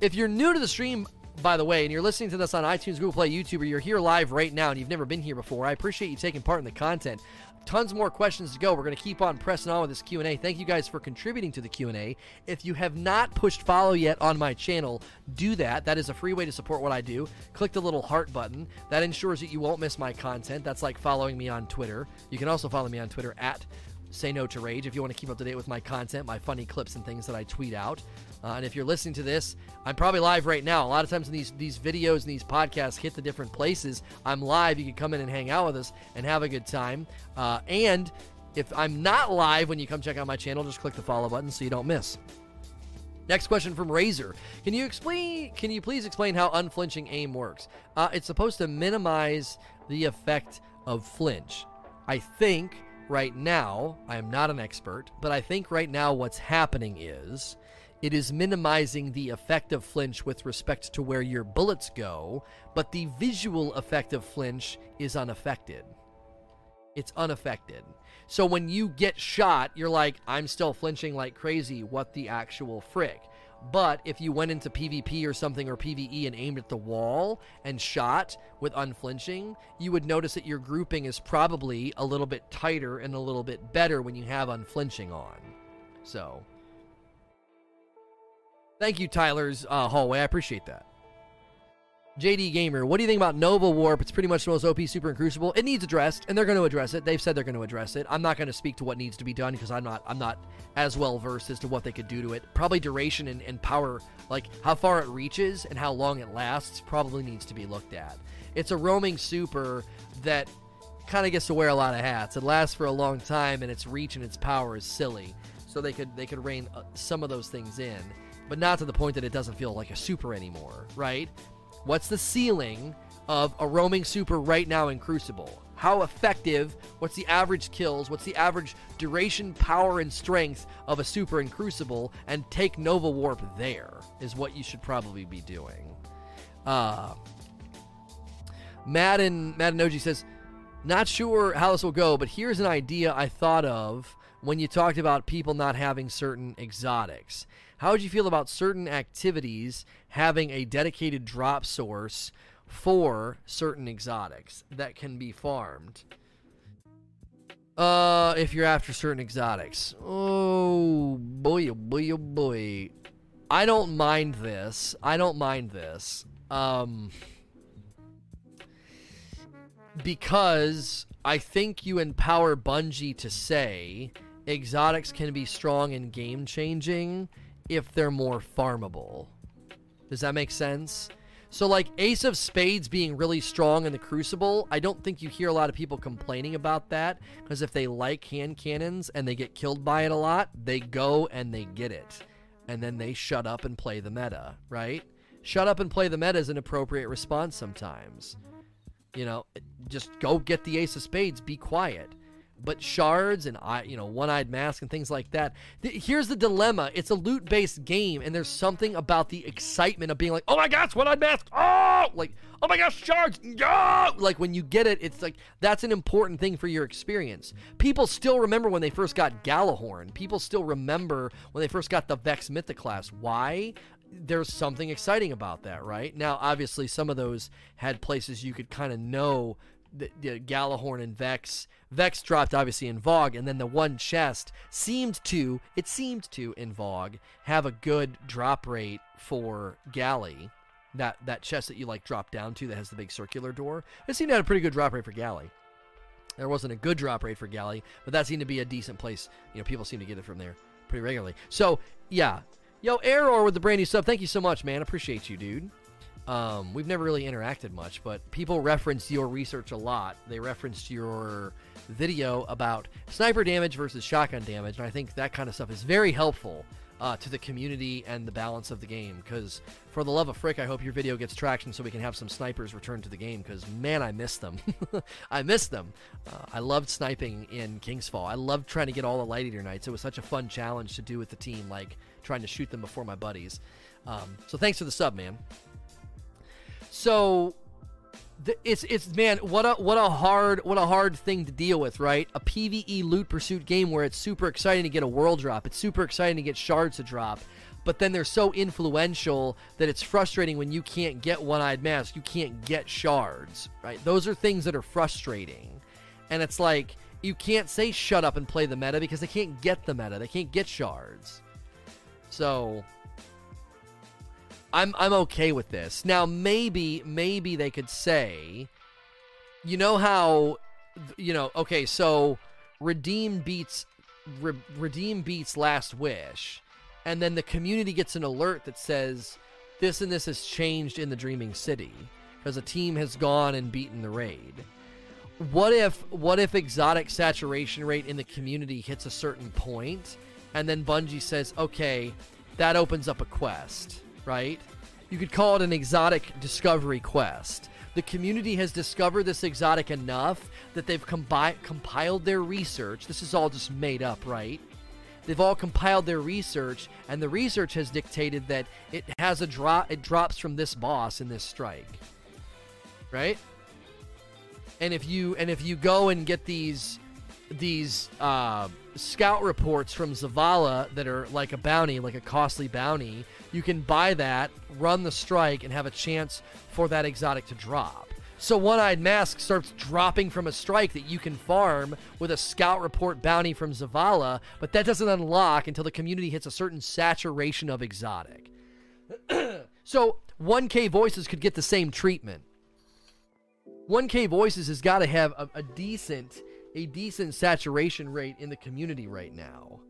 [SPEAKER 1] If you're new to the stream, by the way, and you're listening to this on iTunes, Google Play, YouTube, or you're here live right now and you've never been here before, I appreciate you taking part in the content. Tons more questions to go. We're going to keep on pressing on with this Q&A. Thank you guys for contributing to the Q&A. If you have not pushed follow yet on my channel, do that. That is a free way to support what I do. Click the little heart button. That ensures that you won't miss my content. That's like following me on Twitter. You can also follow me on Twitter at Say No to Rage if you want to keep up to date with my content, my funny clips and things that I tweet out. Uh, and if you're listening to this, I'm probably live right now. A lot of times when these these videos and these podcasts hit the different places, I'm live. You can come in and hang out with us and have a good time. Uh, and if I'm not live when you come check out my channel, just click the follow button so you don't miss. Next question from Razor. Can you explain? Can you please explain how unflinching aim works? Uh, it's supposed to minimize the effect of flinch. I think right now, I am not an expert, but I think right now what's happening is it is minimizing the effect of flinch with respect to where your bullets go, but the visual effect of flinch is unaffected. It's unaffected. So when you get shot, you're like, I'm still flinching like crazy. What the actual frick? But if you went into PvP or something or PvE and aimed at the wall and shot with unflinching, you would notice that your grouping is probably a little bit tighter and a little bit better when you have unflinching on. So, Thank you, Tyler's uh, hallway. I appreciate that. JD Gamer, what do you think about Nova Warp? It's pretty much the most OP Super and Crucible. It needs addressed, and they're going to address it. They've said they're going to address it. I'm not going to speak to what needs to be done because I'm not I'm not as well versed as to what they could do to it. Probably duration and, and power, like how far it reaches and how long it lasts, probably needs to be looked at. It's a roaming super that kind of gets to wear a lot of hats. It lasts for a long time, and its reach and its power is silly. So they could they could rein uh, some of those things in but not to the point that it doesn't feel like a super anymore, right? What's the ceiling of a roaming super right now in Crucible? How effective? What's the average kills? What's the average duration, power, and strength of a super in Crucible? And take Nova Warp there is what you should probably be doing. Uh, Madden Madden says, not sure how this will go, but here's an idea I thought of when you talked about people not having certain exotics. How would you feel about certain activities having a dedicated drop source for certain exotics that can be farmed? Uh, if you're after certain exotics. Oh boy, oh boy, oh boy. I don't mind this. I don't mind this. Um, because I think you empower Bungie to say exotics can be strong and game changing if they're more farmable. Does that make sense? So, like Ace of Spades being really strong in the Crucible, I don't think you hear a lot of people complaining about that because if they like hand cannons and they get killed by it a lot, they go and they get it. And then they shut up and play the meta, right? Shut up and play the meta is an appropriate response sometimes. You know, just go get the ace of spades, be quiet. But shards and eye, you know, one-eyed mask and things like that. Th- here's the dilemma: it's a loot-based game, and there's something about the excitement of being like, "Oh my gosh, one-eyed mask! Oh, like, oh my gosh, shards! Yeah!" Like when you get it, it's like that's an important thing for your experience. People still remember when they first got Gjallarhorn. People still remember when they first got the Vex Mythoclast. Why? there's something exciting about that, right? Now, obviously, some of those had places you could kind of know the, the Gjallarhorn and Vex. Vex dropped obviously in VoG, and then the one chest seemed to, it seemed to in VoG, have a good drop rate for Galley. That that chest that you like drop down to that has the big circular door. It seemed to have a pretty good drop rate for Galley. There wasn't a good drop rate for Galley, but that seemed to be a decent place. You know, people seem to get it from there pretty regularly. So yeah, Yo, Error with the brand new sub. Thank you so much, man. Appreciate you, dude. Um, we've never really interacted much, but people referenced your research a lot. They referenced your video about sniper damage versus shotgun damage, and I think that kind of stuff is very helpful uh, to the community and the balance of the game. Because for the love of frick, I hope your video gets traction so we can have some snipers return to the game. Because man, I miss them. <laughs> I miss them. Uh, I loved sniping in King's Fall. I loved trying to get all the light eater knights. It was such a fun challenge to do with the team. Like trying to shoot them before my buddies. Um, so thanks for the sub, man. So it's it's man, what a what a hard what a hard thing to deal with, right? A PVE loot pursuit game where it's super exciting to get a world drop. It's super exciting to get shards to drop. But then they're so influential that it's frustrating when you can't get one-eyed mask, you can't get shards, right? Those are things that are frustrating. And it's like you can't say shut up and play the meta because they can't get the meta. They can't get shards. So I'm I'm okay with this. Now maybe maybe they could say you know how you know, okay, so Redeem beats Re- Redeem beats Last Wish and then the community gets an alert that says this and this has changed in the Dreaming City because a team has gone and beaten the raid. What if what if exotic saturation rate in the community hits a certain point and then Bungie says, okay, that opens up a quest, right? You could call it an exotic discovery quest. The community has discovered this exotic enough that they've compiled their research. This is all just made up, right? They've all compiled their research, and the research has dictated that it has a drop. It drops from this boss in this strike, right? And if you and if you go and get these these uh, scout reports from Zavala that are like a bounty, like a costly bounty. You can buy that, run the strike, and have a chance for that exotic to drop. So One Eyed Mask starts dropping from a strike that you can farm with a scout report bounty from Zavala, but that doesn't unlock until the community hits a certain saturation of exotic. <clears throat> so 1K Voices could get the same treatment. 1K Voices has got to have a, a decent a decent saturation rate in the community right now.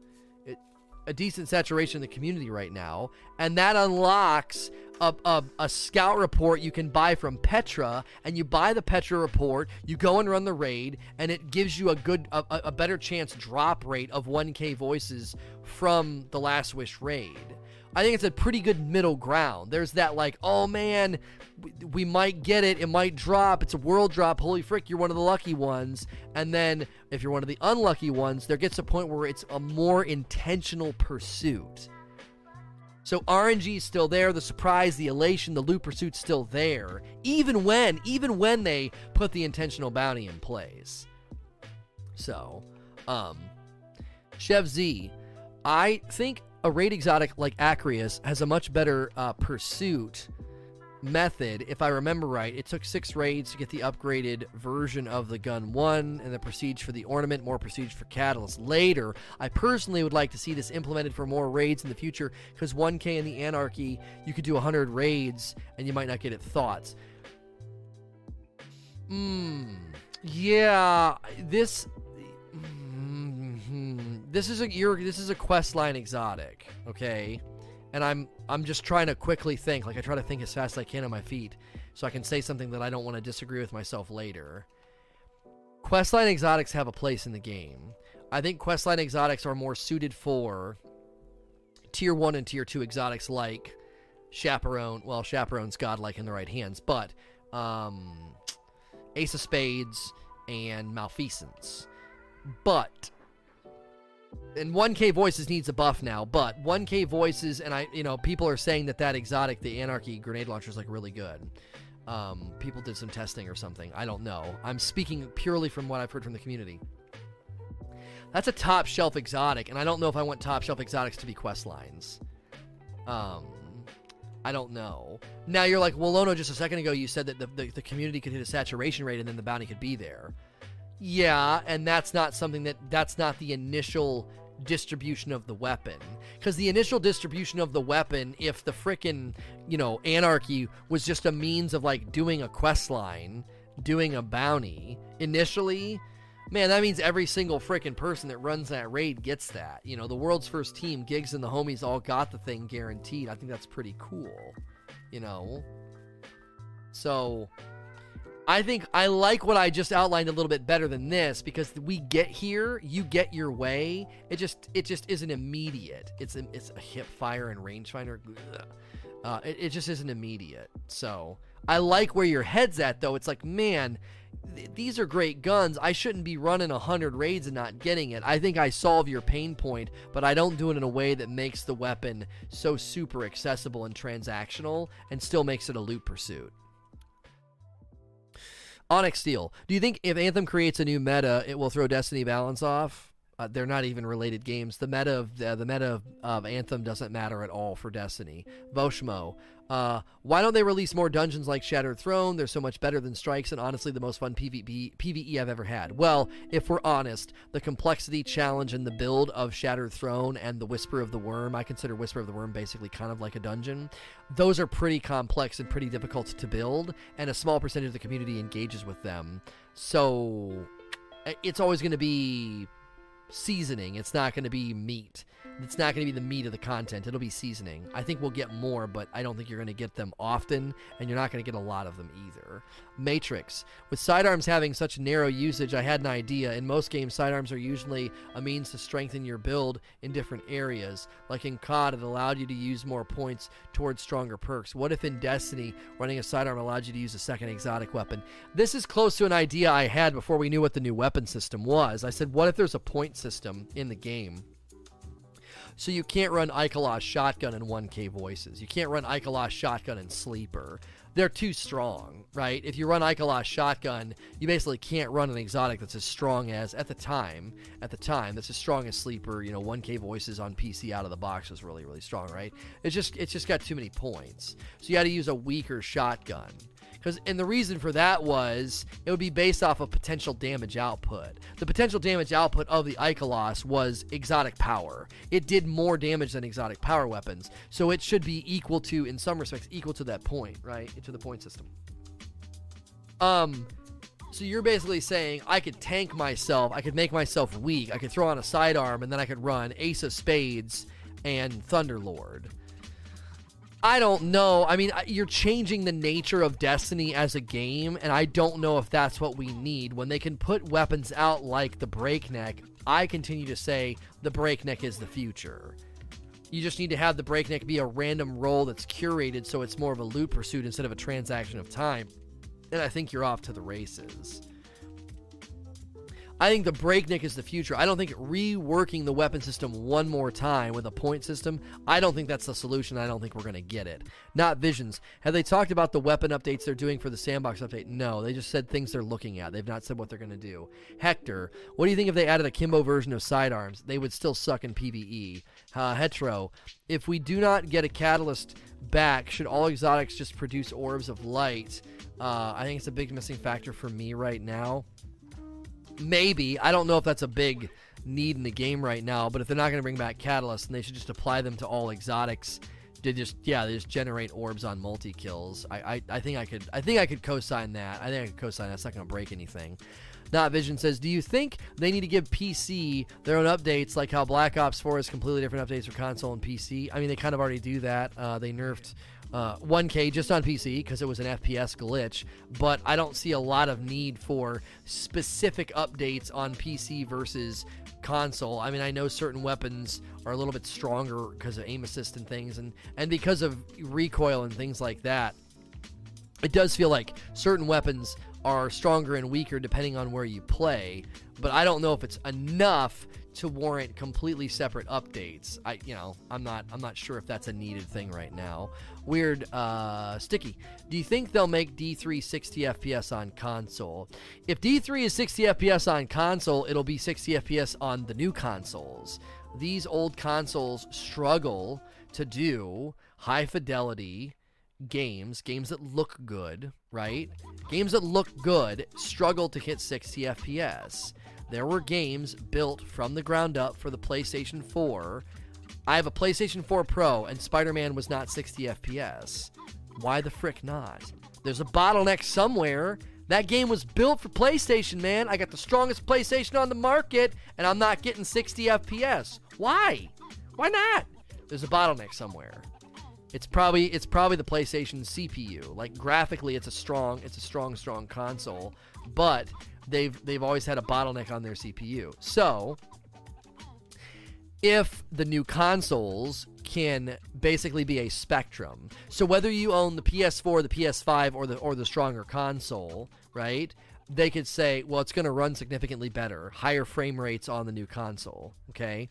[SPEAKER 1] A decent saturation in the community right now, and that unlocks a, a, a, scout report you can buy from Petra, and you buy the Petra report, you go and run the raid, and it gives you a good, a, a better chance drop rate of 1k voices from the Last Wish raid. I think it's a pretty good middle ground. There's that like, oh man, we, might get it. It might drop. It's a world drop. Holy frick, you're one of the lucky ones. And then if you're one of the unlucky ones, there gets a point where it's a more intentional pursuit. So RNG is still there, the surprise, the elation, the loot pursuit's still there, even when, even when they put the intentional bounty in place. So, um, Chef Z, I think a raid exotic like Acrius has a much better uh, pursuit method. If I remember right, it took six raids to get the upgraded version of the gun one, and the prestige for the ornament, more prestige for catalyst later. I personally would like to see this implemented for more raids in the future because 1K in the Anarchy, you could do 100 raids and you might not get it. Thoughts? Hmm. Yeah, this this is a you're, this is a quest line exotic, okay? And I'm I'm just trying to quickly think, like I try to think as fast as I can on my feet, so I can say something that I don't want to disagree with myself later. Questline exotics have a place in the game. I think questline exotics are more suited for tier one and tier two exotics like chaperone. Well, chaperone's godlike in the right hands, but um, Ace of Spades, and Malfeasance. But and 1K Voices needs a buff now, but 1K Voices and I, you know, people are saying that that exotic, the Anarchy grenade launcher, is like really good. Um, people did some testing or something. I don't know. I'm speaking purely from what I've heard from the community. That's a top shelf exotic, and I don't know if I want top shelf exotics to be quest lines. Um, I don't know. Now you're like, well, Lono, just a second ago you said that the, the, the community could hit a saturation rate and then the bounty could be there. Yeah, and that's not something that that's not the initial distribution of the weapon. Because the initial distribution of the weapon if the frickin' you know anarchy was just a means of like doing a quest line doing a bounty initially man that means every single frickin' person that runs that raid gets that. You know the world's first team gigs and the homies all got the thing guaranteed. I think that's pretty cool you know? So I think I like what I just outlined a little bit better than this because we get here, you get your way. It just it just isn't immediate. It's a, it's a hip fire and rangefinder. Uh, it, it just isn't immediate. So I like where your head's at though. It's like man, th- these are great guns. I shouldn't be running hundred raids and not getting it. I think I solve your pain point, but I don't do it in a way that makes the weapon so super accessible and transactional and still makes it a loot pursuit. Onyx Steel. Do you think if Anthem creates a new meta, it will throw Destiny balance off? Uh, they're not even related games. The meta of uh, the meta of, of, Anthem doesn't matter at all for Destiny. Voshmo. Uh, why don't they release more dungeons like Shattered Throne? They're so much better than Strikes and honestly the most fun PvP, PvE I've ever had. Well, if we're honest, the complexity, challenge, and the build of Shattered Throne and the Whisper of the Worm, I consider Whisper of the Worm basically kind of like a dungeon. Those are pretty complex and pretty difficult to build, and a small percentage of the community engages with them. So it's always going to be seasoning. It's not going to be meat. It's not going to be the meat of the content. It'll be seasoning. I think we'll get more, but I don't think you're going to get them often, and you're not going to get a lot of them either. Matrix. With sidearms having such narrow usage, I had an idea. In most games, sidearms are usually a means to strengthen your build in different areas. Like in COD, it allowed you to use more points towards stronger perks. What if in Destiny, running a sidearm allowed you to use a second exotic weapon? This is close to an idea I had before we knew what the new weapon system was. I said, what if there's a point system in the game? So you can't run Ikelos shotgun in 1K voices. You can't run Ikelos shotgun in sleeper. They're too strong, right? If you run Ikelos shotgun, you basically can't run an exotic that's as strong as at the time. At the time, that's as strong as sleeper. You know, 1K voices on PC out of the box was really really strong, right? It's just it's just got too many points. So you got to use a weaker shotgun. Because and the reason for that was it would be based off of potential damage output. The potential damage output of the Ikelos was exotic power. It did more damage than exotic power weapons, so it should be equal to, in some respects, equal to that point, right? To the point system. Um, so you're basically saying I could tank myself, I could make myself weak, I could throw on a sidearm, and then I could run Ace of Spades and Thunderlord. I don't know. I mean, you're changing the nature of Destiny as a game, and I don't know if that's what we need. When they can put weapons out like the Breakneck, I continue to say the Breakneck is the future. You just need to have the Breakneck be a random roll that's curated so it's more of a loot pursuit instead of a transaction of time. And I think you're off to the races. I think the breakneck is the future. I don't think reworking the weapon system one more time with a point system, I don't think that's the solution. I don't think we're going to get it. Not Visions. Have they talked about the weapon updates they're doing for the sandbox update? No, they just said things they're looking at. They've not said what they're going to do. Hector, what do you think if they added a Kimbo version of sidearms? They would still suck in PvE. Uh, Hetero, if we do not get a catalyst back, should all exotics just produce orbs of light? Uh, I think it's a big missing factor for me right now. Maybe. I don't know if that's a big need in the game right now, but if they're not going to bring back Catalyst, and they should just apply them to all exotics to just yeah, they just generate orbs on multi kills. I, I, I think I could I think I could co-sign that. I think I could co-sign that's not going to break anything. Not Vision says, "Do you think they need to give PC their own updates, like how Black Ops 4 is completely different updates for console and PC? I mean, they kind of already do that. Uh, they nerfed uh, 1K just on PC because it was an FPS glitch, but I don't see a lot of need for specific updates on PC versus console. I mean, I know certain weapons are a little bit stronger because of aim assist and things, and, and because of recoil and things like that. It does feel like certain weapons are stronger and weaker depending on where you play, but I don't know if it's enough to warrant completely separate updates. I, you know, I'm not, I'm not sure if that's a needed thing right now. Weird, uh, sticky. Do you think they'll make D3 60 FPS on console? If D3 is 60 FPS on console, it'll be 60 FPS on the new consoles. These old consoles struggle to do high fidelity games, games that look good, right? Games that look good struggle to hit 60 FPS. There were games built from the ground up for the PlayStation 4. I have a PlayStation 4 Pro, and Spider Man was not 60 FPS. Why the frick not? There's a bottleneck somewhere. That game was built for PlayStation, man. I got the strongest PlayStation on the market, and I'm not getting 60 FPS. Why? Why not? There's a bottleneck somewhere. It's probably it's probably the PlayStation CPU. Like graphically, it's a strong it's a strong strong console, but they've they've always had a bottleneck on their CPU. So if the new consoles can basically be a spectrum. So whether you own the PS4, the PS5 or the or the stronger console, right? They could say, well, it's going to run significantly better, higher frame rates on the new console, okay?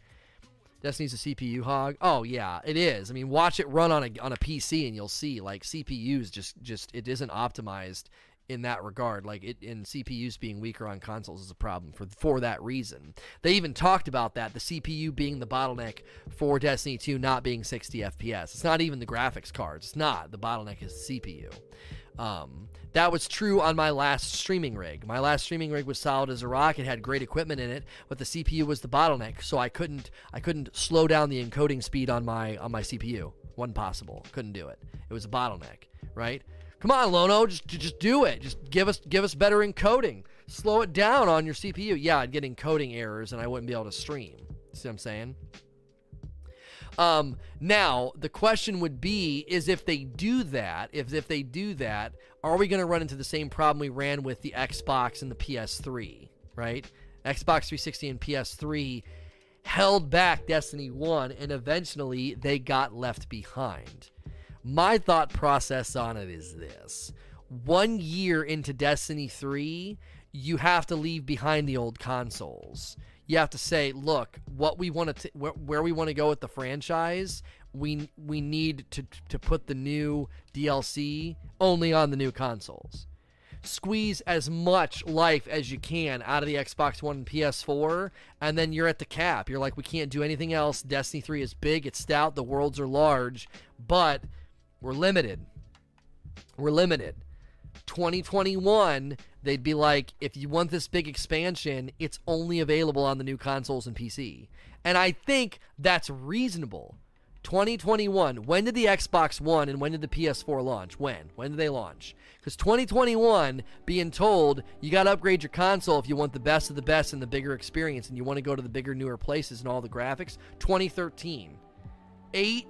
[SPEAKER 1] Destiny's a CPU hog. Oh yeah, it is. I mean, watch it run on a on a PC and you'll see like CPUs just just it isn't optimized in that regard. Like it in CPUs being weaker on consoles is a problem for for that reason. They even talked about that the CPU being the bottleneck for Destiny 2 not being 60 FPS. It's not even the graphics cards. It's not. The bottleneck is the CPU. Um, that was true on my last streaming rig. My last streaming rig was solid as a rock. It had great equipment in it, but the CPU was the bottleneck, so I couldn't I couldn't slow down the encoding speed on my on my CPU. wasn't possible. Couldn't do it. It was a bottleneck, right? Come on, Lono, just just do it. Just give us give us better encoding. Slow it down on your CPU. Yeah, I'd get encoding errors and I wouldn't be able to stream. See what I'm saying? Um, now the question would be: is if they do that, if if they do that, are we going to run into the same problem we ran with the Xbox and the PS3? Right? Xbox 360 and PS3 held back Destiny 1, and eventually they got left behind. My thought process on it is this: one year into Destiny 3, you have to leave behind the old consoles you have to say, look, what we want to, where, we want to go with the franchise, we we need to to put the new DLC only on the new consoles. Squeeze as much life as you can out of the Xbox One and PS4, and then you're at the cap. You're like, we can't do anything else. Destiny 3 is big, it's stout, the worlds are large, but we're limited. We're limited. 2021, they'd be like, if you want this big expansion, it's only available on the new consoles and PC. And I think that's reasonable. 2021, when did the Xbox One and when did the PS4 launch? When? When did they launch? Because 2021, being told you got to upgrade your console if you want the best of the best and the bigger experience and you want to go to the bigger, newer places and all the graphics. 2013. Eight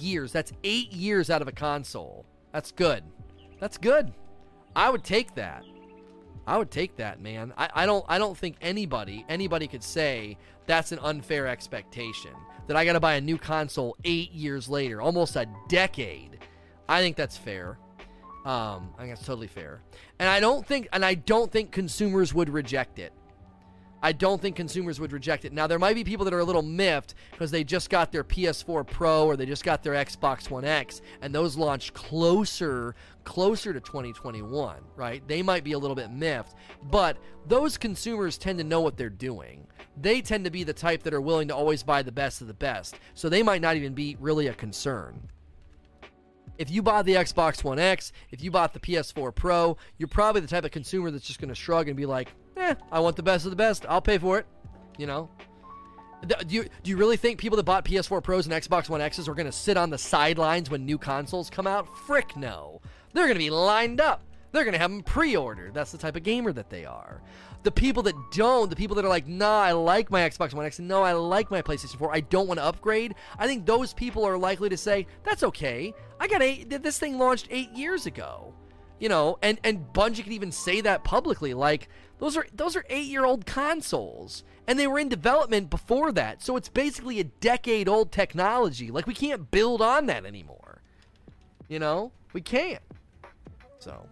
[SPEAKER 1] years. That's eight years out of a console. That's good. That's good. I would take that. I would take that, man. I, I don't I don't think anybody anybody could say that's an unfair expectation. That I gotta buy a new console eight years later, almost a decade. I think that's fair. Um, I think that's totally fair. And I don't think and I don't think consumers would reject it. I don't think consumers would reject it. Now, there might be people that are a little miffed because they just got their PS4 Pro or they just got their Xbox One X, and those launched closer, closer to 2021, right? They might be a little bit miffed, but those consumers tend to know what they're doing. They tend to be the type that are willing to always buy the best of the best, so they might not even be really a concern. If you bought the Xbox One X, if you bought the PS4 Pro, you're probably the type of consumer that's just going to shrug and be like, eh, I want the best of the best. I'll pay for it. You know? Do you, do you really think people that bought PS4 Pros and Xbox One X's are going to sit on the sidelines when new consoles come out? Frick no. They're going to be lined up. They're going to have them pre ordered. That's the type of gamer that they are. The people that don't, the people that are like, nah, I like my Xbox One X, no, I like my PlayStation 4, I don't want to upgrade, I think those people are likely to say, that's okay. I got eight, this thing launched eight years ago. You know, and, and Bungie can even say that publicly. Like, those are those are eight year old consoles, and they were in development before that. So it's basically a decade old technology. Like we can't build on that anymore. You know, we can't. So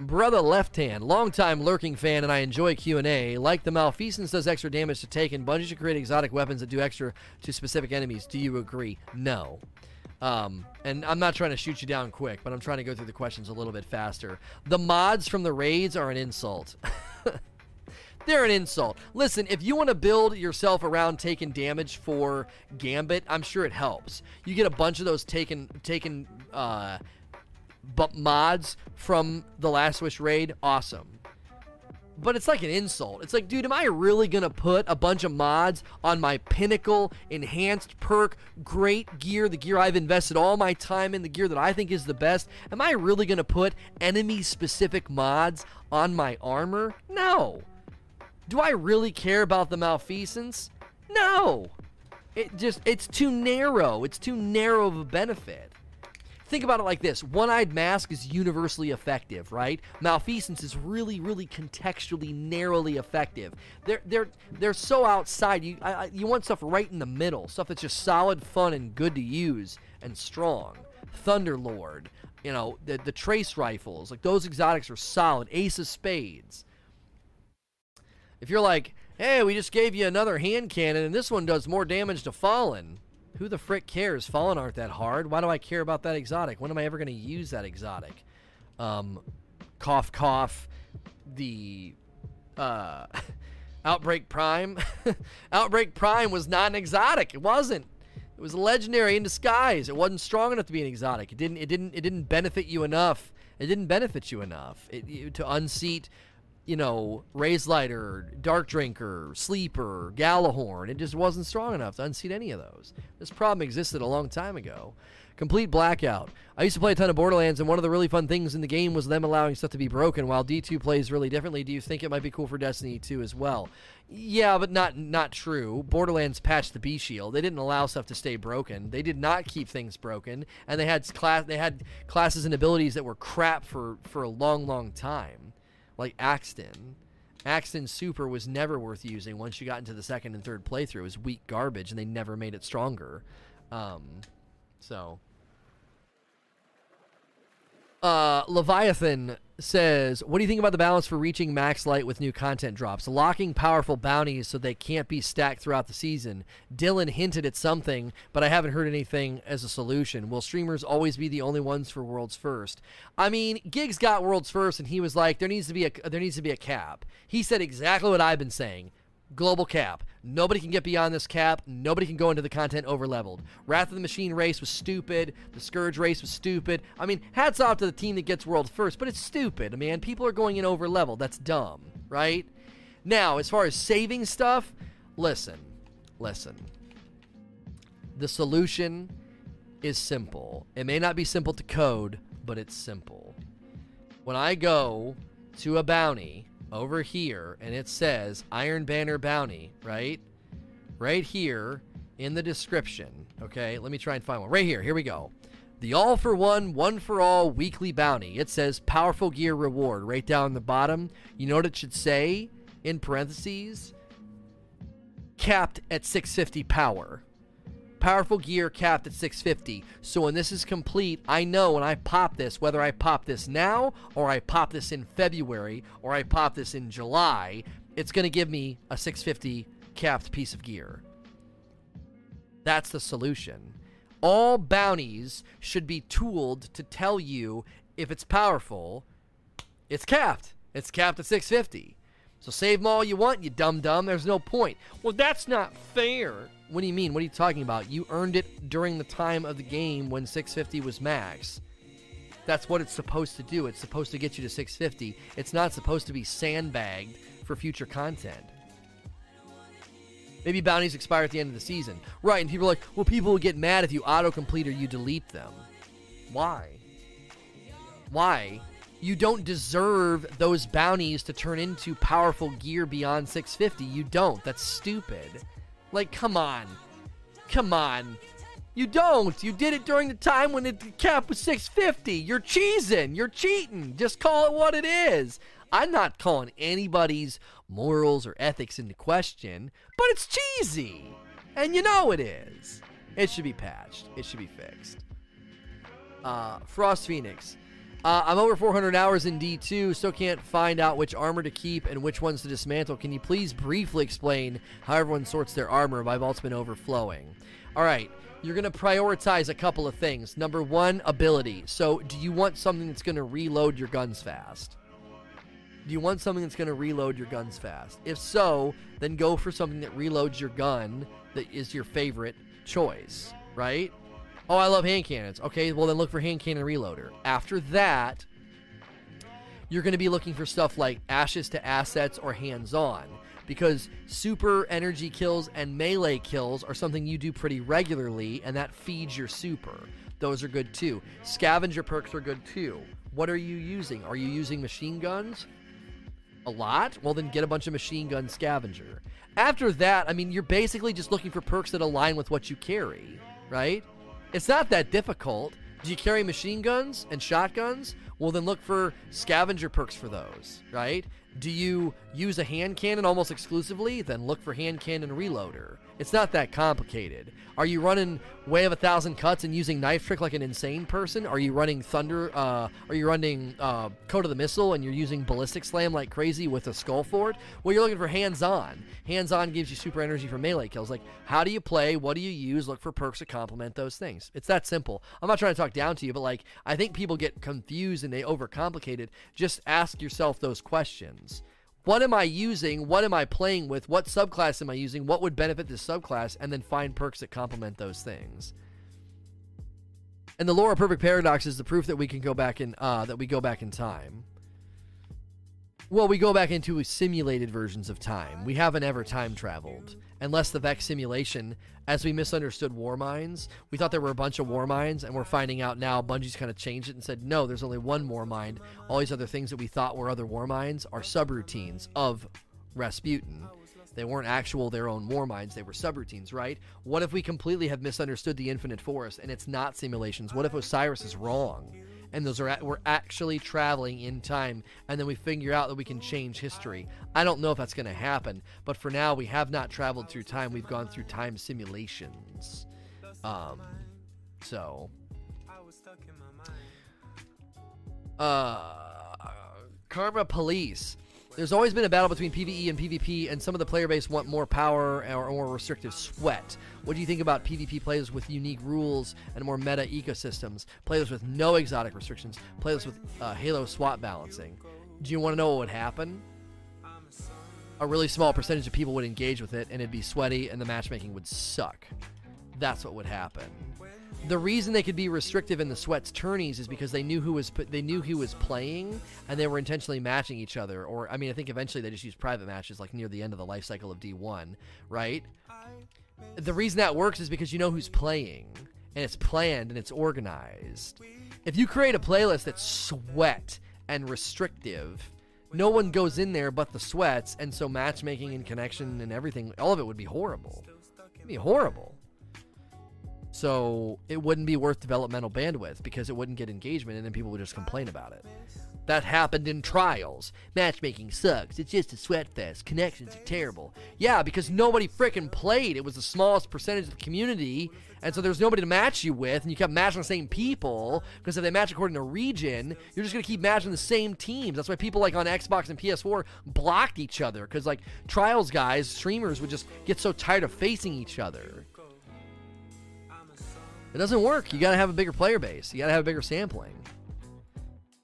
[SPEAKER 1] Brother Left Hand, longtime lurking fan, and I enjoy Q&A. Like the Malfeasance does extra damage to Taken, Bungie should create exotic weapons that do extra to specific enemies. Do you agree? No. Um, and I'm not trying to shoot you down quick, but I'm trying to go through the questions a little bit faster. The mods from the raids are an insult. <laughs> They're an insult. Listen, if you want to build yourself around taking damage for Gambit, I'm sure it helps. You get a bunch of those taken taken uh, but mods from the Last Wish raid, awesome. But it's like an insult. It's like, dude, am I really gonna put a bunch of mods on my pinnacle, enhanced perk, great gear, the gear I've invested all my time in, the gear that I think is the best? Am I really gonna put enemy specific mods on my armor? No. Do I really care about the malfeasance? No. It just it's too narrow. It's too narrow of a benefit. Think about it like this one eyed mask is universally effective, right? Malfeasance is really, really contextually, narrowly effective. They're, they're, they're so outside. You, I, you want stuff right in the middle, stuff that's just solid, fun, and good to use and strong. Thunderlord, you know, the, the trace rifles, like those exotics are solid. Ace of Spades. If you're like, hey, we just gave you another hand cannon and this one does more damage to Fallen, who the frick cares? Fallen aren't that hard. Why do I care about that exotic? When am I ever going to use that exotic? Um, cough, cough. The uh, <laughs> Outbreak Prime. <laughs> Outbreak Prime was not an exotic. It wasn't. It was legendary in disguise. It wasn't strong enough to be an exotic. It didn't. It didn't. It didn't benefit you enough. It didn't benefit you enough it, to unseat you know, Razelighter, Dark Drinker, Sleeper, Gjallarhorn. It just wasn't strong enough to unseat any of those. This problem existed a long time ago. Complete blackout. I used to play a ton of Borderlands, and one of the really fun things in the game was them allowing stuff to be broken. While D2 plays really differently, do you think it might be cool for Destiny 2 as well? Yeah, but not not true. Borderlands patched the Bee shield. They didn't allow stuff to stay broken. They did not keep things broken, and they had class they had classes and abilities that were crap for for a long, long time like Axton. Axton Super was never worth using once you got into the second and third playthrough. It was weak garbage, and they never made it stronger. Um, so uh, Leviathan says, What do you think about the balance for reaching max light with new content drops? Locking powerful bounties so they can't be stacked throughout the season. Dylan hinted at something, but I haven't heard anything as a solution. Will streamers always be the only ones for Worlds First? I mean, Gigz got Worlds First, and he was like, There needs to be a there needs to be a cap. He said exactly what I've been saying global cap. Nobody can get beyond this cap. Nobody can go into the content over leveled. Wrath of the Machine race was stupid. The Scourge race was stupid. I mean, hats off to the team that gets world first, but it's stupid. I mean, people are going in over leveled. That's dumb, right? Now, as far as saving stuff, listen, listen. The solution is simple. It may not be simple to code, but it's simple. When I go to a bounty over here and it says Iron Banner Bounty, right? Right here in the description. Okay, let me try and find one. Right here. Here we go. The all for one, one for all weekly bounty. It says powerful gear reward right down the bottom. You know what it should say in parentheses? Capped at 650 power powerful gear capped at 650. So when this is complete, I know when I pop this, whether I pop this now or I pop this in February or I pop this in July, it's going to give me a 650 capped piece of gear. That's the solution. All bounties should be tooled to tell you if it's powerful, it's capped. It's capped at 650. So save them all you want, you dumb dumb. There's no point. Well, that's not fair. What do you mean? What are you talking about? You earned it during the time of the game when 650 was max. That's what it's supposed to do. It's supposed to get you to 650. It's not supposed to be sandbagged for future content. Maybe bounties expire at the end of the season. Right, and people are like, well, people will get mad if you autocomplete or you delete them. Why? Why? you don't deserve those bounties to turn into powerful gear beyond 650. You don't. That's stupid. Like, come on. Come on. You don't. You did it during the time when the cap was 650. You're cheesing. You're cheating. Just call it what it is. I'm not calling anybody's morals or ethics into question, but it's cheesy. And you know it is. It should be patched. It should be fixed. Uh, Frost Phoenix. Uh, I'm over 400 hours in D2, still can't find out which armor to keep and which ones to dismantle. Can you please briefly explain how everyone sorts their armor? My vault's been overflowing. All right, you're going to prioritize a couple of things. Number one, ability. So, do you want something that's going to reload your guns fast? Do you want something that's going to reload your guns fast? If so, then go for something that reloads your gun that is your favorite choice, right? Oh, I love hand cannons. Okay, well then look for hand cannon reloader. After that, you're going to be looking for stuff like ashes to assets or hands on because super energy kills and melee kills are something you do pretty regularly and that feeds your super. Those are good too. Scavenger perks are good too. What are you using? Are you using machine guns? A lot? Well, then get a bunch of machine gun scavenger. After that, I mean, you're basically just looking for perks that align with what you carry, right? It's not that difficult. Do you carry machine guns and shotguns? Well, then look for scavenger perks for those, right? Do you use a hand cannon almost exclusively? Then look for hand cannon reloader. It's not that complicated. Are you running Way of a Thousand Cuts and using Knife Trick like an insane person? Are you running Thunder? Uh, are you running uh, Code of the Missile and you're using Ballistic Slam like crazy with a Skull Fort? Well, you're looking for hands on. Hands on gives you super energy for melee kills. Like, how do you play? What do you use? Look for perks to complement those things. It's that simple. I'm not trying to talk down to you, but like, I think people get confused and they overcomplicate it. Just ask yourself those questions. What am I using? What am I playing with? What subclass am I using? What would benefit this subclass? And then find perks that complement those things. And the Laura Perfect Paradox is the proof that we can go back in uh, that we go back in time. Well, we go back into simulated versions of time. We haven't ever time traveled. Unless the Vex simulation, as we misunderstood Warminds, we thought there were a bunch of Warminds, and we're finding out now Bungie's kind of changed it and said, no, there's only one Warmind. All these other things that we thought were other Warminds are subroutines of Rasputin. They weren't actual their own Warminds, they were subroutines, right? What if we completely have misunderstood the Infinite Forest and it's not simulations? What if Osiris is wrong? And those are we're actually traveling in time and then we figure out that we can change history. I don't know if that's going to happen but for now we have not traveled through time. We've gone through time simulations. Um so. Uh karma police there's always been a battle between PvE and PvP, and some of the player base want more power or more restrictive sweat. What do you think about PvP players with unique rules and more meta ecosystems? Players with no exotic restrictions, players with uh, Halo SWAT balancing. Do you want to know what would happen? A really small percentage of people would engage with it, and it'd be sweaty, and the matchmaking would suck. That's what would happen the reason they could be restrictive in the sweats tourneys is because they knew who was they knew who was playing and they were intentionally matching each other or i mean i think eventually they just used private matches like near the end of the life cycle of d1 right? The reason that works is because you know who's playing and it's planned and it's organized. If you create a playlist that's sweat and restrictive no one goes in there but the sweats and so matchmaking and connection and everything all of it would be horrible. It'd be horrible so it wouldn't be worth developmental bandwidth because it wouldn't get engagement and then people would just complain about it. That happened in trials. Matchmaking sucks. It's just a sweat fest. Connections are terrible. Yeah, because nobody freaking played. It was the smallest percentage of the community, and so there's nobody to match you with, and you kept matching the same people. Because if they match according to region, you're just gonna keep matching the same teams. That's why people like on Xbox and PS4 blocked each other. Because like trials guys, streamers would just get so tired of facing each other. It doesn't work. You got to have a bigger player base. You got to have a bigger sampling.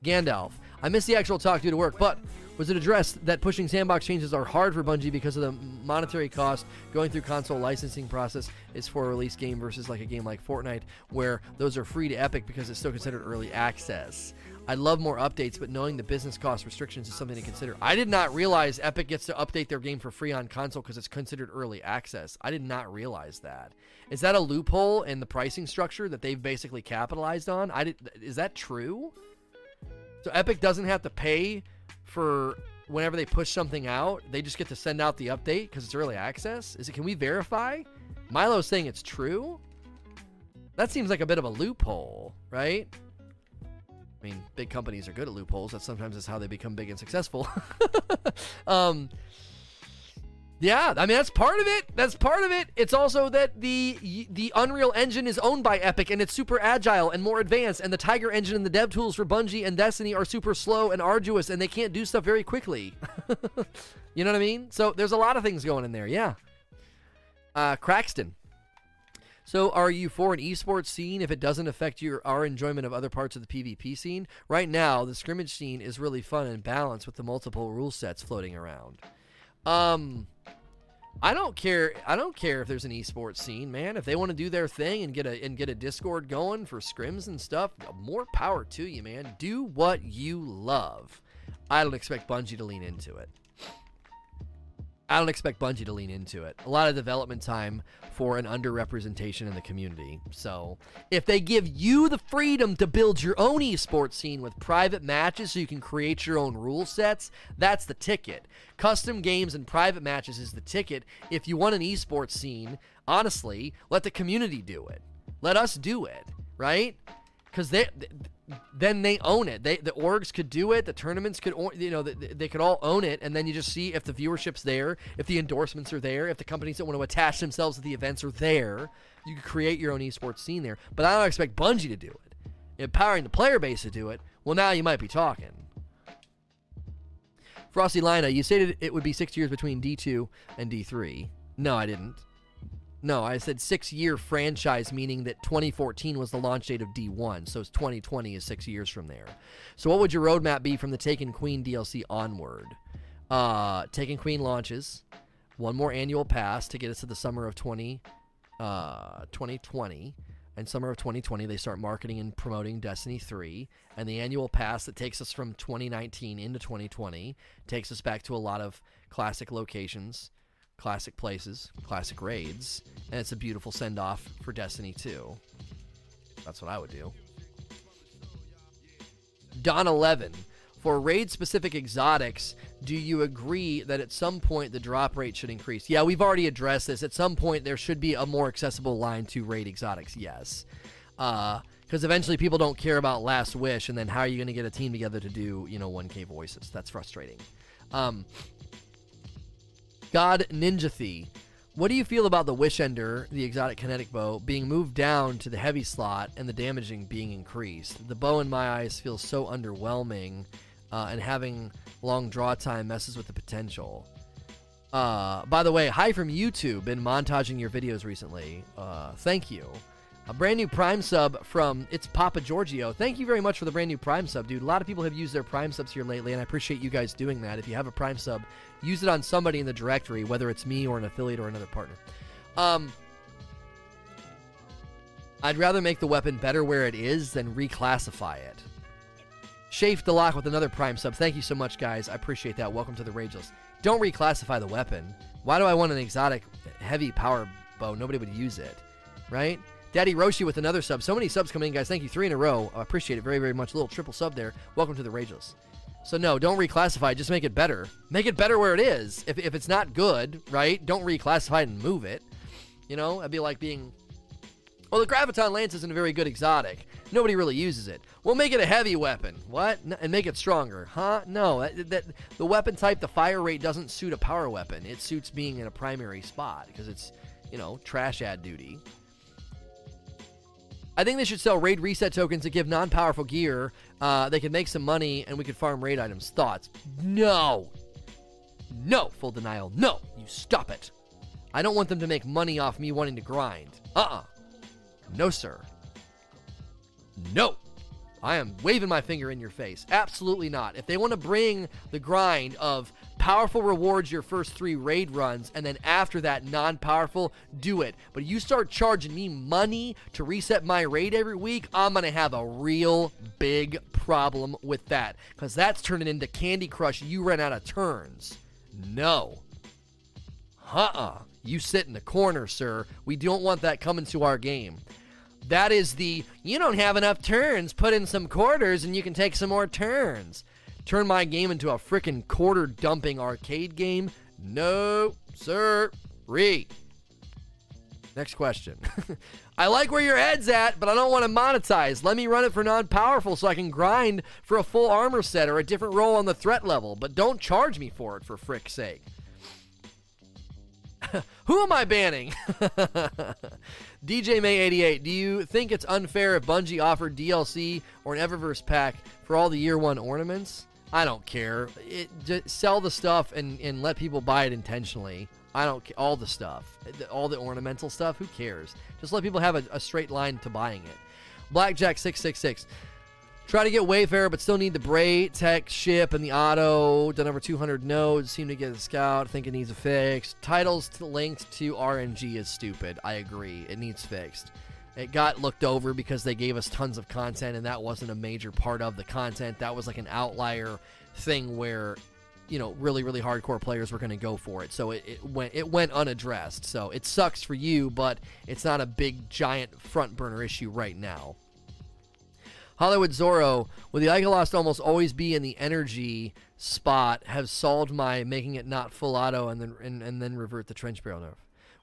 [SPEAKER 1] Gandalf. I missed the actual talk due to work, but was it addressed that pushing sandbox changes are hard for Bungie because of the monetary cost going through console licensing process is for a release game versus like a game like Fortnite where those are free to Epic because it's still considered early access. I'd love more updates, but knowing the business cost restrictions is something to consider. I did not realize Epic gets to update their game for free on console because it's considered early access. I did not realize that. Is that a loophole in the pricing structure that they've basically capitalized on? I did. Is that true? So Epic doesn't have to pay for whenever they push something out. They just get to send out the update because it's early access. Is it? Can we verify? Milo's saying it's true. That seems like a bit of a loophole, right? I mean, big companies are good at loopholes. That sometimes is how they become big and successful. <laughs> um, Yeah, I mean that's part of it. That's part of it. It's also that the the Unreal Engine is owned by Epic and it's super agile and more advanced and the Tiger engine and the dev tools for Bungie and Destiny are super slow and arduous and they can't do stuff very quickly. <laughs> you know what I mean? So there's a lot of things going in there. Yeah. Uh Craxton. So are you for an esports scene if it doesn't affect your our enjoyment of other parts of the PvP scene? Right now, the scrimmage scene is really fun and balanced with the multiple rule sets floating around. Um I don't care. I don't care if there's an esports scene, man. If they want to do their thing and get a and get a Discord going for scrims and stuff, more power to you, man. Do what you love. I don't expect Bungie to lean into it. I don't expect Bungie to lean into it. A lot of development time for an underrepresentation in the community. So, if they give you the freedom to build your own esports scene with private matches so you can create your own rule sets, that's the ticket. Custom games and private matches is the ticket. If you want an esports scene, honestly, let the community do it. Let us do it, right? Because they, then they own it. They the orgs could do it. The tournaments could, you know, they, they could all own it, and then you just see if the viewership's there, if the endorsements are there, if the companies that want to attach themselves to the events are there. You can create your own esports scene there. But I don't expect Bungie to do it. Empowering the player base to do it. Well, now you might be talking. Frosty Lina, you stated it would be six years between D2 and D3. No, I didn't. No, I said six year franchise, meaning that 2014 was the launch date of D1. So it's 2020 is six years from there. So, what would your roadmap be from the Taken Queen DLC onward? Uh, Taken Queen launches, one more annual pass to get us to the summer of 20, uh, 2020. And summer of 2020, they start marketing and promoting Destiny 3. And the annual pass that takes us from 2019 into 2020 takes us back to a lot of classic locations classic places, classic raids, and it's a beautiful send off for Destiny 2. That's what I would do. Don 11. For raid specific exotics, do you agree that at some point the drop rate should increase? Yeah, we've already addressed this. At some point, there should be a more accessible line to raid exotics, yes. Because uh, eventually people don't care about Last Wish, and then how are you going to get a team together to do, you know, 1K voices? That's frustrating. Um, God Ninja Thee. What do you feel about the Wish Ender, the exotic kinetic bow, being moved down to the heavy slot and the damaging being increased? The bow, in my eyes, feels so underwhelming, uh, and having long draw time messes with the potential. Uh, by the way, hi from YouTube. Been montaging your videos recently. Uh, thank you. A brand new Prime sub from It's Papa Giorgio. Thank you very much for the brand new Prime sub, dude. A lot of people have used their Prime subs here lately, and I appreciate you guys doing that. If you have a Prime sub, use it on somebody in the directory, whether it's me or an affiliate or another partner. Um, I'd rather make the weapon better where it is than reclassify it. Shafe the lock with another Prime sub. Thank you so much, guys. I appreciate that. Welcome to the Rageless. Don't reclassify the weapon. Why do I want an exotic heavy power bow? Nobody would use it, right? Daddy Roshi with another sub. So many subs coming in, guys. Thank you. Three in a row. I appreciate it very, very much. A little triple sub there. Welcome to the Rageless. So, no, don't reclassify. Just make it better. Make it better where it is. If, if it's not good, right, don't reclassify and move it. You know, it'd be like being. Well, the Graviton Lance isn't a very good exotic. Nobody really uses it. We'll make it a heavy weapon. What? and make it stronger. Huh? No. Uh, that, that, the weapon type, the fire rate, doesn't suit a power weapon. It suits being in a primary spot because it's, you know, trash ad duty. I think they should sell raid reset tokens to give non powerful gear. Uh, they could make some money and we could farm raid items. Thoughts? No. No. Full denial. No. You stop it. I don't want them to make money off me wanting to grind. Uh uh-uh. uh No, sir. No. I am waving my finger in your face. Absolutely not. If they want to bring the grind of Powerful rewards your first three raid runs, and then after that, non powerful, do it. But you start charging me money to reset my raid every week, I'm going to have a real big problem with that. Because that's turning into Candy Crush. You run out of turns. No. Uh uh-uh. uh. You sit in the corner, sir. We don't want that coming to our game. That is the you don't have enough turns, put in some quarters and you can take some more turns. Turn my game into a freaking quarter dumping arcade game? No, sir. Re. Next question. <laughs> I like where your head's at, but I don't want to monetize. Let me run it for non powerful so I can grind for a full armor set or a different roll on the threat level, but don't charge me for it for frick's sake. <laughs> Who am I banning? <laughs> DJ May 88, do you think it's unfair if Bungie offered DLC or an Eververse pack for all the year one ornaments? I don't care. It, just sell the stuff and, and let people buy it intentionally. I don't care. All the stuff, all the ornamental stuff. Who cares? Just let people have a, a straight line to buying it. Blackjack six six six. Try to get Wayfarer, but still need the Bray Tech ship and the auto. Done over 200 nodes. Seem to get a scout. Think it needs a fix. Titles to linked to RNG is stupid. I agree. It needs fixed. It got looked over because they gave us tons of content, and that wasn't a major part of the content. That was like an outlier thing where, you know, really, really hardcore players were going to go for it. So it, it went it went unaddressed. So it sucks for you, but it's not a big giant front burner issue right now. Hollywood Zorro, will the Ikelos almost always be in the energy spot, have solved my making it not full auto and then and, and then revert the trench barrel nerf?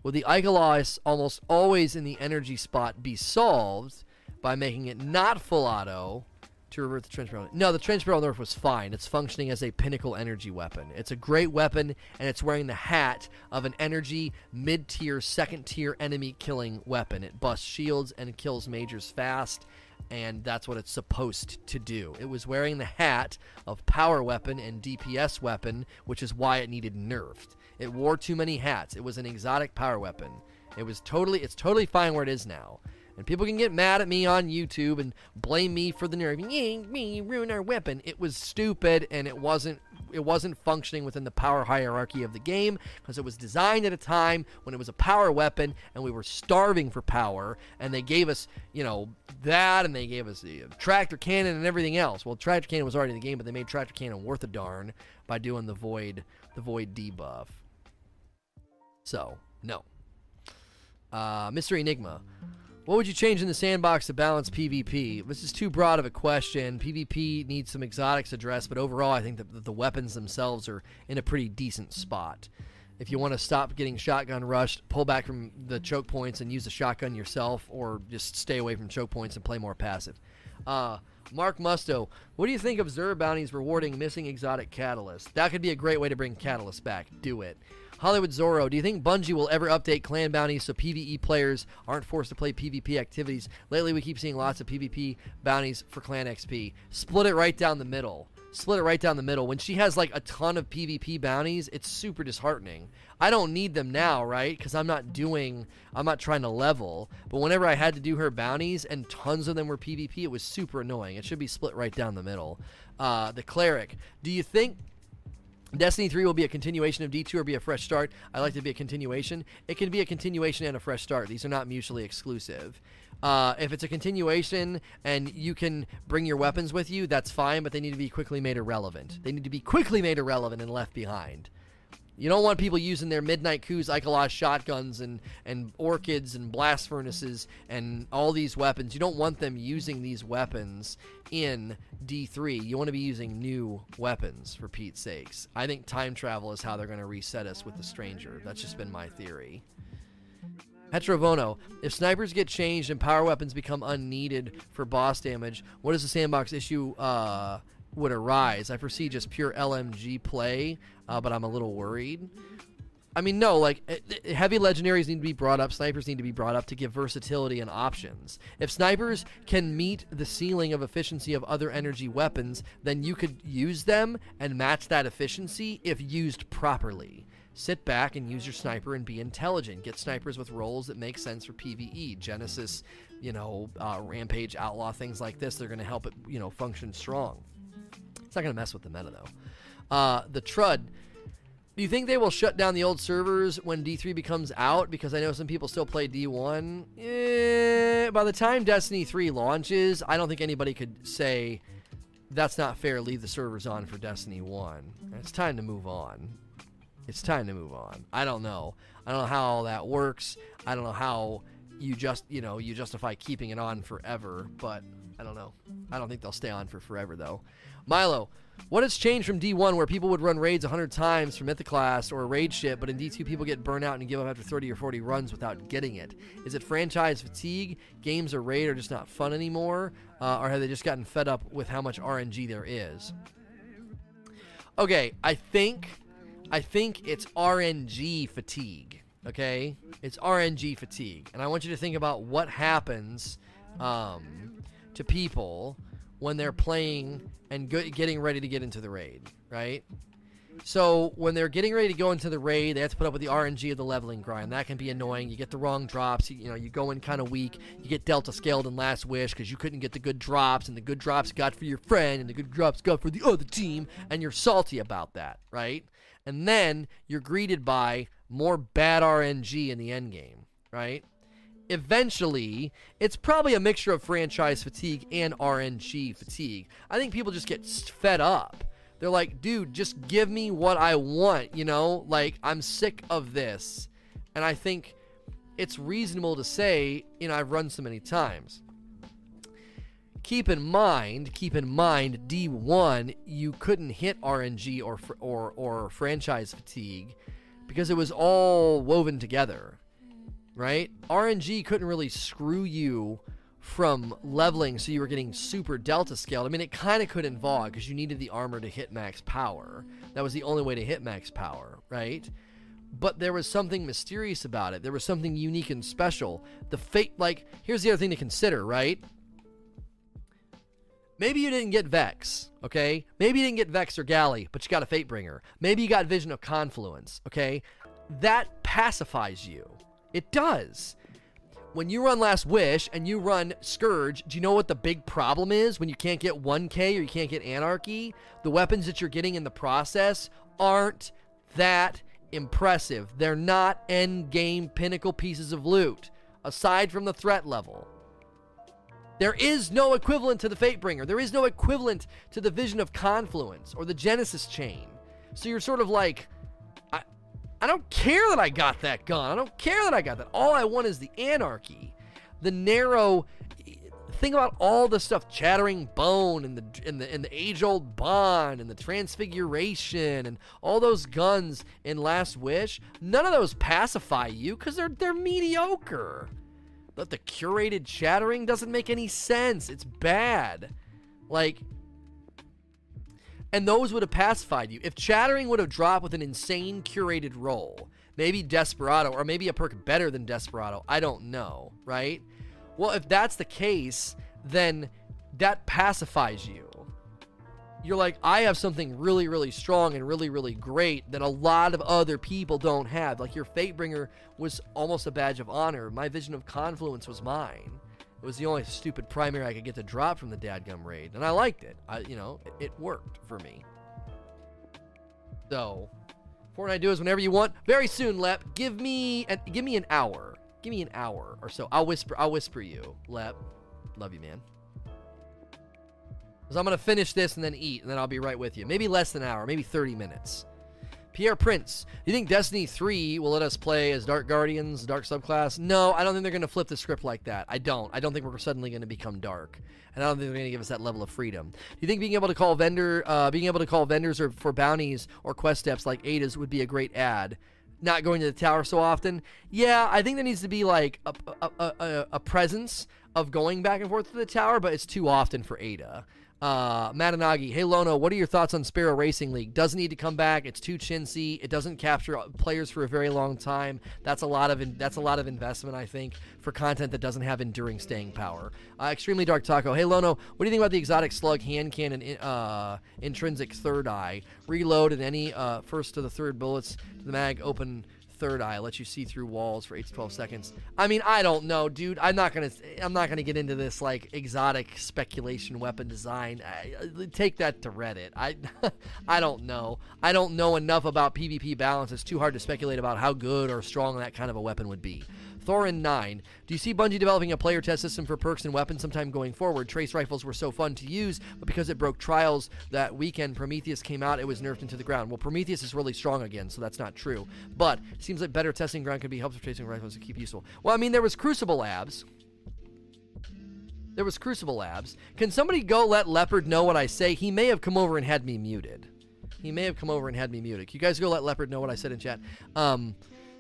[SPEAKER 1] Will the Ikelos almost always in the energy spot be solved by making it not full auto to revert the trench barrel? No, the trench barrel nerf was fine. It's functioning as a pinnacle energy weapon. It's a great weapon, and it's wearing the hat of an energy mid tier, second tier enemy killing weapon. It busts shields and kills majors fast and that's what it's supposed to do. It was wearing the hat of power weapon and DPS weapon, which is why it needed nerfed. It wore too many hats. It was an exotic power weapon. It was totally it's totally fine where it is now. And people can get mad at me on YouTube and blame me for the nerf. Yeah, me ruin our weapon. It was stupid and it wasn't it wasn't functioning within the power hierarchy of the game because it was designed at a time when it was a power weapon and we were starving for power and they gave us you know that and they gave us the tractor cannon and everything else. Well tractor cannon was already in the game but they made tractor cannon worth a darn by doing the void the void debuff. So no. Uh, Mr. Enigma what would you change in the sandbox to balance PvP? This is too broad of a question. PvP needs some exotics addressed, but overall, I think that the weapons themselves are in a pretty decent spot. If you want to stop getting shotgun rushed, pull back from the choke points and use the shotgun yourself, or just stay away from choke points and play more passive. Uh, Mark Musto, what do you think of Xur bounties rewarding missing exotic catalysts? That could be a great way to bring catalysts back. Do it. Hollywood Zorro, do you think Bungie will ever update clan bounties so PvE players aren't forced to play PvP activities? Lately, we keep seeing lots of PvP bounties for clan XP. Split it right down the middle. Split it right down the middle. When she has like a ton of PvP bounties, it's super disheartening. I don't need them now, right? Because I'm not doing, I'm not trying to level. But whenever I had to do her bounties and tons of them were PvP, it was super annoying. It should be split right down the middle. Uh, the cleric, do you think Destiny 3 will be a continuation of D2 or be a fresh start. I like to be a continuation. It can be a continuation and a fresh start. These are not mutually exclusive. Uh, if it's a continuation and you can bring your weapons with you, that's fine, but they need to be quickly made irrelevant. They need to be quickly made irrelevant and left behind. You don't want people using their Midnight Coups, Ikelos shotguns, and, and Orchids, and Blast Furnaces, and all these weapons. You don't want them using these weapons in D3. You want to be using new weapons, for Pete's sakes. I think time travel is how they're going to reset us with the Stranger. That's just been my theory. Heterovono, if snipers get changed and power weapons become unneeded for boss damage, what is the sandbox issue uh, would arise. I foresee just pure LMG play, uh, but I'm a little worried. I mean, no, like eh, eh, heavy legendaries need to be brought up, snipers need to be brought up to give versatility and options. If snipers can meet the ceiling of efficiency of other energy weapons, then you could use them and match that efficiency if used properly. Sit back and use your sniper and be intelligent. Get snipers with rolls that make sense for PvE. Genesis, you know, uh, Rampage, Outlaw, things like this. They're going to help it, you know, function strong. Not going to mess with the meta, though. Uh, the Trud. Do you think they will shut down the old servers when D3 becomes out? Because I know some people still play D1. Eh, by the time Destiny 3 launches, I don't think anybody could say that's not fair. Leave the servers on for Destiny 1. It's time to move on. It's time to move on. I don't know. I don't know how all that works. I don't know how you just you know you justify keeping it on forever. But I don't know. I don't think they'll stay on for forever though. Milo, what has changed from D1 where people would run raids 100 times for Mythoclast or a raid ship, but in D2 people get burnt out and give up after 30 or 40 runs without getting it? Is it franchise fatigue? Games or raid are just not fun anymore? Uh, or have they just gotten fed up with how much RNG there is? Okay, I think I think it's RNG fatigue. Okay, it's RNG fatigue, and I want you to think about what happens um, to people when they're playing and getting ready to get into the raid, right? So when they're getting ready to go into the raid, they have to put up with the RNG of the leveling grind. That can be annoying. You get the wrong drops. You, you know, you go in kind of weak. You get delta scaled in Last Wish because you couldn't get the good drops, and the good drops got for your friend, and the good drops got for the other team, and you're salty about that, right? And then you're greeted by more bad RNG in the end game, right? Eventually, it's probably a mixture of franchise fatigue and RNG fatigue. I think people just get fed up they're like, dude, just give me what I want, you know? Like, I'm sick of this. And I think it's reasonable to say, you know, I've run so many times. Keep in mind, keep in mind, D1, you couldn't hit RNG or, or, or franchise fatigue because it was all woven together, right? RNG couldn't really screw you from leveling so you were getting super delta scaled. I mean, it kind of could in VOG because you needed the armor to hit max power. That was the only way to hit max power, right? But there was something mysterious about it. There was something unique and special. The fate, like, here's the other thing to consider, right? Maybe you didn't get Vex, okay? Maybe you didn't get Vex or Galley, but you got a Fatebringer. Maybe you got Vision of Confluence, okay? That pacifies you. It does when you run Last Wish and you run Scourge, do you know what the big problem is when you can't get 1K or you can't get Anarchy? The weapons that you're getting in the process aren't that impressive. They're not end game pinnacle pieces of loot, aside from the threat level. There is no equivalent to the Fatebringer. There is no equivalent to the Vision of Confluence or the Genesis Chain. So you're sort of like, I don't care that I got that gun. I don't care that I got that. All I want is the anarchy. The narrow think about all the stuff chattering bone and the and the and the age old bond and the transfiguration and all those guns in last wish none of those pacify you because they're they're mediocre but the curated chattering doesn't make any sense it's bad like and those would have pacified you. If chattering would have dropped with an insane curated roll, maybe Desperado, or maybe a perk better than Desperado, I don't know, right? Well, if that's the case, then that pacifies you. You're like, I have something really, really strong and really, really great that a lot of other people don't have. Like your Fatebringer was almost a badge of honor. My vision of confluence was mine. It was the only stupid primary I could get to drop from the dadgum raid, and I liked it. I, you know, it, it worked for me. So, Fortnite Duos whenever you want. Very soon, Lep. Give me, a, give me an hour. Give me an hour or so. I'll whisper. I'll whisper you, Lep. Love you, man. Because I'm gonna finish this and then eat, and then I'll be right with you. Maybe less than an hour, maybe 30 minutes. Pierre Prince, do you think Destiny 3 will let us play as Dark Guardians, Dark subclass? No, I don't think they're going to flip the script like that. I don't. I don't think we're suddenly going to become dark. And I don't think they're going to give us that level of freedom. Do you think being able to call vendor, uh, being able to call vendors or for bounties or quest steps like Ada's would be a great add? Not going to the tower so often. Yeah, I think there needs to be like a, a, a, a presence of going back and forth to the tower, but it's too often for Ada. Uh, Matanagi, hey Lono, what are your thoughts on Sparrow Racing League? Doesn't need to come back. It's too chintzy. It doesn't capture players for a very long time. That's a lot of in, that's a lot of investment, I think, for content that doesn't have enduring staying power. Uh, Extremely Dark Taco, hey Lono, what do you think about the exotic slug hand cannon uh, intrinsic third eye? Reload and any uh, first to the third bullets to the mag open third eye lets you see through walls for 8 to 12 seconds. I mean, I don't know, dude. I'm not to I'm not to get into this like exotic speculation weapon design. I, take that to Reddit. I <laughs> I don't know. I don't know enough about PvP balance. It's too hard to speculate about how good or strong that kind of a weapon would be. Thorin 9. Do you see Bungie developing a player test system for perks and weapons sometime going forward? Trace rifles were so fun to use, but because it broke trials that weekend Prometheus came out, it was nerfed into the ground. Well, Prometheus is really strong again, so that's not true. But seems like better testing ground could be helpful for tracing rifles to keep useful. Well, I mean, there was Crucible Labs. There was Crucible Labs. Can somebody go let Leopard know what I say? He may have come over and had me muted. He may have come over and had me muted. Can you guys go let Leopard know what I said in chat? Um,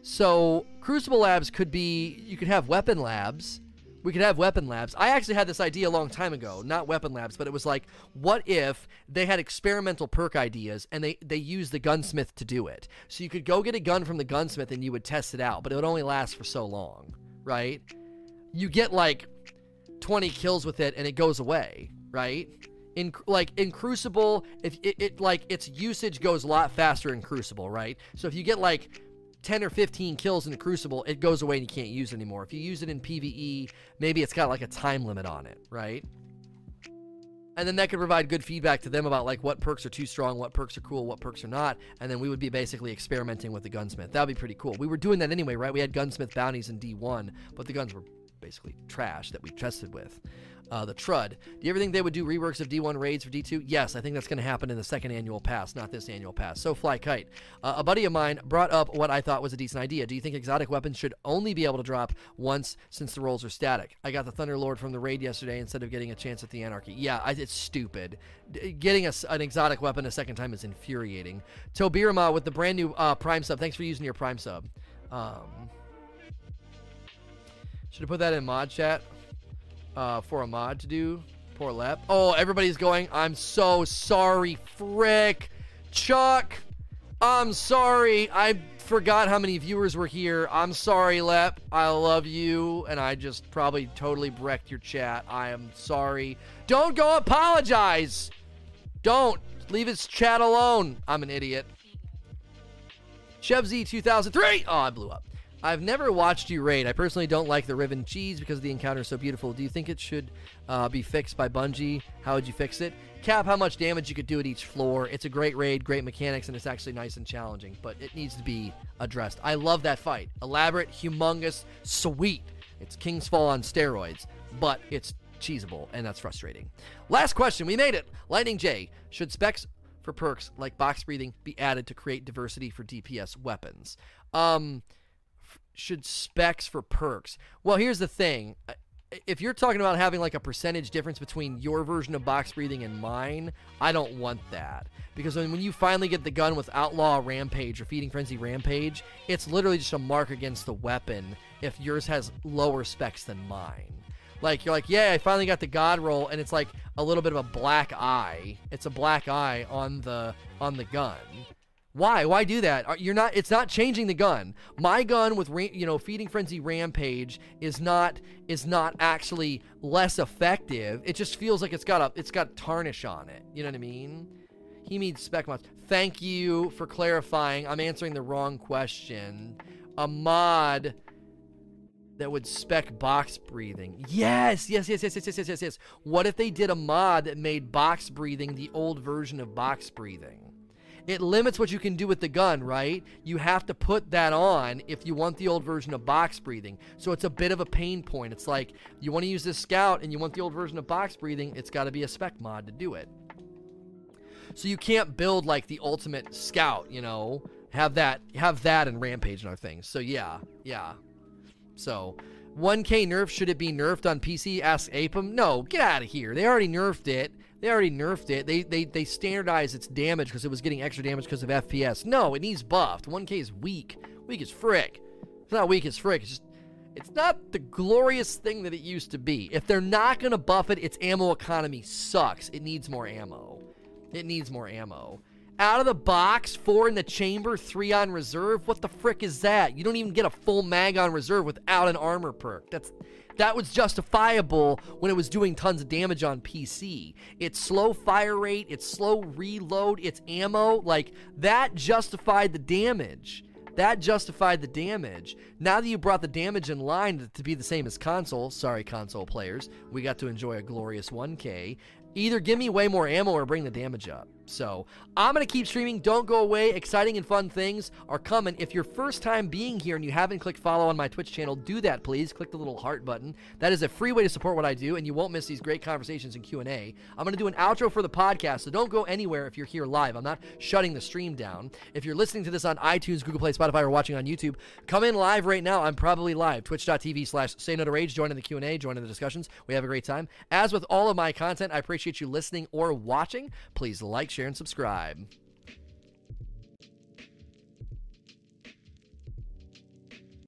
[SPEAKER 1] so Crucible Labs could be you could have weapon labs We could have weapon labs. I actually had this idea a long time ago, not weapon labs, but it was like, what if they had experimental perk ideas and they they used the gunsmith to do it? So you could go get a gun from the gunsmith and you would test it out, but it would only last for so long, right? You get like 20 kills with it and it goes away, right? In like in Crucible, if it, it like its usage goes a lot faster in Crucible, right? So if you get like 10 or 15 kills in the Crucible, it goes away and you can't use it anymore. If you use it in PvE, maybe it's got like a time limit on it, right? And then that could provide good feedback to them about like what perks are too strong, what perks are cool, what perks are not, and then we would be basically experimenting with the gunsmith. That would be pretty cool. We were doing that anyway, right? We had gunsmith bounties in D1, but the guns were basically trash that we tested with uh, the Trud. Do you ever think they would do reworks of D1 raids for D2? Yes, I think that's going to happen in the second annual pass, not this annual pass. So fly kite. Uh, a buddy of mine brought up what I thought was a decent idea. Do you think exotic weapons should only be able to drop once since the rolls are static? I got the Thunderlord from the raid yesterday instead of getting a chance at the Anarchy. Yeah, I, it's stupid. D- getting a, an exotic weapon a second time is infuriating. Tobirama with the brand new uh, Prime sub. Thanks for using your Prime sub. Um, should have put that in mod chat uh, for a mod to do. Poor Lep. Oh, everybody's going. I'm so sorry, frick. Chuck, I'm sorry. I forgot how many viewers were here. I'm sorry, Lep. I love you, and I just probably totally wrecked your chat. I am sorry. Don't go apologize. Don't. Leave his chat alone. I'm an idiot. Chevz 2003. Oh, I blew up. I've never watched you raid. I personally don't like the Riven cheese because the encounter is so beautiful. Do you think it should uh, be fixed by Bungie? How would you fix it? Cap how much damage you could do at each floor. It's a great raid, great mechanics, and it's actually nice and challenging, but it needs to be addressed. I love that fight. Elaborate, humongous, sweet. It's King's Fall on steroids, but it's cheesable, and that's frustrating. Last question. We made it. Lightning J. Should specs for perks like box breathing be added to create diversity for DPS weapons? Um should specs for perks. Well, here's the thing. If you're talking about having like a percentage difference between your version of box breathing and mine, I don't want that. Because when you finally get the gun with Outlaw Rampage or Feeding Frenzy Rampage, it's literally just a mark against the weapon if yours has lower specs than mine. Like you're like, yeah, I finally got the god roll, and it's like a little bit of a black eye. It's a black eye on the on the gun. Why? Why do that? You're not. It's not changing the gun. My gun with you know feeding frenzy rampage is not is not actually less effective. It just feels like it's got a it's got tarnish on it. You know what I mean? He means spec mods. Thank you for clarifying. I'm answering the wrong question. A mod that would spec box breathing. Yes, yes, yes, yes, yes, yes, yes, yes. What if they did a mod that made box breathing the old version of box breathing? It limits what you can do with the gun, right? You have to put that on if you want the old version of box breathing. So it's a bit of a pain point. It's like you want to use this scout and you want the old version of box breathing, it's got to be a spec mod to do it. So you can't build like the ultimate scout, you know, have that have that in rampage and other things. So yeah, yeah. So 1K nerf should it be nerfed on PC? Ask Apem. No, get out of here. They already nerfed it. They already nerfed it. They they they standardized its damage because it was getting extra damage because of FPS. No, it needs buffed. 1K is weak. Weak as frick. It's not weak as frick. It's just it's not the glorious thing that it used to be. If they're not gonna buff it, its ammo economy sucks. It needs more ammo. It needs more ammo. Out of the box, four in the chamber, three on reserve. What the frick is that? You don't even get a full mag on reserve without an armor perk. That's that was justifiable when it was doing tons of damage on PC. Its slow fire rate, its slow reload, its ammo, like that justified the damage. That justified the damage. Now that you brought the damage in line to be the same as console, sorry, console players, we got to enjoy a glorious 1K. Either give me way more ammo or bring the damage up. So I'm going to keep streaming. Don't go away. Exciting and fun things are coming. If your first time being here and you haven't clicked follow on my Twitch channel, do that, please. Click the little heart button. That is a free way to support what I do, and you won't miss these great conversations and Q&A. I'm going to do an outro for the podcast, so don't go anywhere if you're here live. I'm not shutting the stream down. If you're listening to this on iTunes, Google Play, Spotify, or watching on YouTube, come in live right now. I'm probably live. Twitch.tv slash Say No to Rage. Join in the Q&A. Join in the discussions. We have a great time. As with all of my content, I appreciate you listening or watching. Please like, share, and subscribe.